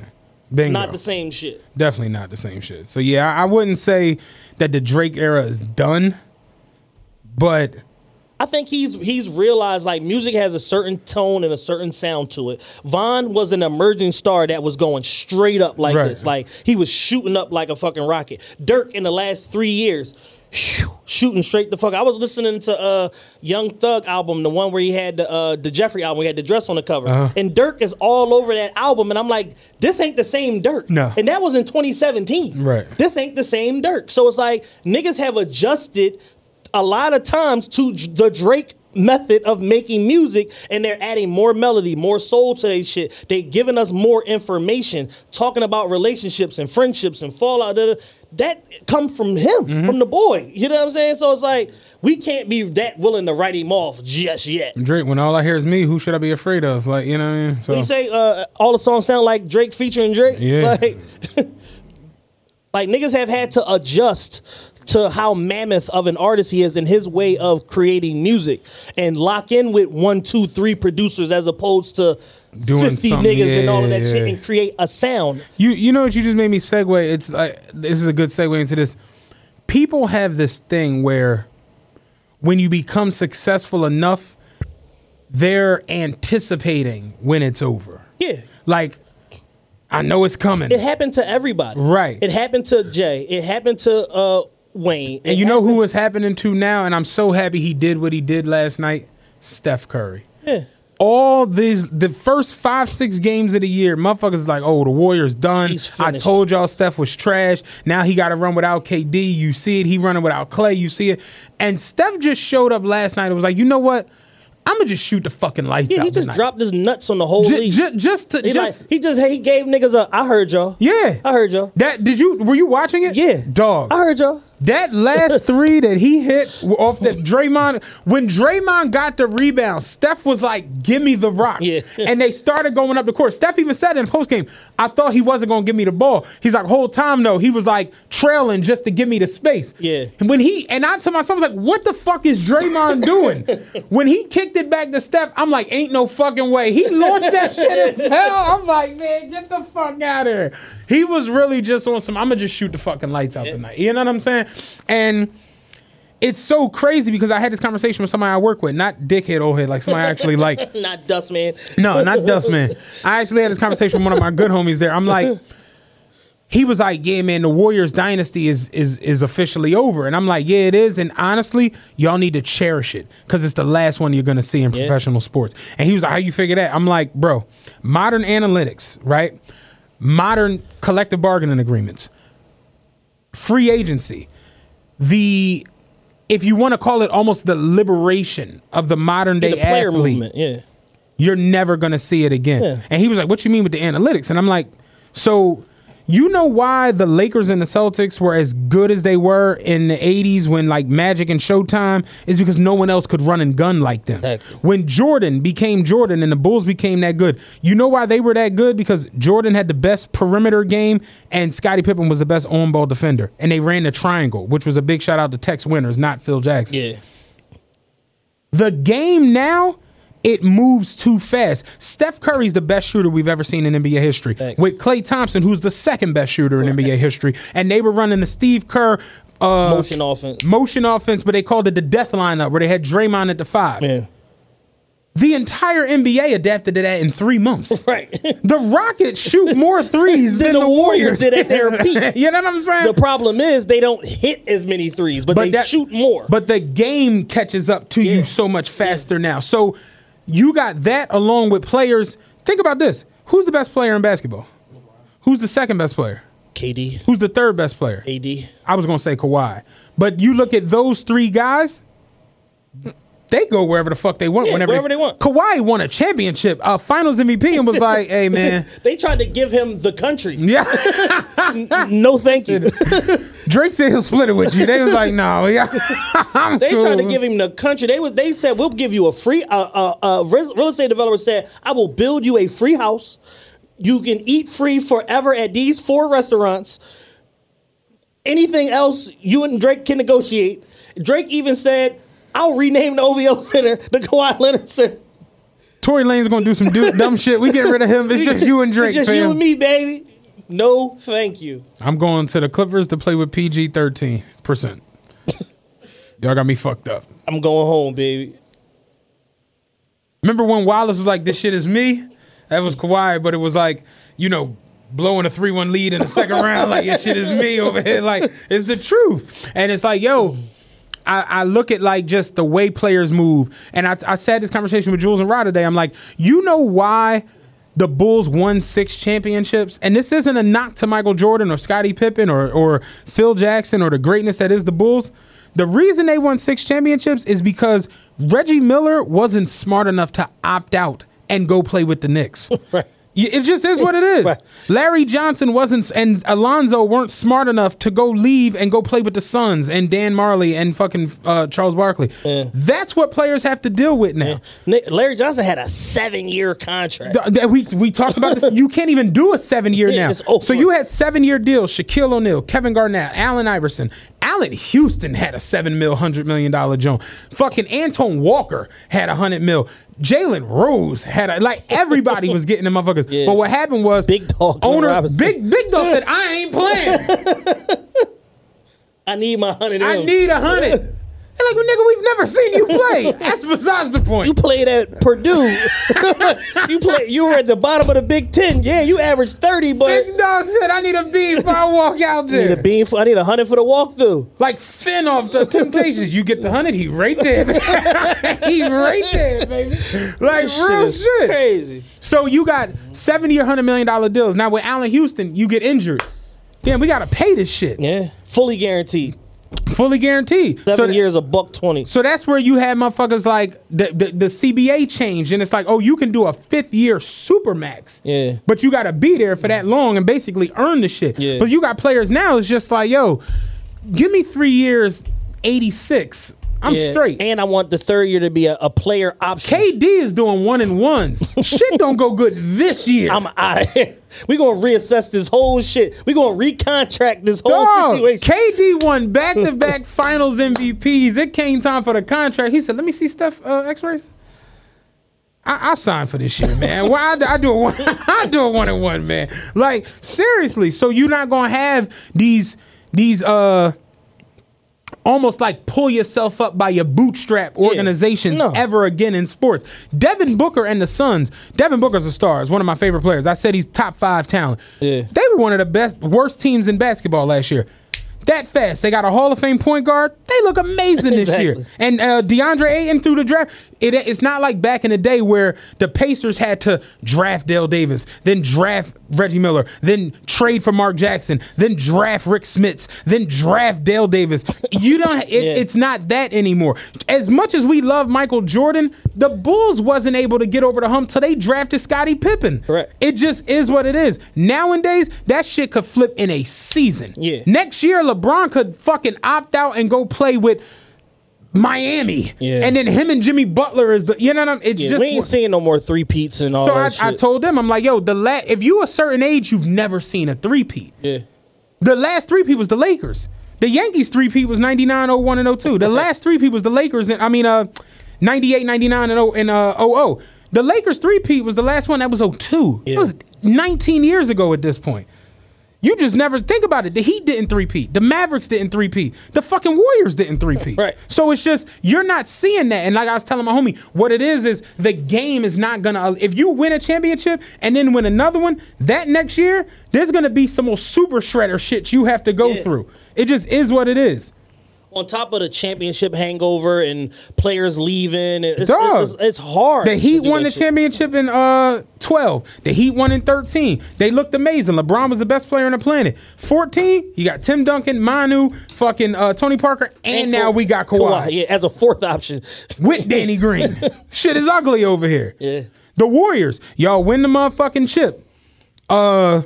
Bingo. It's not the same shit. Definitely not the same shit. So yeah, I I wouldn't say that the Drake era is done, but I think he's he's realized like music has a certain tone and a certain sound to it. Von was an emerging star that was going straight up like Right. this. Like he was shooting up like a fucking rocket. Durk in the last three years, shooting straight the fuck. I was listening to uh Young Thug album, the one where he had the uh the Jeffery album, he had the dress on the cover. Uh-huh. And Durk is all over that album, and I'm like, this ain't the same Durk. No. And that was in 2017. Right. This ain't the same Durk. So it's like niggas have adjusted a lot of times to the Drake method of making music and they're adding more melody, more soul to their shit. They giving us more information, talking about relationships and friendships and fallout. da- da. that come from him, Mm-hmm. from the boy. You know what I'm saying? So it's like we can't be that willing to write him off just yet. Drake, when all I hear is me, who should I be afraid of? Like, you know what I mean? So you say? Uh, all the songs sound like Drake featuring Drake. Yeah. Like, like niggas have had to adjust to how mammoth of an artist he is in his way of creating music and lock in with one, two, three producers as opposed to Doing fifty something, niggas and all of that yeah, shit and create a sound. You you know what you just made me segue. It's like this is a good segue into this. People have this thing where when you become successful enough, they're anticipating when it's over. Yeah. Like, I know it's coming. It happened to everybody. Right. It happened to Jay. It happened to uh, Wayne. And you know who it's happening to now? And I'm so happy he did what he did last night. Steph Curry. Yeah. All these the first five, six games of the year, motherfuckers like, oh, the Warriors done. I told y'all Steph was trash. Now he gotta run without KD. You see it. He running without Klay. You see it. And Steph just showed up last night It was like, you know what? I'm gonna just shoot the fucking lights Yeah, out. he just tonight. dropped his nuts on the whole Ju- league. ju- just to he, just like, he just he gave niggas a. I heard y'all. yeah. I heard y'all. That did you were you watching it? Yeah. Dog. I heard y'all. That last three that he hit off that Draymond, when Draymond got the rebound, Steph was like, "Give me the rock," Yeah. and they started going up the court. Steph even said in post game, "I thought he wasn't going to give me the ball." He's like, "Whole time though, he was like trailing just to give me the space." Yeah. And when he and I to myself I was like, "What the fuck is Draymond doing?" when he kicked it back to Steph, I'm like, "Ain't no fucking way." He launched that shit and fell. I'm like, "Man, get the fuck out of here." He was really just on some. I'm gonna just shoot the fucking lights out tonight. You know what I'm saying? And it's so crazy because I had this conversation with somebody I work with, not dickhead old head, like somebody I actually like. Not Dustman. No, not Dustman. I actually had this conversation with one of my good homies there. I'm like, he was like, "Yeah, man, the Warriors dynasty is is is officially over," and I'm like, "Yeah, it is." And honestly, y'all need to cherish it because it's the last one you're gonna see in professional sports. And he was like, "How you figure that?" I'm like, "Bro, modern analytics, right? Modern collective bargaining agreements, free agency, the." If you want to call it almost the liberation of the modern day The player athlete, movement. Yeah. you're never gonna see it again. Yeah. And he was like, What you mean with the analytics? And I'm like, So you know why the Lakers and the Celtics were as good as they were in the 80s when like Magic and Showtime is because no one else could run and gun like them. Exactly. When Jordan became Jordan and the Bulls became that good, you know why they were that good? Because Jordan had the best perimeter game and Scottie Pippen was the best on ball defender. And they ran the triangle, which was a big shout out to Tex Winters, not Phil Jackson. Yeah. The game now, it moves too fast. Steph Curry's the best shooter we've ever seen in NBA history. Thanks. With Klay Thompson, who's the second best shooter in NBA history. And they were running the Steve Kerr uh, Motion offense. motion offense, but they called it the death lineup where they had Draymond at the five. Yeah. The entire NBA adapted to that in three months. Right. The Rockets shoot more threes than, Than the the Warriors Warriors did at their peak. you know what I'm saying? the problem is they don't hit as many threes, but, they that- shoot more. But the game catches up to Yeah. you so much faster now. So you got that along with players. Think about this. Who's the best player in basketball? Who's the second best player? KD, Who's the third best player? AD. I was going to say Kawhi. But you look at those three guys, they go wherever the fuck they want. Yeah, whenever wherever they want. Kawhi won a championship, a finals MVP, and was like, hey, man. They tried to give him the country. Yeah. No, thank you. Drake said he'll split it with you. They was like, no, yeah. They tried to give him the country. They was they said we'll give you a free. Uh, uh, uh, real estate developer said I will build you a free house. You can eat free forever at these four restaurants. Anything else you and Drake can negotiate. Drake even said I'll rename the OVO Center the Kawhi Leonard Center. Tory Lanez gonna do some du- dumb shit. We get rid of him. It's just you and Drake, It's just fam. you and me, baby. No, thank you. I'm going to the Clippers to play with PG 13 percent. Y'all got me fucked up. I'm going home, baby. Remember when Wallace was like, "This shit is me"? That was Kawhi, but it was like, you know, blowing a three-one lead in the second round. Like, "This shit is me over here." Like, it's the truth, and it's like, yo. I, I look at like just the way players move, and I, I had this conversation with Jules and Rod today. I'm like, you know why the Bulls won six championships, and this isn't a knock to Michael Jordan or Scottie Pippen or or Phil Jackson or the greatness that is the Bulls. The reason they won six championships is because Reggie Miller wasn't smart enough to opt out and go play with the Knicks. Right. It just is what it is. Larry Johnson wasn't, and Alonzo weren't smart enough to go leave and go play with the Suns and Dan Majerle and fucking uh, Charles Barkley. That's what players have to deal with now. Nick- Larry Johnson had a seven year contract. Th- we we talked about this. You can't even do a seven year Yeah, now. So you had seven year deals: Shaquille O'Neal, Kevin Garnett, Allen Iverson, Allan Houston had a seven mil, hundred million dollar joint. Fucking Antoine Walker had a hundred mil. Jalen Rose had a like everybody was getting the motherfuckers. Yeah. But what happened was Big Dog owner. Big Big Dog said I ain't playing. I need my hundred. I need a hundred. And like, well, nigga, we've never seen you play. That's besides the point. You played at Purdue. you play. You were at the bottom of the Big Ten. Yeah, you averaged thirty, but Big Dog said I need a bean for I walk out I there. need a bean. For, I need a hundred for the walkthrough. Like Finn off the Temptations. You get the hundred, he right there. he right there, baby. Like This real is shit. crazy. So you got seventy or hundred million dollar deals. Now with Allan Houston, you get injured. Damn, we gotta pay this shit. Yeah, fully guaranteed. Fully guaranteed. Seven so, years, a buck twenty. So that's where you had motherfuckers like the, the the CBA change, and it's like, oh, you can do a fifth year super max. Yeah. But you got to be there for that long and basically earn the shit. Yeah. But you got players now. It's just like, yo, give me three years, eighty six. I'm Yeah. straight. And I want the third year to be a, a player option. KD is doing one and ones. shit don't go good this year. I'm out of here. We gonna reassess this whole shit. We gonna recontract this whole Dog, situation. KD won back to back finals MVPs. It came time for the contract. He said, let me see Steph uh, x rays. I, I signed for this year, man. Why I, I do a one? I do a one and one, man. Like seriously. So you're not gonna have these these uh almost like pull yourself up by your bootstrap organizations No. ever again in sports. Devin Booker and the Suns. Devin Booker's a star. Is one of my favorite players. I said he's top five talent. Yeah. They were one of the best, worst teams in basketball last year. That fast. They got a Hall of Fame point guard. They look amazing this year. And uh, DeAndre Ayton through the draft. It, it's not like back in the day where the Pacers had to draft Dale Davis, then draft Reggie Miller, then trade for Mark Jackson, then draft Rick Smits, then draft Dale Davis. You don't. It, Yeah. It's not that anymore. As much as we love Michael Jordan, the Bulls wasn't able to get over the hump till they drafted Scottie Pippen. Correct. It just is what it is. Nowadays, that shit could flip in a season. Yeah. Next year, LeBron could fucking opt out and go play with Miami. Yeah. And then him and Jimmy Butler is the you know what I'm it's Yeah, just we ain't seeing no more three peats and all so I, that shit. I told them, I'm like, yo, the la- if you a certain age, you've never seen a three-peat. yeah. The last three-peat was the Lakers. The Yankees three-peat was 99, 01, and 02. The last three-peat was the Lakers, and I mean, uh, 98, 99, and, 0, and uh, 00. The Lakers three-peat was the last one. That was 02. It was 19 years ago at this point. You just never think about it. The Heat didn't 3P. The Mavericks didn't 3P. The fucking Warriors didn't 3P. Right. So it's just you're not seeing that. And like I was telling my homie, what it is is the game is not gonna. If you win a championship and then win another one, that next year there's gonna be some more super shredder shit you have to go Yeah. through. It just is what it is. On top of the championship hangover and players leaving, it's, Dog. it's, it's hard. The Heat won the shit. championship in uh 12. The Heat won in 13. They looked amazing. LeBron was the best player on the planet. 14, you got Tim Duncan, Manu, fucking uh, Tony Parker, and, now Ka- we got Kawhi. Yeah, as a fourth option. with Danny Green. Shit is ugly over here. Yeah. The Warriors, y'all win the motherfucking chip. Uh,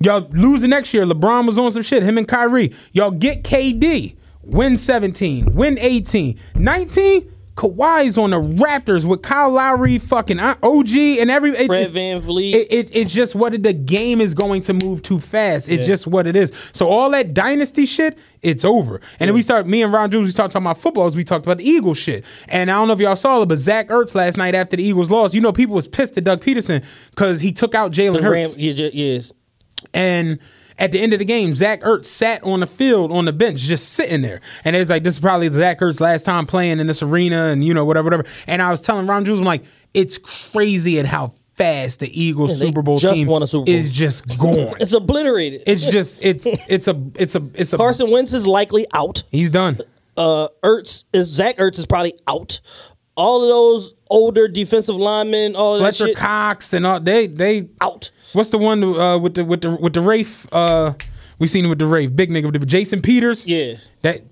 y'all losing next year. LeBron was on some shit. Him and Kyrie. Y'all get KD. Win 17. Win 18. 19. Kawhi's on the Raptors with Kyle Lowry, fucking uh, OG, and every. it- Fred VanVleet. it, it, it's just what it, the game is going to move too fast. It's just what it is. So all that dynasty shit, it's over. And then we start, me and Ron Jules, we started talking about football. as We talked about the Eagles shit. And I don't know if y'all saw it, but Zach Ertz last night after the Eagles lost, you know, people was pissed at Doug Pederson because he took out Jalen Ram- Hurts. yeah, yeah. And at the end of the game, Zach Ertz sat on the field on the bench, just sitting there. And it's like, this is probably Zach Ertz' last time playing in this arena and, you know, whatever, whatever. And I was telling Ron Jules, I'm like, it's crazy at how fast the Eagles they Super Bowl just team won a Super Bowl. is just gone. It's obliterated. It's just it's it's a it's a it's a Carson Wentz is likely out. He's done. Uh, Ertz is Zach Ertz is probably out. All of those older defensive linemen, all of that Fletcher shit, Cox and all they they out. What's the one uh, with the with the with the Rafe? Uh, we seen him with the Rafe, big nigga with the Jason Peters. Yeah. That.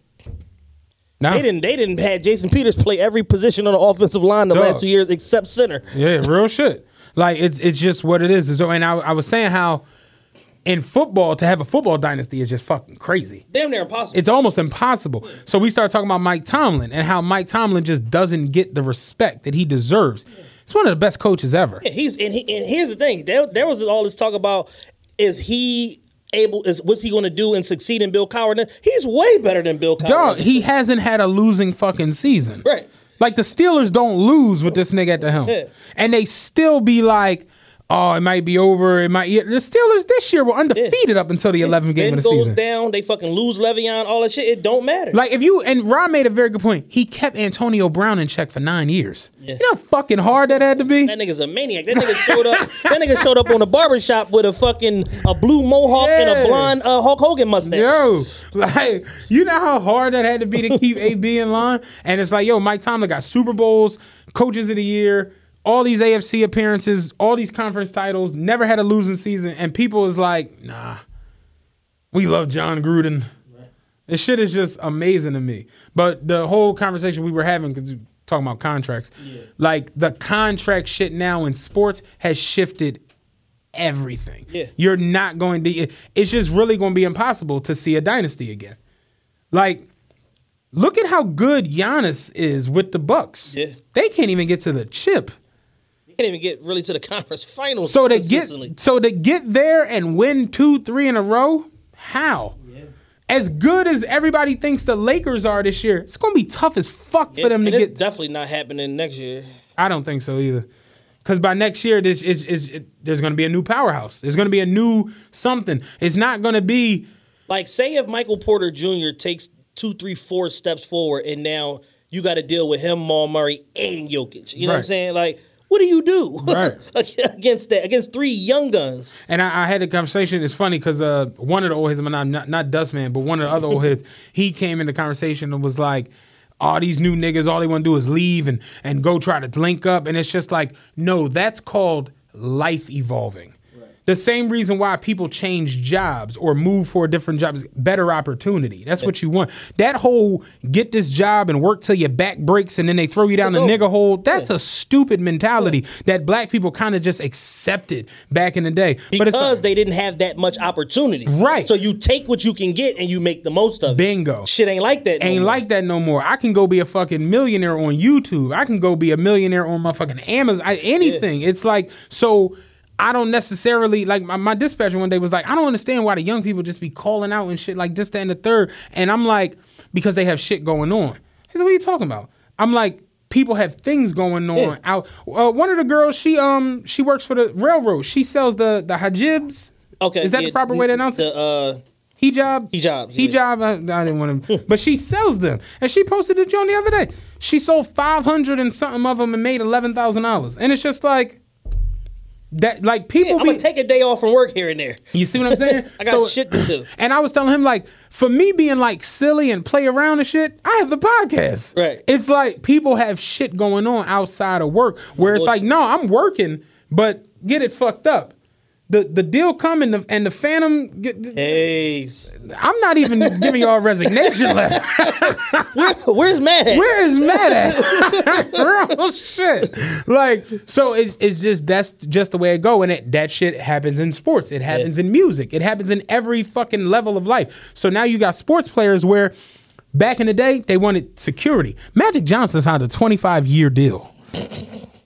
No. They didn't. They didn't have Jason Peters play every position on the offensive line the Dog. last two years except center. Yeah, real shit. Like it's it's just what it is. So and I, I was saying how in football to have a football dynasty is just fucking crazy. Damn near impossible. It's almost impossible. So we start talking about Mike Tomlin and how Mike Tomlin just doesn't get the respect that he deserves. He's one of the best coaches ever. Yeah, he's and, he, and here's the thing. There, there was all this talk about is he able is what's he going to do and succeed in Bill Cowher? He's way better than Bill Cowher. Dog, he hasn't had a losing fucking season. Right. Like the Steelers don't lose with this nigga at the helm. Yeah. And they still be like, oh, it might be over. It might. The Steelers this year were undefeated up until the 11th game Ben of the goes season. down. They fucking lose Le'Veon. All that shit. It don't matter. Like if you and Rob made a very good point. He kept Antonio Brown in check for nine years. You know how fucking hard that had to be. That nigga's a maniac. That nigga showed up. that nigga showed up on a barbershop with a fucking a blue mohawk and a blonde uh, Hulk Hogan mustache. Yo, like you know how hard that had to be to keep AB in line, and it's like, yo, Mike Tomlin got Super Bowls, Coaches of the Year, all these AFC appearances, all these conference titles, never had a losing season, and people is like, nah, we love Jon Gruden. This shit is just amazing to me. But the whole conversation we were having, because talking about contracts, like the contract shit now in sports has shifted everything. Yeah. You're not going to, it's just really going to be impossible to see a dynasty again. Like, look at how good Giannis is with the Bucks. Yeah. They can't even get to the chip. Can't even get really to the conference finals. So to get so to get there and win two, three in a row, how? As good as everybody thinks the Lakers are this year, it's gonna be tough as fuck for Yeah, them to it's get. definitely not happening next year. I don't think so either. Because by next year, this is, is it, there's going to be a new powerhouse. There's going to be a new something. It's not going to be Like, say if Michael Porter Jr. takes two, three, four steps forward, and now you got to deal with him, Maul Murray, and Jokic. You know what I'm saying? Like, what do you do Right. against that? Against three young guns? And I, I had a conversation. It's funny because uh, one of the old heads, not, not not Dustman, but one of the other old heads, he came in the conversation and was like, "All these new niggas, all they want to do is leave and and go try to link up." And it's just like, no, that's called life evolving. The same reason why people change jobs or move for a different job is better opportunity. That's what you want. That whole get this job and work till your back breaks and then they throw you down the over. nigga hole. That's a stupid mentality that black people kind of just accepted back in the day. but it's Because they didn't have that much opportunity. Right. So you take what you can get and you make the most of it. Bingo. Shit ain't like that. no ain't more. like that no more. I can go be a fucking millionaire on YouTube. I can go be a millionaire on my fucking Amazon. I, anything. It's like so. I don't necessarily like my, my dispatcher one day was like, I don't understand why the young people just be calling out and shit like this, that, and the third. And I'm like, because they have shit going on. He said, What are you talking about? I'm like, people have things going on Yeah. out. Uh, one of the girls, she um she works for the railroad. She sells the the hajibs. Okay. Is that yeah, the proper way to announce it? the, uh, Hijab. Hijabs, yeah. Hijab. I, I didn't want to, but she sells them, and she posted a joint the other day. She sold five hundred and something of them and made eleven thousand dollars, and it's just like that. Like people, I'm be, gonna take a day off from work here and there. you see what I'm saying? I got shit to do. And I was telling him like, for me being like silly and play around and shit, I have the podcast. Right. It's like people have shit going on outside of work where it's like, no, I'm working, but get it fucked up. The the deal come and the and the phantom. Hey, I'm not even giving y'all a resignation letter. where, where's Matt? at? Where is Matt at? Real shit. Like, so it's, it's just that's just the way it go, and it, that shit happens in sports. It happens in music. It happens in every fucking level of life. So now you got sports players where back in the day they wanted security. Magic Johnson signed a 25 year deal.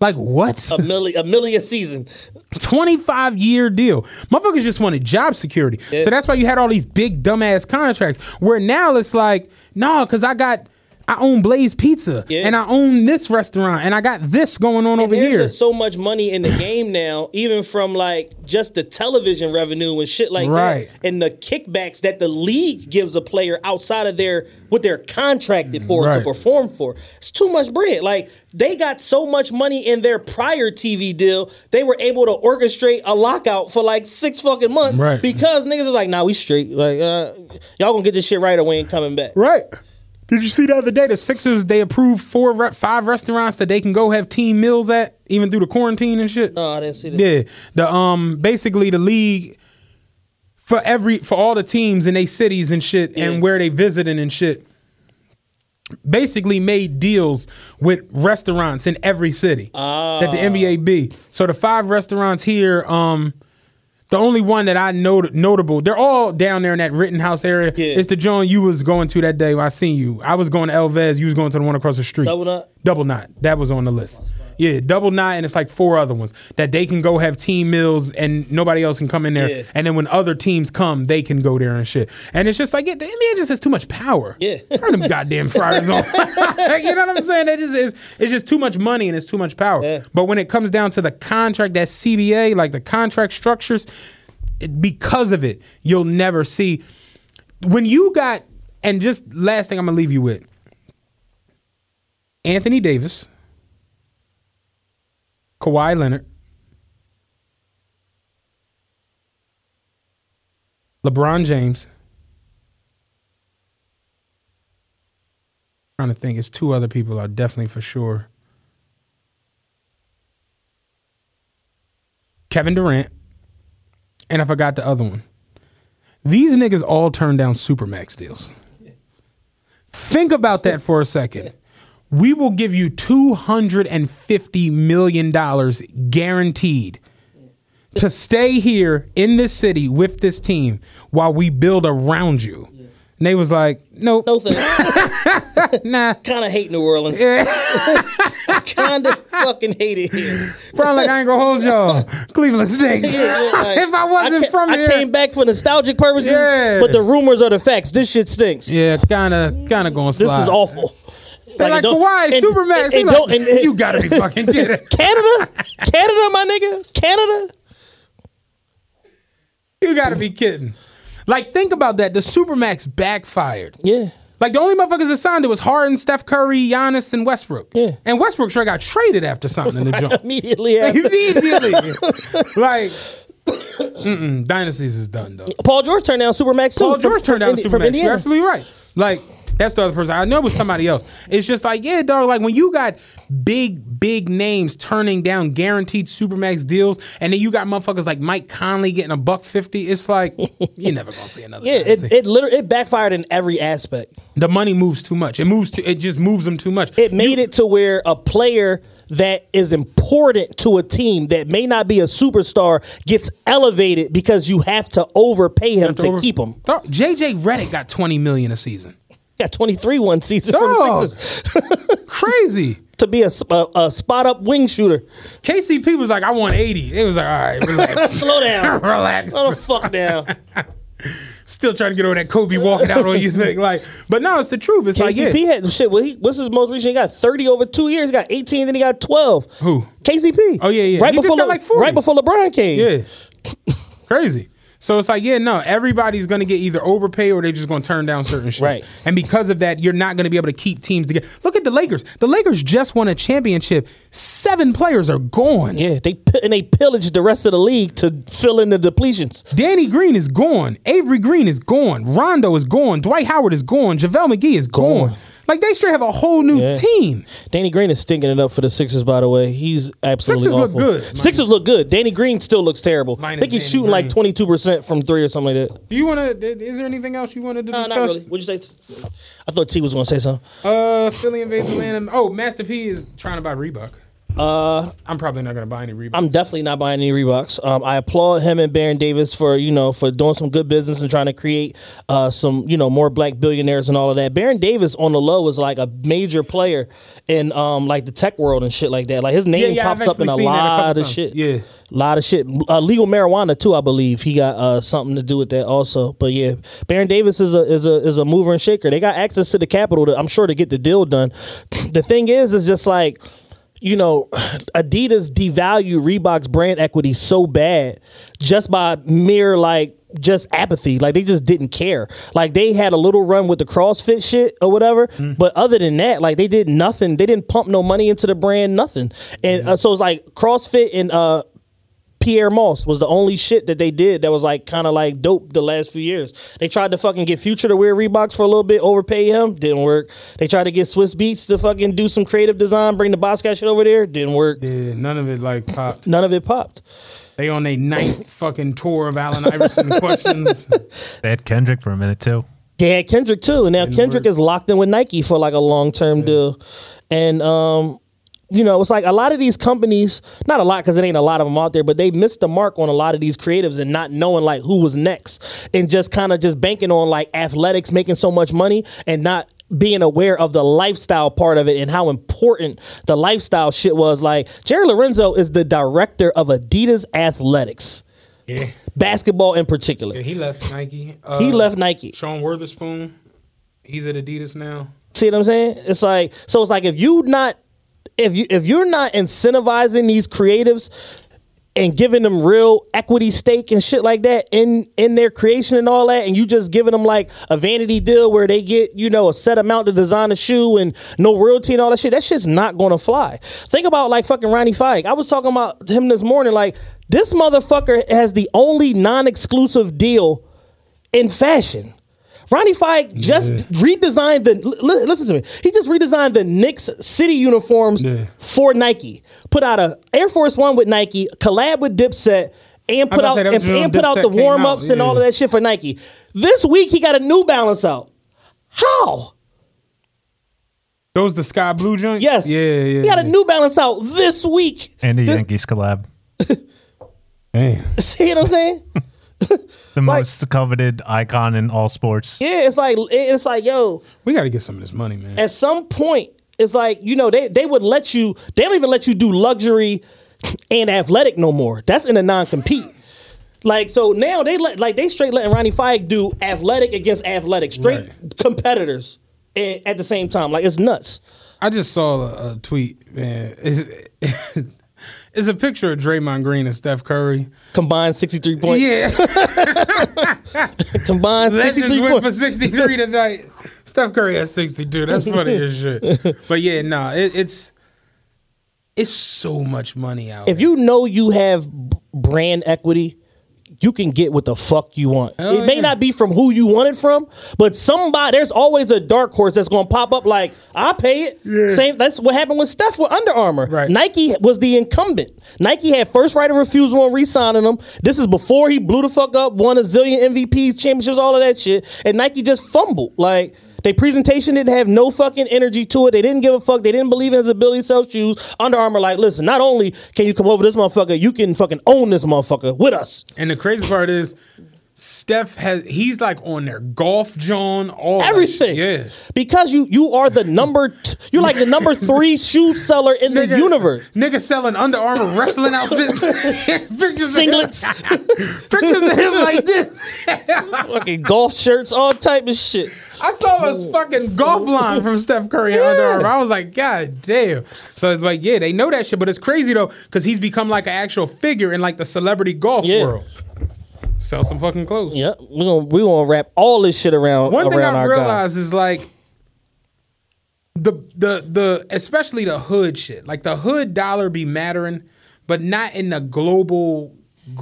Like what? A million, a million season. 25 year deal. Motherfuckers just wanted job security. So that's why you had all these big dumbass contracts where now it's like, no, because I got, I own Blaze Pizza Yeah. and I own this restaurant and I got this going on over There's here. just so much money in the game now, even from like just the television revenue and shit like Right. that, and the kickbacks that the league gives a player outside of their what they're contracted for to perform for. It's too much bread. Like they got so much money in their prior TV deal, they were able to orchestrate a lockout for like six fucking months Right. because niggas is like, nah, we straight. Like uh, y'all gonna get this shit right or we ain't coming back. right. Did you see the other day the Sixers they approved four five restaurants that they can go have team meals at even through the quarantine and shit? No, I didn't see that. Yeah, the um basically the league for every for all the teams in they cities and shit Yeah. and where they visiting and shit. basically made deals with restaurants in every city that the NBA be. So the five restaurants here, um, the only one that I know notable, they're all down there in that Rittenhouse area. Yeah. It's the joint you was going to that day when I seen you. I was going to El Vez, you was going to the one across the street. Double Knot? Double knot. That was on the list. Yeah, double knot, and it's like four other ones that they can go have team meals and nobody else can come in there. Yeah. And then when other teams come, they can go there and shit. And it's just like yeah, the NBA just has too much power. Yeah. turn them goddamn fryers on. you know what I'm saying? It just is. It's just too much money and it's too much power. Yeah. But when it comes down to the contract, that CBA, like the contract structures, it, because of it, you'll never see when you got. And just last thing I'm gonna leave you with. Anthony Davis, Kawhi Leonard, LeBron James. trying to think, it's two other people are definitely for sure. Kevin Durant, and I forgot the other one. These niggas all turned down Supermax deals. Think about that for a second. We will give you $250 million guaranteed to stay here in this city with this team while we build around you. And they was like, nope. No thanks. Nah. kind of hate New Orleans. Yeah. kind of fucking hate it here. Probably like I ain't gonna hold y'all. Cleveland stinks. Yeah, like, if I wasn't ca- from I here, came back for nostalgic purposes. Yeah. But the rumors are the facts. This shit stinks. yeah, kind of, kind of going This is awful. They're like, don't- Kawhi, and- Supermax. and- and like, and- and- you gotta be fucking kidding. Canada, Canada, my nigga, Canada. You gotta be kidding. Like, think about that. The Supermax backfired. Yeah. Like the only motherfuckers that signed it was Harden, Steph Curry, Giannis, and Westbrook. Yeah. And Westbrook sure got traded after signing the jump. Immediately after. Immediately. like, mm-mm, dynasties is done though. Paul George turned down Supermax too. Paul from- George turned down Indi- Supermax. from You're absolutely right. Like that's the other person. I know it was somebody else. It's just like yeah, dog. Like when you got big, big names turning down guaranteed Supermax deals, and then you got motherfuckers like Mike Conley getting a buck fifty. It's like you're never gonna see another. Yeah, it, it literally it backfired in every aspect. the money moves too much. It moves. To, it just moves them too much. It made it to where a player that is important to a team that may not be a superstar gets elevated because you have to overpay him to, over- keep him. JJ Redick got twenty million a season. Got 23 one season Dog. from the Sixers Crazy. to be a, a, a spot up wing shooter. KCP was like, I want eighty. It was like, all right, relax, Slow down. relax. Slow the fuck down. Still trying to get over that Kobe walking out on you thing. Like, but no, it's the truth. It's like, KCP yeah. had shit. What he, what's his most recent? He got 30 over two years. He got 18, then he got 12. Who? KCP. Oh, yeah, yeah. Right He before Le- like 40. right before LeBron came. Yeah. Crazy. So it's like, yeah, no, everybody's gonna get either overpay or they're just gonna turn down certain shit. Right. And because of that, you're not gonna be able to keep teams together. Look at the Lakers. The Lakers just won a championship. Seven players are gone. Yeah, they and they pillaged the rest of the league to fill in the depletions. Danny Green is gone. Avery Green is gone. Rondo is gone. Dwight Howard is gone. JaVale McGee is gone. Gone. Like they straight have a whole new Yeah. team. Danny Green is stinking it up for the Sixers, by the way. He's absolutely Sixers look awful. good. Sixers look good. Danny Green still looks terrible. I Minus think he's Danny shooting like Green. twenty two percent from three or something like that. Do you want to? Is there anything else you wanted to No, discuss? not really. What'd you say? I thought T was going to say something. Uh, Philly invades Atlanta. Oh, Master P is trying to buy Reebok. Uh, I'm probably not gonna buy any Reebok. I'm definitely not buying any Reeboks. Um, I applaud him and Baron Davis for you know for doing some good business and trying to create uh, some you know more black billionaires and all of that. Baron Davis on the low is like a major player in um like the tech world and shit like that. Like his name yeah, I've pops up in a actually seen that a lot of times. shit. Yeah. A lot of shit. Uh, legal marijuana too, I believe. He got uh, something to do with that also. But yeah, Baron Davis is a is a is a mover and shaker. They got access to the capital, to, I'm sure, to get the deal done. the thing is, is just like you know, Adidas devalue Reebok's brand equity so bad just by mere like just apathy. Like they just didn't care. Like they had a little run with the CrossFit shit or whatever, but other than that, like they did nothing. They didn't pump no money into the brand, nothing. And uh, so it's like CrossFit and uh Pyer Moss was the only shit that they did that was like kind of like dope the last few years. They tried to fucking get Future to wear Reeboks for a little bit, overpay him, didn't work. They tried to get Swizz Beatz to fucking do some creative design, bring the Boscat shit over there, didn't work. Yeah, none of it like popped. None of it popped. They on their ninth fucking tour of Allen Iverson questions. They had Kendrick for a minute too. They had Kendrick too, and now Kendrick is locked in with Nike for like a long term deal, and um, you know, it's like a lot of these companies, not a lot because it ain't a lot of them out there, but they missed the mark on a lot of these creatives and not knowing like who was next, and just kind of just banking on like athletics making so much money and not being aware of the lifestyle part of it and how important the lifestyle shit was. Like Jerry Lorenzo is the director of Adidas Athletics, Yeah. basketball in particular. Yeah, he left Nike. Uh, He left Nike. Sean Wotherspoon. He's at Adidas now. See what I'm saying? It's like so. It's like if you not if you if you're not incentivizing these creatives and giving them real equity stake and shit like that in in their creation and all that, and you just giving them like a vanity deal where they get you know a set amount to design a shoe and no royalty and all that shit, that shit's not gonna fly. Think about like fucking Ronnie Fieg. I was talking about him this morning. Like this motherfucker has the only non-exclusive deal in fashion. Ronnie Fieg just redesigned the. li- listen to me. He just redesigned the Knicks city uniforms Yeah. for Nike. Put out a Air Force One with Nike, collab with Dipset, and put out to say, that and, and put out the warm ups out, and all of that shit for Nike. This week he got a New Balance out. How? Those the sky blue joints? Yes. Yeah, yeah. He got a. New Balance out this week. And the The- Yankees collab. Damn. See what I'm saying? The most coveted icon in all sports. yeah, it's like it's like yo. We got to get some of this money, man. at some point, it's like you know they they would let you. They don't even let you do luxury and athletic no more. That's in a non compete. Like so now they let like they straight letting Ronnie Fieg do athletic against athletic, straight competitors a- at the same time. Like it's nuts. I just saw a, a tweet, man. It's, a picture of Draymond Green and Steph Curry. Combined sixty three points. Yeah, Combined sixty Legends three went for points. 63 tonight. Steph Curry has 62. That's funny as shit. But yeah, no, it, it's it's so much money out. If you know you have brand equity. You can get what the fuck you want. Hell it may yeah. not be from who you want it from, but somebody there's always a dark horse that's gonna pop up like I pay it. Yeah. Same that's what happened with Steph with Under Armour. Right. Nike was the incumbent. Nike had first right of refusal on re-signing him. This is before he blew the fuck up, won a zillion MVPs, championships, all of that shit, and Nike just fumbled. Like their presentation didn't have no fucking energy to it. They didn't give a fuck. They didn't believe in his ability to sell shoes. Under Armour, like, listen, not only can you come over this motherfucker, you can fucking own this motherfucker with us. and the crazy part is, Steph has he's like on their golf John, all Everything. Yeah. Because you you are the number t- you're like the number three shoe seller in the universe. Nigga selling Under Armour wrestling outfits. pictures Singlets, Of him, pictures of him like this. fucking golf shirts, all type of shit. I saw a fucking golf line from Steph Curry at Under Armour. I was like, God damn. So it's like, yeah, they know that shit, but it's crazy though, because he's become like an actual figure in like the celebrity golf Yeah. world. Sell some fucking clothes. Yep, we're gonna we gonna wrap all this shit around One thing around I guy. is like the the the especially the hood shit. Like the hood dollar be mattering, but not in the global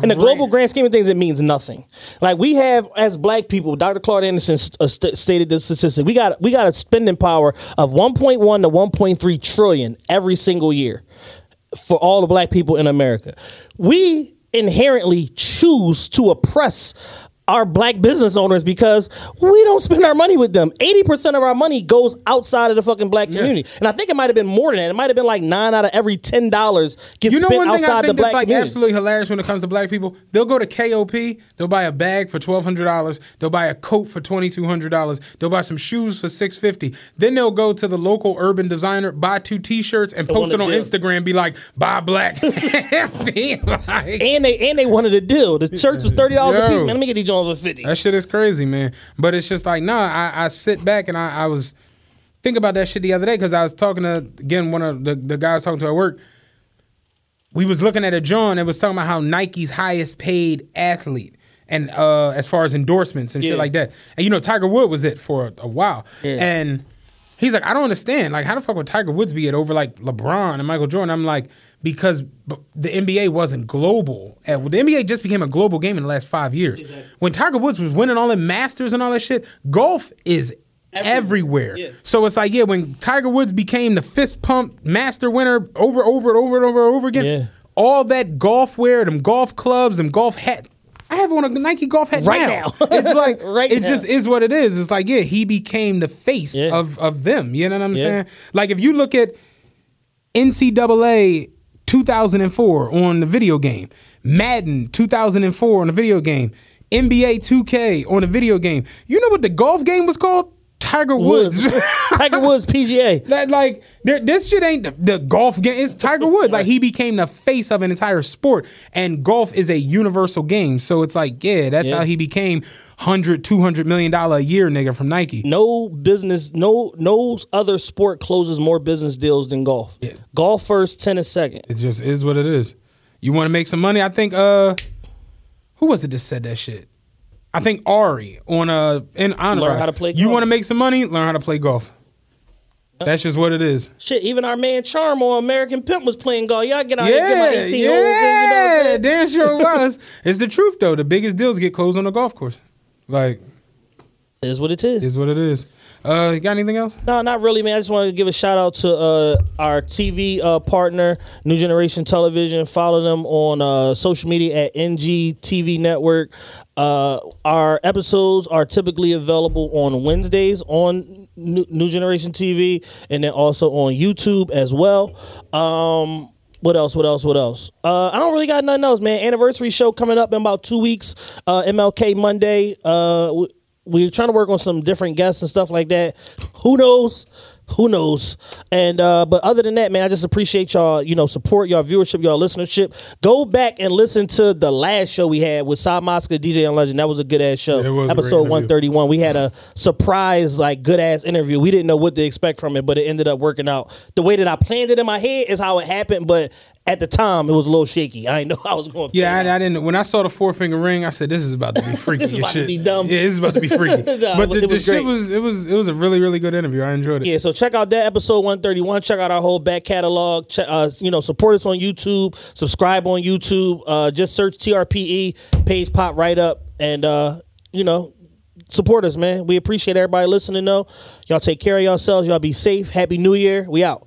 In the global grand scheme of things, it means nothing. Like we have as black people, Dr. Claude Anderson uh, st- stated this statistic. We got we got a spending power of 1.1 to 1.3 trillion every single year for all the black people in America. We inherently choose to oppress our black business owners because we don't spend our money with them. 80% of our money goes outside of the fucking black community. And I think it might have been more than that. It might have been like 9 out of every $10 gets You know spent one thing I outside the think black like community. absolutely hilarious when it comes to black people? They'll go to KOP, they'll buy a bag for twelve hundred dollars, they'll buy a coat for twenty two hundred dollars, they'll buy some shoes for six fifty. Then they'll go to the local urban designer, buy two t shirts, and post it on deal. Instagram, be like, buy black. Like- and they and they wanted a deal. The church was thirty dollars a piece. Man, let me get these Jones for fifty. That shit is crazy, man. But it's just like, nah, I, I sit back and I, I was think about that shit the other day because I was talking to again one of the, the guys talking to at work. We was looking at a John and was talking about how Nike's highest paid athlete and uh as far as endorsements and Yeah. shit like that. And you know, Tiger Wood was it for a, a while. And he's like, I don't understand. Like, how the fuck would Tiger Woods be it over like LeBron and Michael Jordan? I'm like, because the NBA wasn't global. And the NBA just became a global game in the last five years. When Tiger Woods was winning all the Masters and all that shit, golf is everywhere. Yeah. So it's like, yeah, when Tiger Woods became the fist pump master winner over, over and over and over and over again, Yeah. all that golf wear, them golf clubs, them golf hat, I have on a Nike golf hat Right now. now. it's like Right it now. just is what it is. It's like yeah, he became the face Yeah. of of them. You know what I'm Yeah. saying? Like if you look at NCAA 2004 on the video game, Madden 2004 on the video game, NBA 2K on the video game. You know what the golf game was called? Tiger Woods. Woods. Tiger Woods PGA. That like there, this shit ain't the, the golf game. It's Tiger Woods. Like he became the face of an entire sport, and golf is a universal game. So it's like, yeah, that's Yeah. how he became 100 200 million dollar a year nigga from Nike. No business, no no other sport closes more business deals than golf. Golf first, tennis second. It just is what it is. You want to make some money? I think uh, who was it that said that shit? I think Ari on uh in Entourage. Learn how to play You want to make some money? Learn how to play golf. That's just what it is. Shit, even our man Charm on American Pimp was playing golf. Y'all get out here, get my Yeah, 18 holes. in, You know yeah, damn sure was. it's the truth though. The biggest deals get closed on the golf course. Like, It is what it is. is what it is. Uh, you got anything else? No, not really, man. I just wanted to give a shout out to uh, our TV uh, partner, New Generation Television. Follow them on uh, social media at NGTV Network. Uh, our episodes are typically available on Wednesdays on New, Generation TV, and then also on YouTube as well. Um, what else? What else? What else? Uh, I don't really got nothing else, man. Anniversary show coming up in about two weeks. Uh, MLK Monday. Uh, w- we're trying to work on some different guests and stuff like that. Who knows? Who knows? And uh, but other than that, man, I just appreciate y'all, you know, support, y'all viewership, y'all listenership. Go back and listen to the last show we had with Saad Mosca, DJ and Legend. That was a good ass show. Yeah, it was Episode one thirty one. We had a surprise, like good ass interview. We didn't know what to expect from it, but it ended up working out. The way that I planned it in my head is how it happened, but at the time it was a little shaky. I didn't know I was going. to Yeah, I, I didn't. When I saw the four finger ring, I said, "This is about to be freaky This is about to shit." be dumb. Yeah, this is about to be freaky. Nah, but the, the was shit was it was it was a really really good interview. I enjoyed it. Yeah, so check out that episode 131. Check out our whole back catalog. Check, uh, you know, support us on YouTube. Subscribe on YouTube. Uh, just search TRPE. Page pop right up, and uh, you know, support us, man. We appreciate everybody listening. Though, y'all take care of yourselves. Y'all be safe. Happy New Year. We out.